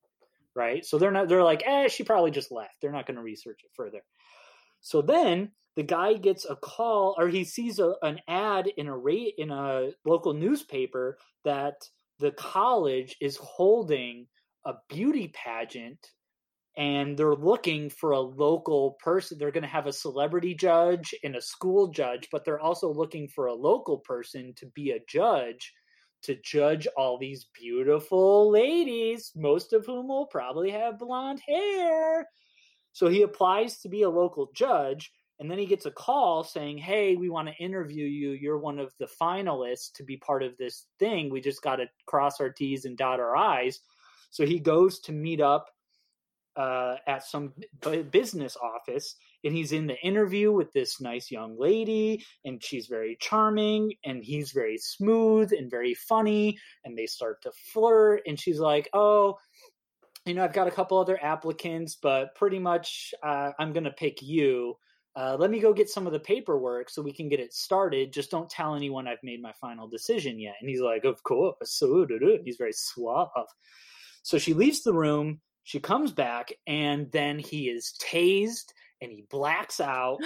Right? So they're not. They're like, eh, she probably just left. They're not going to research it further. So then the guy gets a call, or he sees a, an ad in a rate in a local newspaper that the college is holding a beauty pageant and they're looking for a local person. They're going to have a celebrity judge and a school judge, but they're also looking for a local person to be a judge to judge all these beautiful ladies, most of whom will probably have blonde hair. So he applies to be a local judge, and then he gets a call saying, Hey, we want to interview you. You're one of the finalists to be part of this thing. We just got to cross our T's and dot our I's. So he goes to meet up uh, at some business office and he's in the interview with this nice young lady and she's very charming and he's very smooth and very funny and they start to flirt and she's like oh you know i've got a couple other applicants but pretty much uh, i'm going to pick you uh, let me go get some of the paperwork so we can get it started. Just don't tell anyone I've made my final decision yet. And he's like, Of course. So he's very suave. So she leaves the room. She comes back, and then he is tased and he blacks out.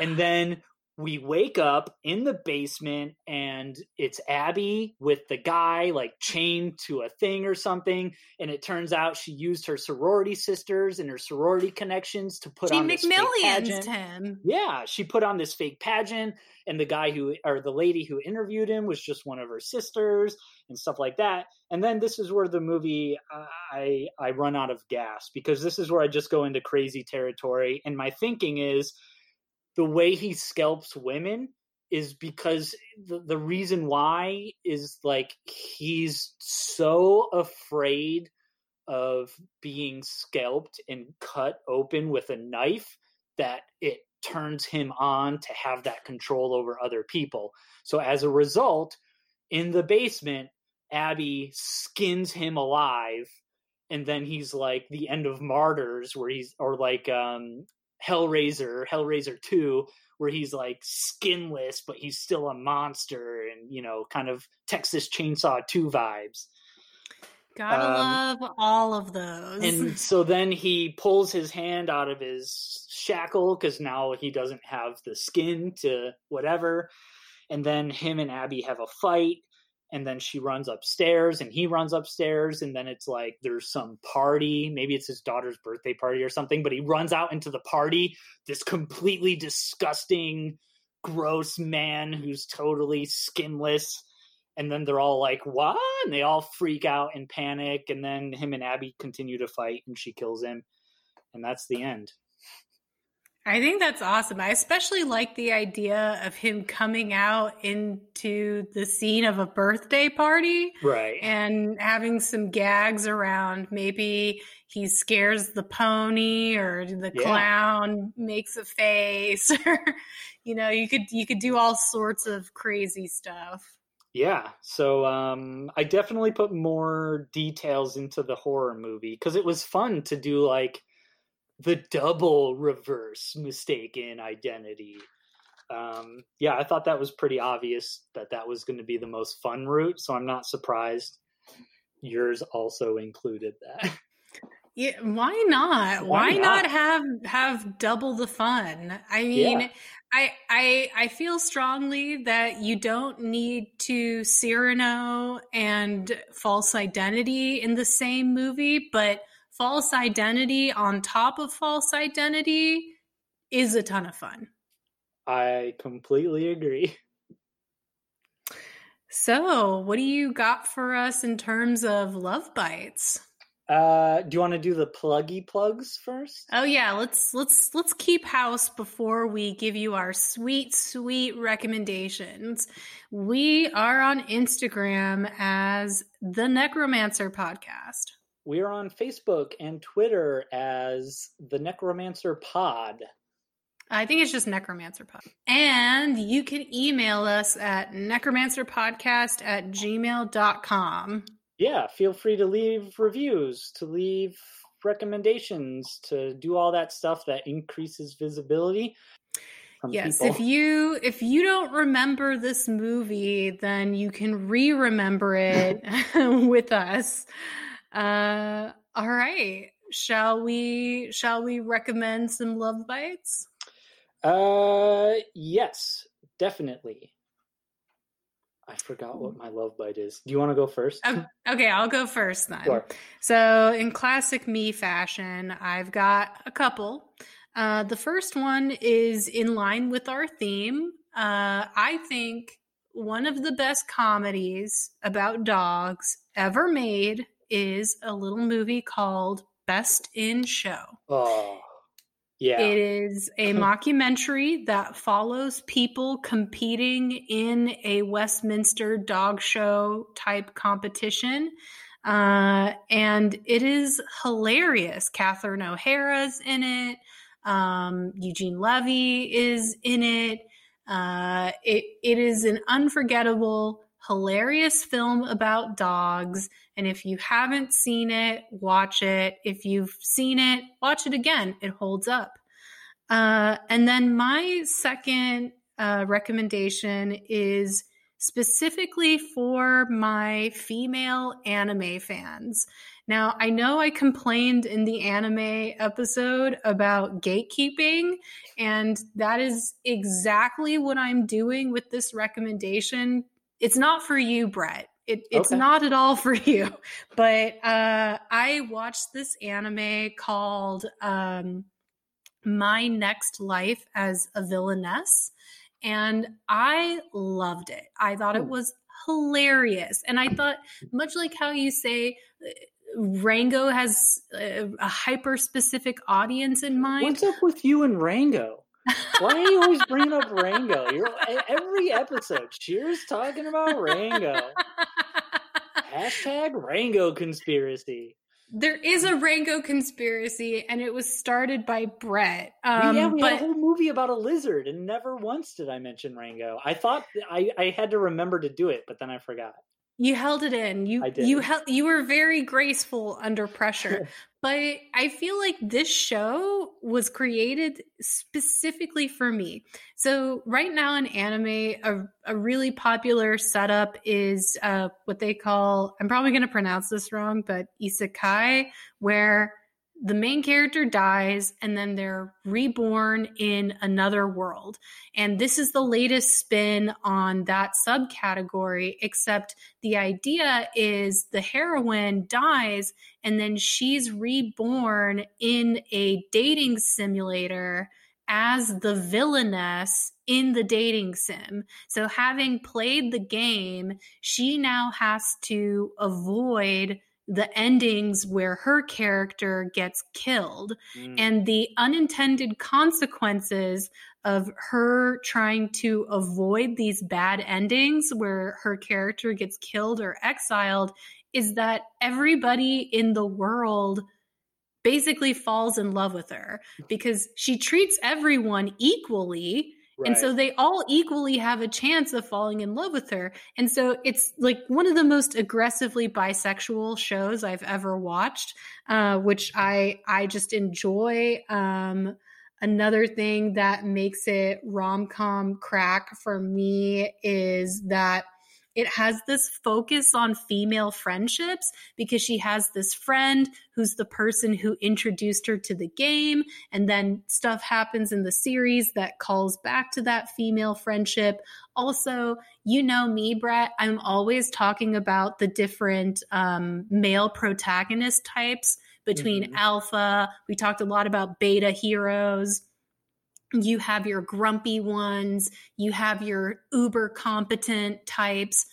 and then we wake up in the basement and it's Abby with the guy like chained to a thing or something. And it turns out she used her sorority sisters and her sorority connections to put she on this fake pageant. him. Yeah, she put on this fake pageant, and the guy who or the lady who interviewed him was just one of her sisters and stuff like that. And then this is where the movie I I run out of gas because this is where I just go into crazy territory. And my thinking is the way he scalps women is because the, the reason why is like he's so afraid of being scalped and cut open with a knife that it turns him on to have that control over other people. So as a result, in the basement, Abby skins him alive and then he's like the end of martyrs where he's or like um Hellraiser, Hellraiser 2, where he's like skinless, but he's still a monster and, you know, kind of Texas Chainsaw 2 vibes. Gotta um, love all of those. And so then he pulls his hand out of his shackle because now he doesn't have the skin to whatever. And then him and Abby have a fight and then she runs upstairs and he runs upstairs and then it's like there's some party maybe it's his daughter's birthday party or something but he runs out into the party this completely disgusting gross man who's totally skinless and then they're all like what? And they all freak out and panic and then him and abby continue to fight and she kills him and that's the end I think that's awesome. I especially like the idea of him coming out into the scene of a birthday party. Right. And having some gags around. Maybe he scares the pony or the yeah. clown makes a face or you know, you could you could do all sorts of crazy stuff. Yeah. So um I definitely put more details into the horror movie cuz it was fun to do like the double reverse mistaken identity. Um, yeah, I thought that was pretty obvious that that was going to be the most fun route, so I'm not surprised yours also included that. Yeah, why not? Why Why, not? not? have have double the fun? I mean, Yeah. I I I feel strongly that you don't need to Cyrano and false identity in the same movie, but false identity on top of false identity is a ton of fun. I completely agree. So, what do you got for us in terms of love bites? Uh, do you want to do the pluggy plugs first? Oh yeah, let's let's let's keep house before we give you our sweet sweet recommendations. We are on Instagram as the Necromancer podcast. We are on Facebook and Twitter as the Necromancer Pod. I think it's just Necromancer Pod. And you can email us at necromancerpodcast at gmail.com. Yeah, feel free to leave reviews, to leave recommendations, to do all that stuff that increases visibility. Yes, people. if you if you don't remember this movie, then you can re-remember it with us. Uh all right. Shall we shall we recommend some love bites? Uh, yes, definitely. I forgot what my love bite is. Do you want to go first? Oh, okay, I'll go first then. Sure. So, in classic me fashion, I've got a couple. Uh, the first one is in line with our theme. Uh, I think one of the best comedies about dogs ever made is a little movie called Best in Show. Oh, yeah. It is a mockumentary that follows people competing in a Westminster dog show type competition. Uh, and it is hilarious. Catherine O'Hara's in it. Um, Eugene Levy is in it. Uh, it. It is an unforgettable, hilarious film about dogs. And if you haven't seen it, watch it. If you've seen it, watch it again. It holds up. Uh, and then my second uh, recommendation is specifically for my female anime fans. Now, I know I complained in the anime episode about gatekeeping, and that is exactly what I'm doing with this recommendation. It's not for you, Brett. It, it's Okay. not at all for you. But uh, I watched this anime called um, My Next Life as a Villainess, and I loved it. I thought it Hmm. was hilarious. And I thought, much like how you say, uh, Rango has a, a hyper specific audience in mind. What's up with you and Rango? Why are you always bringing up Rango? You're every episode. Cheers talking about Rango. Hashtag Rango conspiracy. there is a Rango conspiracy, and it was started by Brett. Um, yeah, we but had a whole movie about a lizard, and never once did I mention Rango. I thought I, I had to remember to do it, but then I forgot. you held it in. You I did. you held you were very graceful under pressure. but I feel like this show was created specifically for me. So right now in anime, a, a really popular setup is uh, what they call I'm probably going to pronounce this wrong, but isekai, where the main character dies and then they're reborn in another world. And this is the latest spin on that subcategory, except the idea is the heroine dies and then she's reborn in a dating simulator as the villainess in the dating sim. So, having played the game, she now has to avoid the endings where her character gets killed Mm. and the unintended consequences of her trying to avoid these bad endings where her character gets killed or exiled is that everybody in the world basically falls in love with her because she treats everyone equally and so they all equally have a chance of falling in love with her. And so it's like one of the most aggressively bisexual shows I've ever watched, uh, which I I just enjoy. Um, another thing that makes it rom com crack for me is that it has this focus on female friendships because she has this friend who's the person who introduced her to the game. And then stuff happens in the series that calls back to that female friendship. Also, you know me, Brett, I'm always talking about the different um, male protagonist types between mm-hmm. alpha. We talked a lot about beta heroes you have your grumpy ones, you have your uber competent types.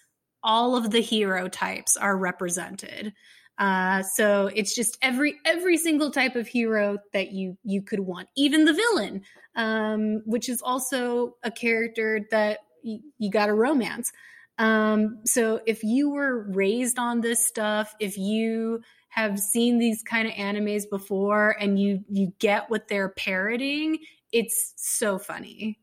All of the hero types are represented. Uh, so it's just every every single type of hero that you you could want, even the villain, um, which is also a character that y- you got a romance. Um, so if you were raised on this stuff, if you have seen these kind of animes before and you you get what they're parroting it's so funny.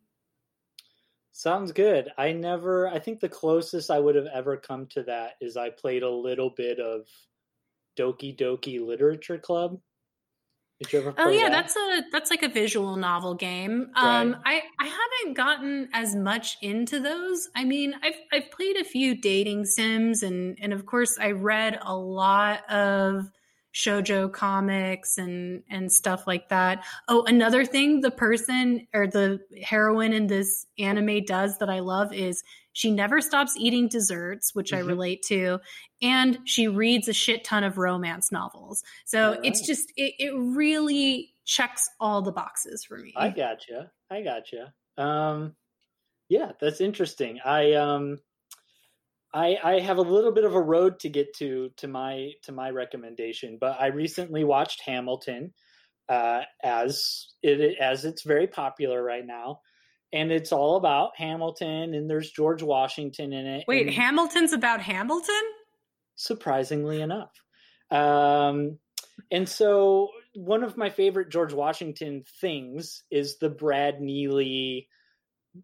Sounds good. I never, I think the closest I would have ever come to that is I played a little bit of Doki Doki Literature Club. Did you ever? oh yeah, that? that's a that's like a visual novel game. Um, right. I I haven't gotten as much into those. I mean, I've I've played a few dating sims, and and of course I read a lot of shojo comics and and stuff like that. Oh, another thing the person or the heroine in this anime does that I love is she never stops eating desserts, which mm-hmm. I relate to, and she reads a shit ton of romance novels. So right. it's just it, it really checks all the boxes for me. I gotcha. I gotcha. Um yeah, that's interesting. I um I, I have a little bit of a road to get to to my to my recommendation, but I recently watched Hamilton, uh, as it as it's very popular right now, and it's all about Hamilton, and there's George Washington in it. Wait, Hamilton's about Hamilton? Surprisingly enough, um, and so one of my favorite George Washington things is the Brad Neely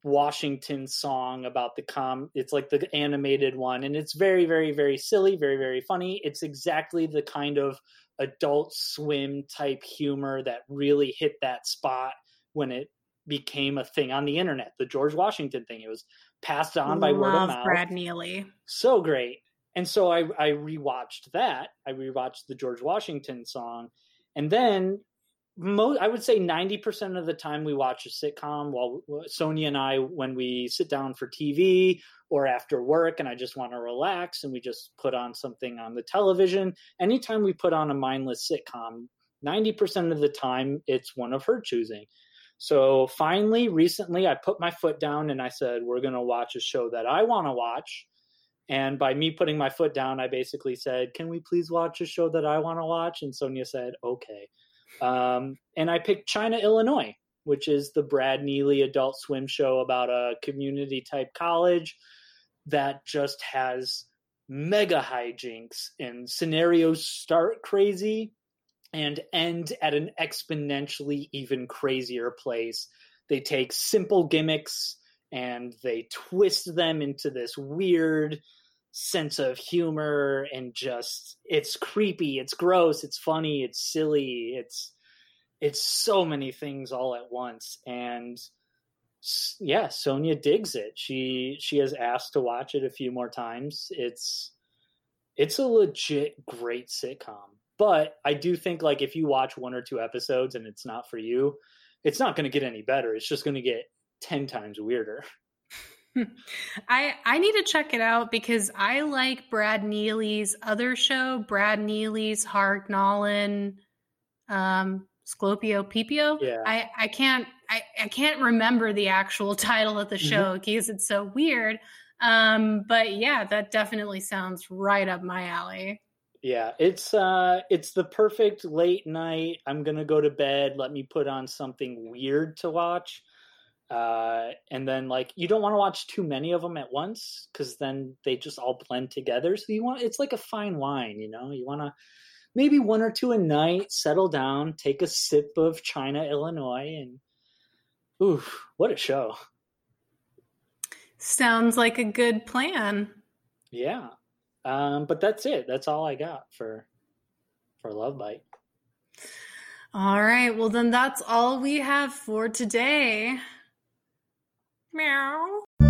Washington song about the com it's like the animated one and it's very very very silly very very funny. It's exactly the kind of adult swim type humor that really hit that spot when it became a thing on the internet the George Washington thing. It was passed on by Love word of mouth. Brad Neely. So great. And so I I rewatched that. I rewatched the George Washington song. And then most, I would say 90% of the time we watch a sitcom while Sonia and I, when we sit down for TV or after work and I just want to relax and we just put on something on the television. Anytime we put on a mindless sitcom, 90% of the time it's one of her choosing. So finally, recently, I put my foot down and I said, We're going to watch a show that I want to watch. And by me putting my foot down, I basically said, Can we please watch a show that I want to watch? And Sonia said, Okay. Um, and I picked China, Illinois, which is the Brad Neely adult swim show about a community type college that just has mega hijinks and scenarios start crazy and end at an exponentially even crazier place. They take simple gimmicks and they twist them into this weird sense of humor and just it's creepy, it's gross, it's funny, it's silly, it's it's so many things all at once and yeah, Sonia digs it. She she has asked to watch it a few more times. It's it's a legit great sitcom. But I do think like if you watch one or two episodes and it's not for you, it's not going to get any better. It's just going to get 10 times weirder. I I need to check it out because I like Brad Neely's other show, Brad Neely's Harg Nallin, um, Sclopio Peepio. Yeah. I, I can't I, I can't remember the actual title of the mm-hmm. show mm-hmm. because it's so weird. Um, but yeah, that definitely sounds right up my alley. Yeah, it's uh it's the perfect late night. I'm gonna go to bed. Let me put on something weird to watch uh, and then like you don't want to watch too many of them at once because then they just all blend together. So you want it's like a fine wine, you know. You want to maybe one or two a night, settle down, take a sip of China, Illinois, and ooh, what a show! Sounds like a good plan. Yeah, um, but that's it. That's all I got for for Love Bite. All right. Well, then that's all we have for today. Meow.